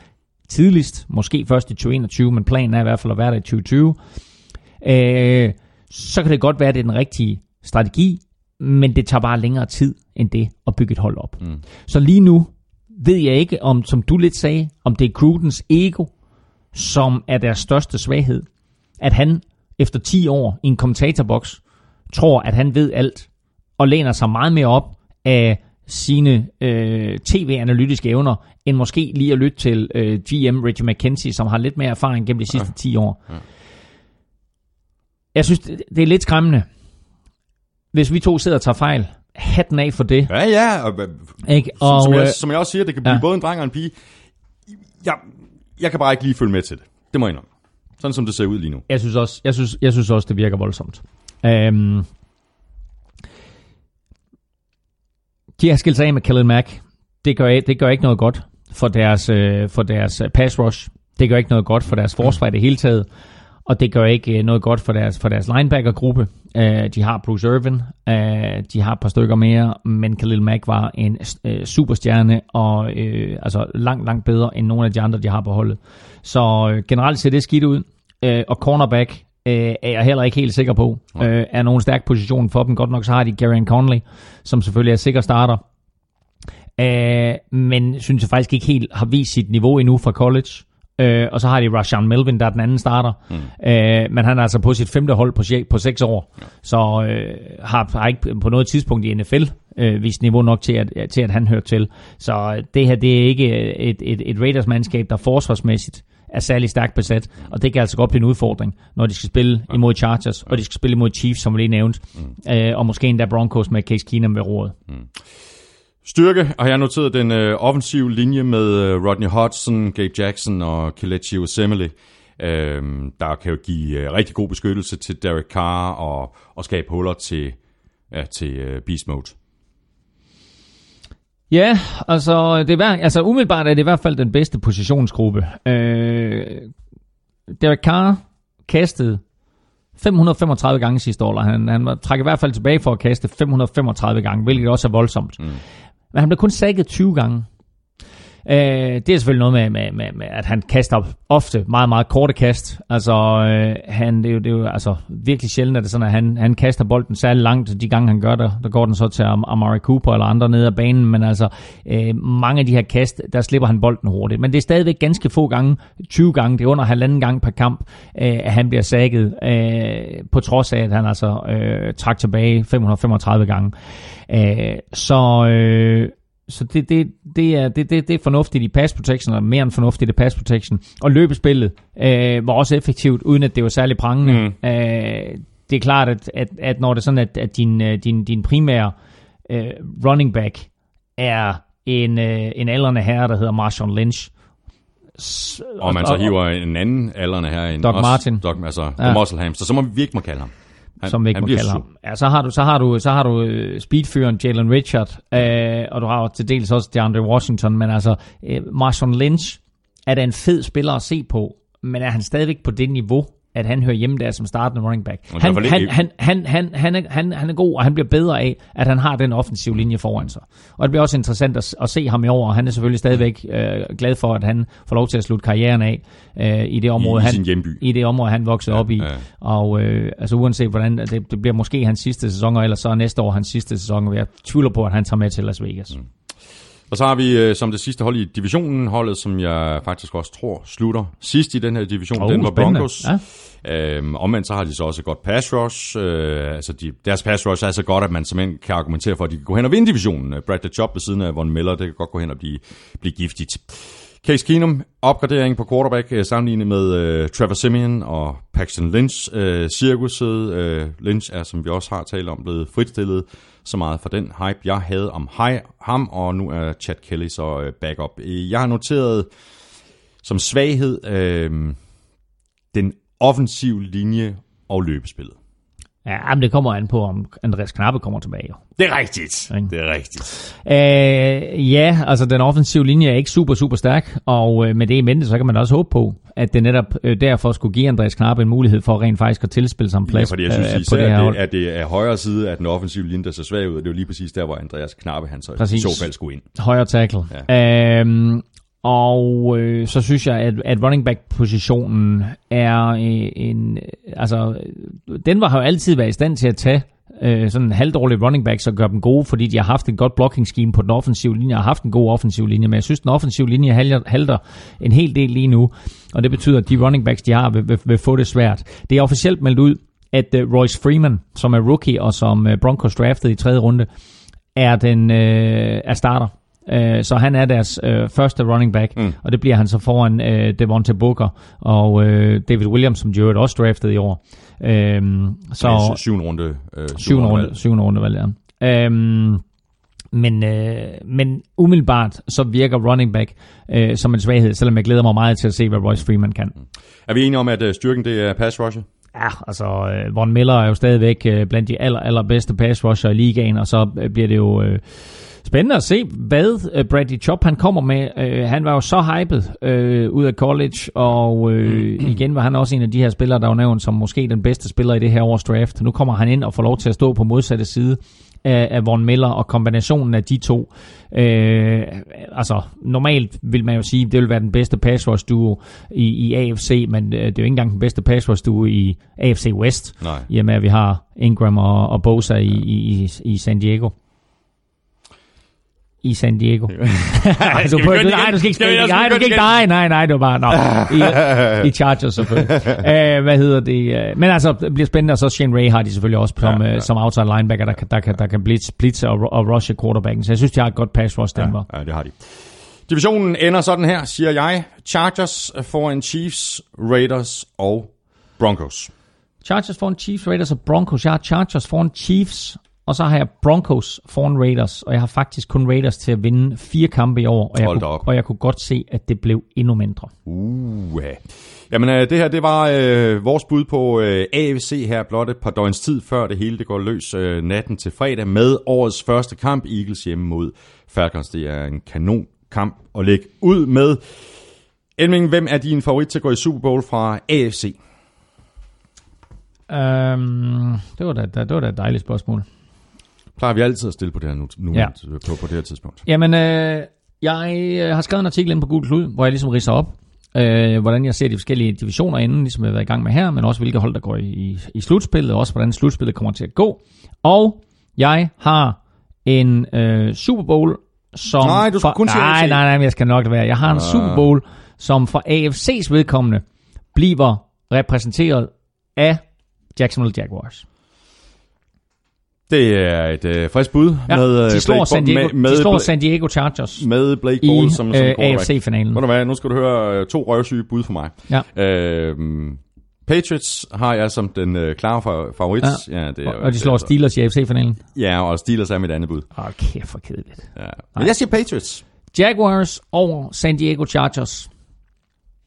tidligst, måske først i 2021, men planen er i hvert fald at være der i 2020. Øh, så kan det godt være, at det er den rigtige strategi, men det tager bare længere tid end det at bygge et hold op. Mm. Så lige nu ved jeg ikke, om som du lidt sagde, om det er Grudens ego, som er deres største svaghed. At han efter 10 år i en kommentatorbokс tror, at han ved alt, og læner sig meget mere op af sine øh, tv-analytiske evner, end måske lige at lytte til øh, GM Reggie McKenzie, som har lidt mere erfaring gennem de sidste 10 år. Jeg synes, det, det er lidt skræmmende. Hvis vi to sidder og tager fejl, hatten af for det. Ja, ja, og, Ikke? og, Og, som, øh, jeg, som jeg også siger, det kan blive ja. ja. både en dreng og en pige. Jeg, jeg kan bare ikke lige følge med til det. Det må jeg indrømme. Sådan som det ser ud lige nu. Jeg synes også, jeg synes, jeg synes også det virker voldsomt. Um, de har skilt sig af med Kellen Mack. Det gør, det gør ikke noget godt for deres, øh, for deres øh, pass rush. Det gør ikke noget godt for deres forsvar i det hele taget. Og det gør ikke øh, noget godt for deres, for deres linebacker-gruppe. Uh, de har Bruce Irvin. Uh, de har et par stykker mere. Men Khalil Mack var en uh, superstjerne. Og uh, altså langt, langt bedre end nogle af de andre, de har på holdet. Så uh, generelt ser det skidt ud. Uh, og cornerback øh, er jeg heller ikke helt sikker på, øh, er nogen stærk position for dem. Godt nok så har de Gary Conley, som selvfølgelig er sikker starter. Øh, men synes jeg faktisk ikke helt har vist sit niveau endnu fra college. Øh, og så har de Rashan Melvin, der er den anden starter. Mm. Øh, men han er altså på sit femte hold på, på seks år. Ja. Så øh, har, har ikke på noget tidspunkt i NFL øh, vist niveau nok til at, til, at han hører til. Så øh, det her, det er ikke et, et, et Raiders-mandskab, der forsvarsmæssigt er særlig stærkt besat, og det kan altså godt blive en udfordring, når de skal spille ja. imod Chargers, og de skal spille imod Chiefs, som vi lige nævnte, mm. øh, og måske endda Broncos med Case Keenum ved roret. Mm. Styrke har jeg noteret den øh, offensive linje med øh, Rodney Hodgson, Gabe Jackson og Kelechi Osemele, øh, der kan jo give øh, rigtig god beskyttelse til Derek Carr og, og skabe huller til, ja, til øh, Beast Mode. Ja, altså, det er, altså umiddelbart er det i hvert fald den bedste positionsgruppe. Øh, Derek Carr kastede 535 gange sidste år, han, han trækker i hvert fald tilbage for at kaste 535 gange, hvilket også er voldsomt. Mm. Men han blev kun sækket 20 gange. Øh, det er selvfølgelig noget med, med, med, med, at han kaster ofte meget, meget korte kast. Altså, øh, han, det, er jo, det er jo altså, virkelig sjældent, at det sådan, at han, han kaster bolden særlig langt. De gange han gør det, der går den så til Amari Cooper eller andre nede ad banen. Men altså, øh, mange af de her kast, der slipper han bolden hurtigt. Men det er stadigvæk ganske få gange, 20 gange, det er under halvanden gang per kamp, øh, at han bliver sækket. Øh, på trods af, at han altså øh, trak tilbage 535 gange. Øh, så... Øh, så det, det, det, er, det, det, det er fornuftigt i pass protection, og mere end fornuftigt i pass protection. Og løbespillet øh, var også effektivt, uden at det var særlig prangende. Mm. Øh, det er klart, at, at, at når det er sådan, at, at din, øh, din, din primære øh, running back er en, øh, en aldrende herre, der hedder Marshawn Lynch, S- og man så hiver en anden aldrende her en Doc også, Martin. Doc, altså ja. Muscle Hamster, så må vi virkelig må kalde ham. Han, som vi ikke må kalde ham. Ja, så har du, så har du, så har du uh, speedføreren Jalen Richard, uh, og du har til dels også DeAndre Washington, men altså uh, Marshawn Lynch er da en fed spiller at se på, men er han stadigvæk på det niveau, at han hører hjemme der som startende running back. Han, han, han, han, han, han, er, han, han er god, og han bliver bedre af, at han har den offensive linje foran sig. Og det bliver også interessant at, at se ham i år, og han er selvfølgelig stadigvæk øh, glad for, at han får lov til at slutte karrieren af øh, i det område, I, han, sin hjemby. i det område, han voksede ja, op i. Ja. Og øh, altså uanset hvordan, det, det bliver måske hans sidste sæson, eller så næste år hans sidste sæson, og jeg tvivler på, at han tager med til Las Vegas. Mm. Og så har vi øh, som det sidste hold i divisionen, holdet, som jeg faktisk også tror slutter sidst i den her division, oh, Denver spændende. Broncos. Ja. Øhm, omvendt så har de så også et godt pass rush. Øh, altså de, deres pass rush er så godt, at man simpelthen kan argumentere for, at de kan gå hen og vinde divisionen. Bradley Chubb ved siden af Von Miller, det kan godt gå hen og blive, blive giftigt. Case Keenum, opgradering på quarterback øh, sammenlignet med øh, Trevor Simeon og Paxton Lynch. Uh, cirkuset øh, Lynch er, som vi også har talt om, blevet fritstillet så meget for den hype, jeg havde om ham, og nu er Chad Kelly så øh, backup. Øh, jeg har noteret som svaghed øh, den offensive linje og løbespillet. Ja, men det kommer an på, om Andreas Knappe kommer tilbage. Jo. Det er rigtigt. Ja. Det er rigtigt. Øh, ja, altså den offensive linje er ikke super, super stærk, og øh, med det i mente, så kan man også håbe på, at det netop øh, derfor skulle give Andreas Knappe en mulighed for rent faktisk at tilspille sig en plads ja, fordi jeg synes, øh, på det her det, at det er højre side af den offensive linje, der ser svag ud, og det er jo lige præcis der, hvor Andreas Knappe han så præcis. i så fald skulle ind. Højre tackle. Ja. Øhm, og øh, så synes jeg, at, at running back-positionen er øh, en... Altså, den var har jo altid været i stand til at tage øh, sådan en halvdårlig running backs og gøre dem gode, fordi de har haft et godt blocking scheme på den offensive linje, og har haft en god offensiv linje, men jeg synes, den offensive linje halter, halter en hel del lige nu, og det betyder, at de running backs, de har, vil, vil, vil få det svært. Det er officielt meldt ud, at uh, Royce Freeman, som er rookie og som uh, Broncos draftede i tredje runde, er den øh, er starter Øh, så han er deres øh, første running back, mm. og det bliver han så foran øh, Devontae Booker og øh, David Williams, som jo også draftet i år. Øh, så syvende runde. Øh, syvende runde, syvende runde valg, ja. Øh, men, øh, men umiddelbart så virker running back øh, som en svaghed, selvom jeg glæder mig meget til at se, hvad Royce Freeman kan. Er vi enige om, at øh, styrken det er pass rusher? Ja, altså øh, Von Miller er jo stadigvæk øh, blandt de aller, allerbedste pass rusher i ligaen, og så bliver det jo... Øh, Spændende at se, hvad uh, Bradley Chop han kommer med. Uh, han var jo så hyped uh, ud af college, og uh, igen var han også en af de her spillere, der var nævnt som måske den bedste spiller i det her års draft. Nu kommer han ind og får lov til at stå på modsatte side af, af Von Miller, og kombinationen af de to. Uh, altså, normalt vil man jo sige, det vil være den bedste pass rush duo i, i AFC, men uh, det er jo ikke engang den bedste pass rush duo i AFC West, Nej. i og med at vi har Ingram og, og Bosa i, i, i San Diego. I San Diego. Skal du, vi du, nej, du skal ikke spille skal Nej, du skal ikke nej, nej, nej, det var bare, nå, i, i Chargers selvfølgelig. uh, hvad hedder det? Uh, men altså, det bliver spændende, og så Shane Ray har de selvfølgelig også som, Ja, ja, ja. ja. som outside linebacker, der, kan- der, kan, der kan blitz, blitze og, og rushe quarterbacken. Så jeg synes, de har et godt pass rush, Denver. Ja, det har de. Divisionen ender sådan her, siger jeg. Chargers foran Chiefs, Raiders og Broncos. Chargers foran Chiefs, Raiders og Broncos. Jeg har Chargers foran Chiefs, og så har jeg Broncos foran Raiders. Og jeg har faktisk kun Raiders til at vinde fire kampe i år. Og jeg, Hold kunne, op. og jeg kunne godt se, at det blev endnu mindre. Uh. Jamen, øh, det her, det var øh, vores bud på øh, AFC her blot et par døgns tid før det hele det går løs øh, natten til fredag med årets første kamp, Eagles hjemme mod Falcons. Det er en kanon kamp at lægge ud med. Elming, hvem er din favorit til at gå i Super Bowl fra AFC? Um, det, var da, det var da et dejligt spørgsmål. Plejer vi altid at stille på det her, nu, nu Ja. på, på det her tidspunkt. Jamen, øh, jeg øh, har skrevet en artikel ind på Google Klud, hvor jeg ligesom ridser op, øh, hvordan jeg ser de forskellige divisioner inden, ligesom jeg har været i gang med her, men også hvilke hold, der går i, i, slutspillet, og også hvordan slutspillet kommer til at gå. Og jeg har en øh, Super Bowl, som... Nej, du for, kun sige nej, nej, nej, men jeg skal nok være. Jeg har en Ah. Super Bowl, som for AFC's vedkommende bliver repræsenteret af Jacksonville Jaguars. Det er et øh, frisk bud Ja, med, øh, de slår, Blake San Diego, med, med, de slår Bla- San Diego Chargers med Blake i som, som øh. AFC-finalen. Ved du hvad, nu skal du høre øh, to røvsyge bud for mig. Ja. Øhm, Patriots har jeg som den øh, klare fa- favorit. Ja. Ja, det er, Og, og de slår Steelers i AFC-finalen. Ja, og Steelers er mit andet bud. Åh, kæft for kedeligt. Ja. Men jeg siger Patriots. Jaguars over San Diego Chargers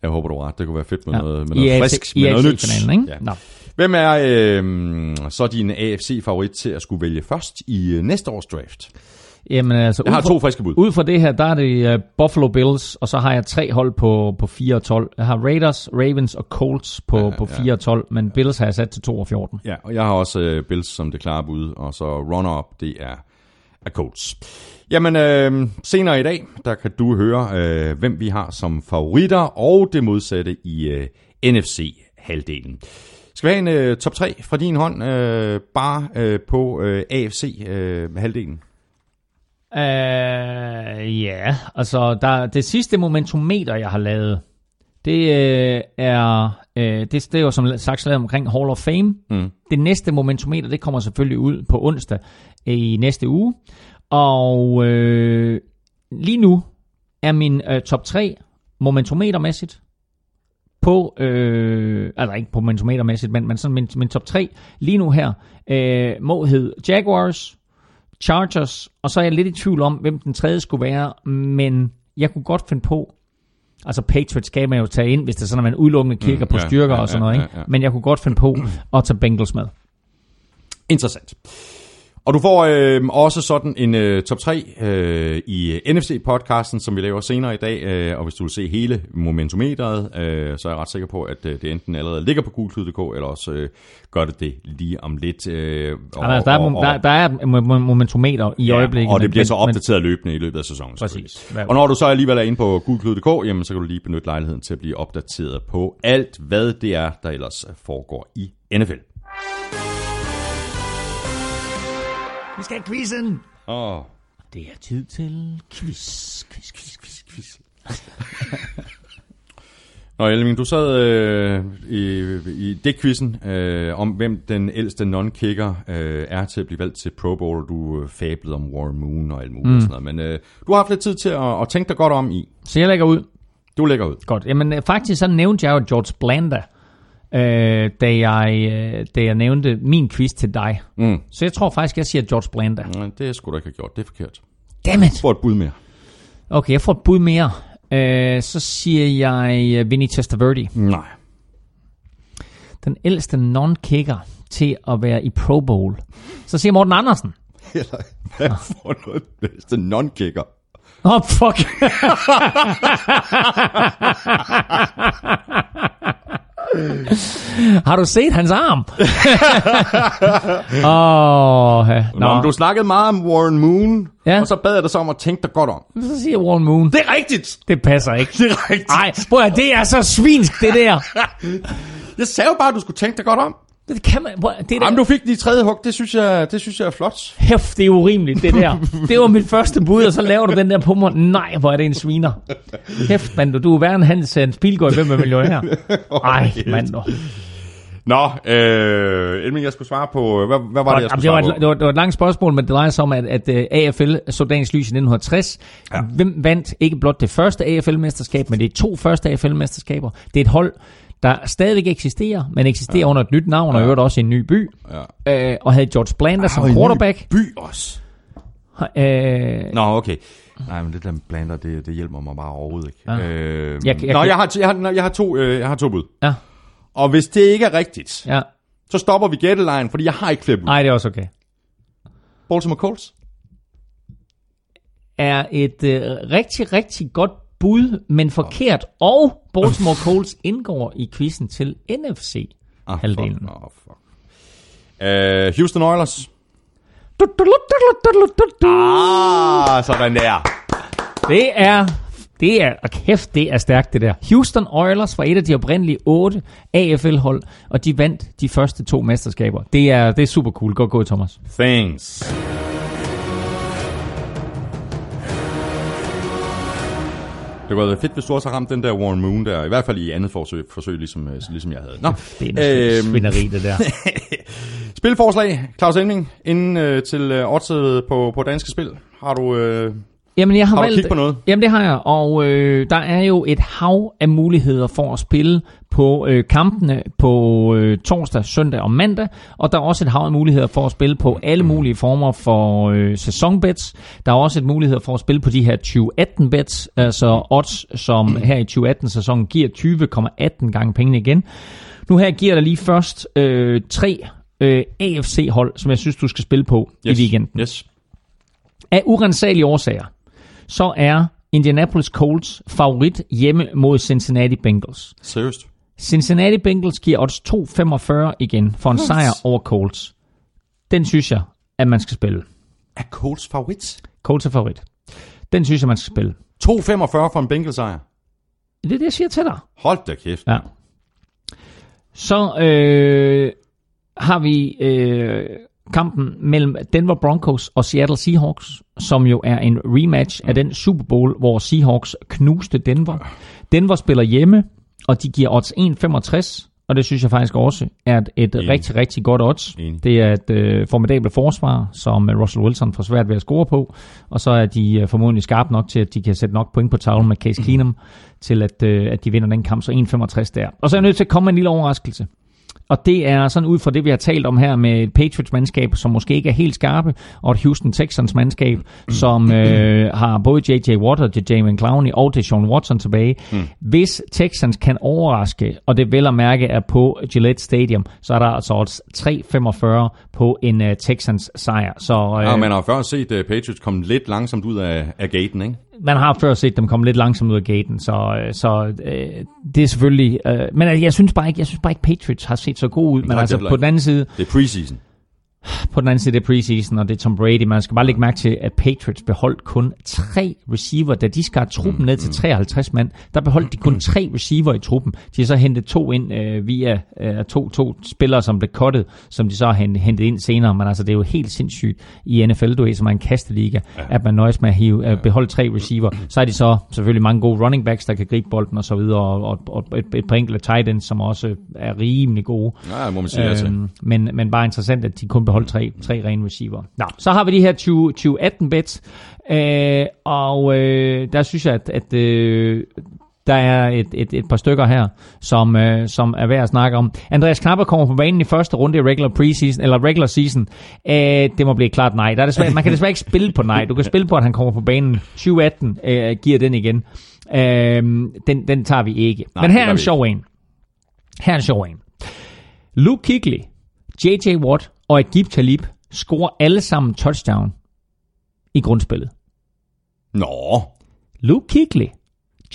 Jeg håber, du har ret. Det kunne være fedt med ja. noget, med i noget AFC, frisk, i med noget nyt. Ikke? Ja. Nå. Hvem er øh, så din AFC-favorit til at skulle vælge først i øh, næste års draft? Jamen, altså, Jeg har fra, to friske bud. ud fra det her, der er det uh, Buffalo Bills, og så har jeg tre hold på, på 4 og 12. Jeg har Raiders, Ravens og Colts på, ja, på 4 og 12, men Bills har jeg sat til 2 og 14. Ja, og jeg har også øh, Bills som det klare bud, og så runner-up, det er, er Colts. Jamen, øh, senere i dag, der kan du høre, øh, hvem vi har som favoritter, og det modsatte i øh, NFC-halvdelen. Skal vi have en øh, top 3 fra din hånd, øh, bare øh, på øh, AFC-halvdelen? Uh, ja, altså der, det sidste momentometer, jeg har lavet, det uh, er, uh, det, det er jo som sagt lavet omkring Hall of Fame. Mm. Det næste momentometer, det kommer selvfølgelig ud på onsdag i næste uge. Og uh, lige nu er min uh, top 3 momentometermæssigt på, øh, altså ikke på momentometermæssigt, men, men sådan min, min top 3 lige nu her, øh, må hedde Jaguars, Chargers, og så er jeg lidt i tvivl om, hvem den tredje skulle være, men jeg kunne godt finde på, altså Patriots skal man jo tage ind, hvis det er sådan, at man udelukkende kigger Mm, på ja, styrker ja, og sådan ja, noget, ikke? ja, ja. men jeg kunne godt finde på at tage Bengals med. Interessant. Og du får øh, også sådan en øh, top 3 øh, i NFC-podcasten, som vi laver senere i dag. Øh, og hvis du vil se hele momentometeret, øh, så er jeg ret sikker på, at øh, det enten allerede ligger på gulklyd.dk, eller også øh, gør det det lige om lidt. Øh, og, Altså, der, er, og, der, der er et mo- mo- momentometer i ja, øjeblikket. Og det men- bliver så men- opdateret løbende i løbet af sæsonen. Præcis. Og når du så alligevel er inde på gulklyd.dk, jamen, så kan du lige benytte lejligheden til at blive opdateret på alt, hvad det er, der ellers foregår i NFL. Vi skal have quizzen! Åh, Det er tid til quiz, quiz, quiz, quiz, quiz. Nå, Elving, du sad øh, i, i det-quizzen øh, om, hvem den ældste non-kicker øh, er til at blive valgt til Pro Bowl. Du øh, fablede om Warren Moon og alt muligt mm. og sådan noget. Men øh, du har haft lidt tid til at, at tænke dig godt om i. Så jeg lægger ud. Du lægger ud. Godt. Jamen øh, faktisk så nævnte jeg jo George Blanda, øh, da, jeg, øh, da jeg nævnte min quiz til dig. Mm. Så jeg tror faktisk, jeg siger George Blanda. Nej, det skulle du ikke have gjort. Det er forkert. Dammit! Få et bud mere. Okay, jeg får et bud mere. Øh, så siger jeg øh, Vinny Testaverde. Nej. Den ældste non-kicker til at være i Pro Bowl. Så siger Morten Andersen. Eller hvad for noget bedste non-kicker? Åh, oh, fuck. Har du set hans arm? Åh, oh, ja. Nå, Nå, men du snakkede meget om Warren Moon, Ja. og så bad jeg dig så om at tænke dig godt om. så siger Warren Moon. Det er rigtigt! Det passer ikke. Det er rigtigt. Nej, prøv at, det er så svinsk, det der. Jeg sagde jo bare, at du skulle tænke dig godt om. Det kan man... Det der, Jamen, du fik de tredje hug, det synes jeg, det synes jeg er flot. Hæft, det er urimeligt, det der. Det var mit første bud, og så laver du den der på mig. Nej, hvor er det en sviner. Hæft, mand, du, du er værre end Hans Hans Pilgaard, hvem er millionær? Ej, mand. Nå, øh, Elming, jeg skulle svare på, hvad, hvad var det, jeg skulle det, var svare et, det, var, det var et langt spørgsmål, men det drejer sig om, at, at uh, AFL så dagens lys i 1960. Ja. Ja. Hvem vandt ikke blot det første AFL-mesterskab, men det er to første AFL-mesterskaber. Det er et hold, der stadigvæk eksisterer, men eksisterer ja. under et nyt navn, og i øvrigt også i en ny by. Ja. Øh, og havde George Blander som Og en ny quarterback. by også. Øh, Nå, okay. Nej, men det der blander, det, det hjælper mig bare overhovedet ikke. Ja. Øh, Jeg- jeg- Nå, jeg har, jeg, har, jeg, har to, øh, jeg har to bud. ja, Og hvis det ikke er rigtigt, ja. så stopper vi gætteline, fordi jeg har ikke flere bud. Nej, det er også okay. Baltimore Colts? Er et øh, rigtig, rigtig godt bud, men forkert. Og Baltimore Colts indgår i quizzen til NFC. Ah. Fuck. Oh, fuck. Uh, Houston Oilers? Ah, sådan der. Det er, det er, og kæft, det er stærkt det der. Houston Oilers var et af de oprindelige otte AFL-hold, og de vandt de første to mesterskaber. Det er, det er super cool. Godt gået, Thomas. Thanks. Det kunne været fedt, hvis du også har ramt den der Warren Moon der, i hvert fald i andet forsøg, forsøg ligesom, øh, ligesom jeg havde. Nå, Det er en Øhm. det der. spilforslag, Claus Elming, inden øh, til øh, oddset på, på danske spil. Har du... Øh, Jamen, jeg har, Har du valgt, på noget? Jamen, det har jeg, og øh, der er jo et hav af muligheder for at spille på øh, kampene på øh, torsdag, søndag og mandag, og der er også et hav af muligheder for at spille på alle mulige former for øh, sæsonbets. Der er også et mulighed for at spille på de her 2018 bets, altså odds, som her i 2018-sæsonen giver 20,18 gange pengene igen. Nu her giver der lige først øh, tre øh, AFC-hold, som jeg synes, du skal spille på yes. i weekenden. Yes. Af urensagelige årsager, så er Indianapolis Colts favorit hjemme mod Cincinnati Bengals. Seriøst? Cincinnati Bengals giver odds 2,45 igen for en sejr over Colts. Den synes jeg, at man skal spille. Er Colts favorit? Colts er favorit. Den synes jeg, man skal spille. 2,45 for en Bengals sejr. Det er det, jeg siger til dig. Hold da kæft. Ja. Så øh, har vi øh, kampen mellem Denver Broncos og Seattle Seahawks, som jo er en rematch af den Super Bowl, hvor Seahawks knuste Denver. Denver spiller hjemme, og de giver odds 1,65, og det synes jeg faktisk også er et, et Enig. rigtig, rigtig godt odds. Enig. Det er et øh, formidabelt forsvar, som Russell Wilson får svært ved at score på, og så er de øh, formodentlig skarpe nok til, at de kan sætte nok point på tavlen med Case Keenum, til at, øh, at de vinder den kamp, så 1,65 der. Og så er jeg nødt til at komme med en lille overraskelse. Og det er sådan ud fra det, vi har talt om her med et Patriots-mandskab, som måske ikke er helt skarpe, og et Houston Texans-mandskab, som øh, har både J.J. Watt og J.J. Clowney og Deshaun Watson tilbage. Mm. Hvis Texans kan overraske, og det vel at mærke er på Gillette Stadium, så er der altså odds 3,45 på en uh, Texans-sejr. Så øh, Ja, man har før set uh, Patriots komme lidt langsomt ud af, af gaten, ikke? Man har før set dem komme lidt langsomt ud af gaten, så, øh, så øh, det er selvfølgelig... Øh, men jeg synes bare ikke, jeg synes bare ikke Patriots har set så god ud. Men Nej, altså på den anden side, Det er preseason. På den anden side det er preseason, og det er Tom Brady. Man skal bare lægge mærke til, at Patriots beholdt kun tre receiver. Da de skar truppen ned til 53 mand, der beholdt de kun tre receiver i truppen. De har så hentet to ind øh, via øh, to, to spillere, som blev cuttet, som de så har hentet, ind senere. Men altså, det er jo helt sindssygt i NFL, du ved, som er en kasteliga, ja. at man nøjes med at hive, øh, beholde tre receiver. Så er de så selvfølgelig mange gode running backs, der kan gribe bolden og så videre, og, og, og et, et par enkelte tight ends, som også er rimelig gode. Ja, må man sige altså. Øhm, men, men bare interessant, at de kun beholdt tre, tre rene receiver. Nå, så har vi de her 20, 2018 bets, øh, og øh, der synes jeg, at, at øh, der er et, et, et par stykker her, som, øh, som er værd at snakke om. Andreas Knapper kommer på banen i første runde i regular preseason, eller regular season. Øh, det må blive klart nej. Der er desværre, man kan desværre ikke spille på nej. Du kan spille på, at han kommer på banen. 2018 øh, giver den igen. Øh, den, den tager vi ikke. Nej, Men her er en sjov en. Her er en sjov en. Luke Kuechly, J.J. Watt og Agib Talib scorer alle sammen touchdown i grundspillet. Nå. Luke Kuechly,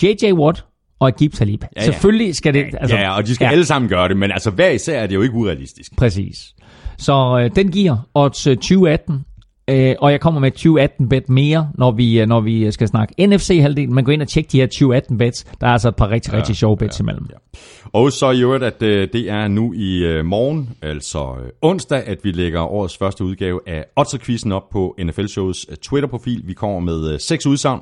J.J. Watt og Agib Talib. Ja, ja. ja. Selvfølgelig skal det... Altså, ja, og de skal ja. alle sammen gøre det, men altså hver især er det jo ikke urealistisk. Præcis. Så øh, den giver odds øh, 2018 Øh, og jeg kommer med 2018 bet mere, når vi, øh, når vi skal snakke NFC-halvdelen. Men gå ind og tjek de her 2018 bets. Der er altså et par rigtig, ja, rigtig sjove bets ja, imellem. Ja. Og så i øvrigt, at øh, det er nu i øh, morgen, altså øh, onsdag, at vi lægger årets første udgave af Otterquizzen op på NFL Shows øh, Twitter-profil. Vi kommer med øh, seks udsagn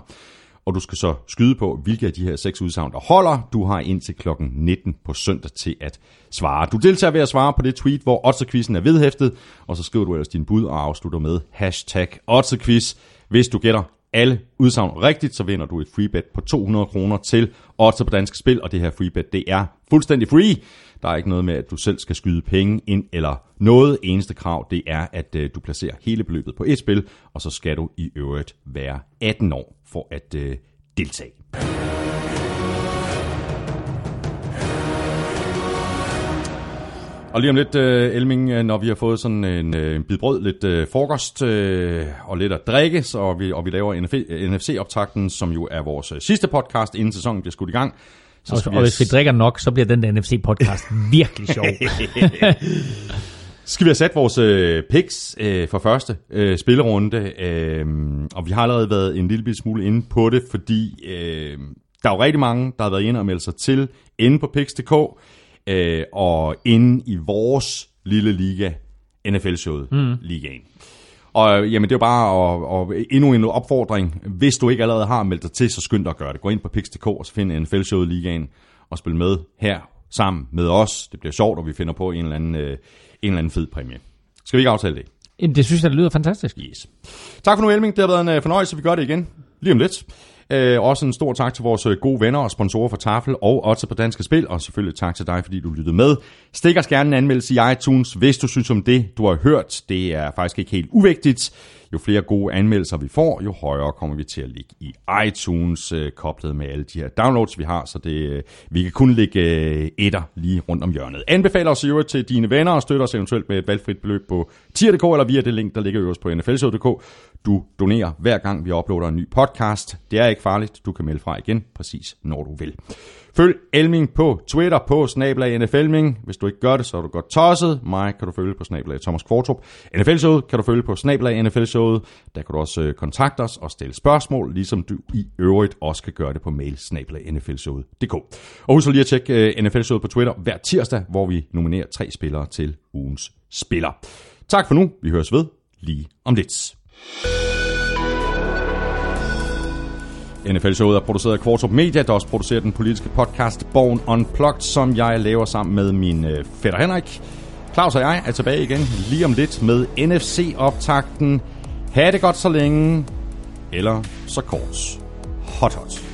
og du skal så skyde på, hvilke af de her seks udsagn, der holder. Du har indtil klokken 19 på søndag til at svare. Du deltager ved at svare på det tweet, hvor Otterquizzen er vedhæftet, og så skriver du ellers din bud og afslutter med hashtag Otterquiz. Hvis du gætter alle udsagn rigtigt, så vinder du et freebet på 200 kroner til Otter på Danske Spil, og det her freebet, det er fuldstændig free. Der er ikke noget med, at du selv skal skyde penge ind eller noget. Eneste krav, det er, at øh, du placerer hele beløbet på et spil, og så skal du i øvrigt være 18 år for at øh, deltage. Og lige om lidt, uh, Elming, øh, når vi har fået sådan en, en bid brød, lidt uh, frokost uh, og lidt at drikke, så, vi, og vi laver NFC-optakten, som jo er vores sidste podcast, inden sæsonen bliver skudt i gang. Så og, og hvis vi drikker nok, så bliver den der NFC-podcast virkelig sjov. skal vi have sat vores øh, picks øh, for første øh, spillerunde, øh, og vi har allerede været en lille smule inde på det, fordi øh, der er jo rigtig mange, der har været inde og meldt sig til inde på picks.dk, øh, og inde i vores lille liga, NFL-showet, mm. ligaen. Og jamen, det er jo bare og, og endnu en opfordring. Hvis du ikke allerede har meldt dig til, så skynd dig at gøre det. Gå ind på Pix.dk og så find NFL-showet ligaen og spil med her sammen med os. Det bliver sjovt, og vi finder på en eller anden, øh, en eller anden fed præmie. Skal vi ikke aftale det? Jamen, det synes jeg, det lyder fantastisk. Yes. Tak for nu, Elming. Det har været en øh, fornøjelse. Vi gør det igen lige om lidt. Øh, også en stor tak til vores øh, gode venner og sponsorer for Tafel og også på Danske Spil, og selvfølgelig tak til dig, fordi du lyttede med. Stik os gerne en anmeldelse i iTunes, hvis du synes om det, du har hørt. Det er faktisk ikke helt uvigtigt. Jo flere gode anmeldelser vi får, jo højere kommer vi til at ligge i iTunes, øh, koblet med alle de her downloads, vi har, så det, øh, vi kan kun ligge øh, etter lige rundt om hjørnet. Anbefaler os i øvrigt til dine venner og støtter os eventuelt med et valgfrit beløb på tier.dk eller via det link, der ligger øverst på nflshow.dk. Du donerer hver gang vi uploader en ny podcast. Det er ikke farligt, du kan melde fra igen præcis når du vil. Følg Elming på Twitter på snablag NFLming. Hvis du ikke gør det, så er du godt tosset. Mig kan du følge på snablag Thomas Kvartrup. NFL-showet kan du følge på snablag NFL-showet. Der kan du også øh, kontakte os og stille spørgsmål, ligesom du i øvrigt også kan gøre det på mail snablag NFLshowet.dk. Og husk lige at tjekke øh, NFL-showet på Twitter hver tirsdag, hvor vi nominerer tre spillere til ugens spiller. Tak for nu. Vi høres ved lige om lidt. NFL-showet er produceret af Kvartrup Media, der også producerer den politiske podcast Born Unplugged, som jeg laver sammen med min øh, fætter Henrik. Claus og jeg er tilbage igen lige om lidt med NFC-optakten. Ha' det godt så længe, eller så kort. Hot hot.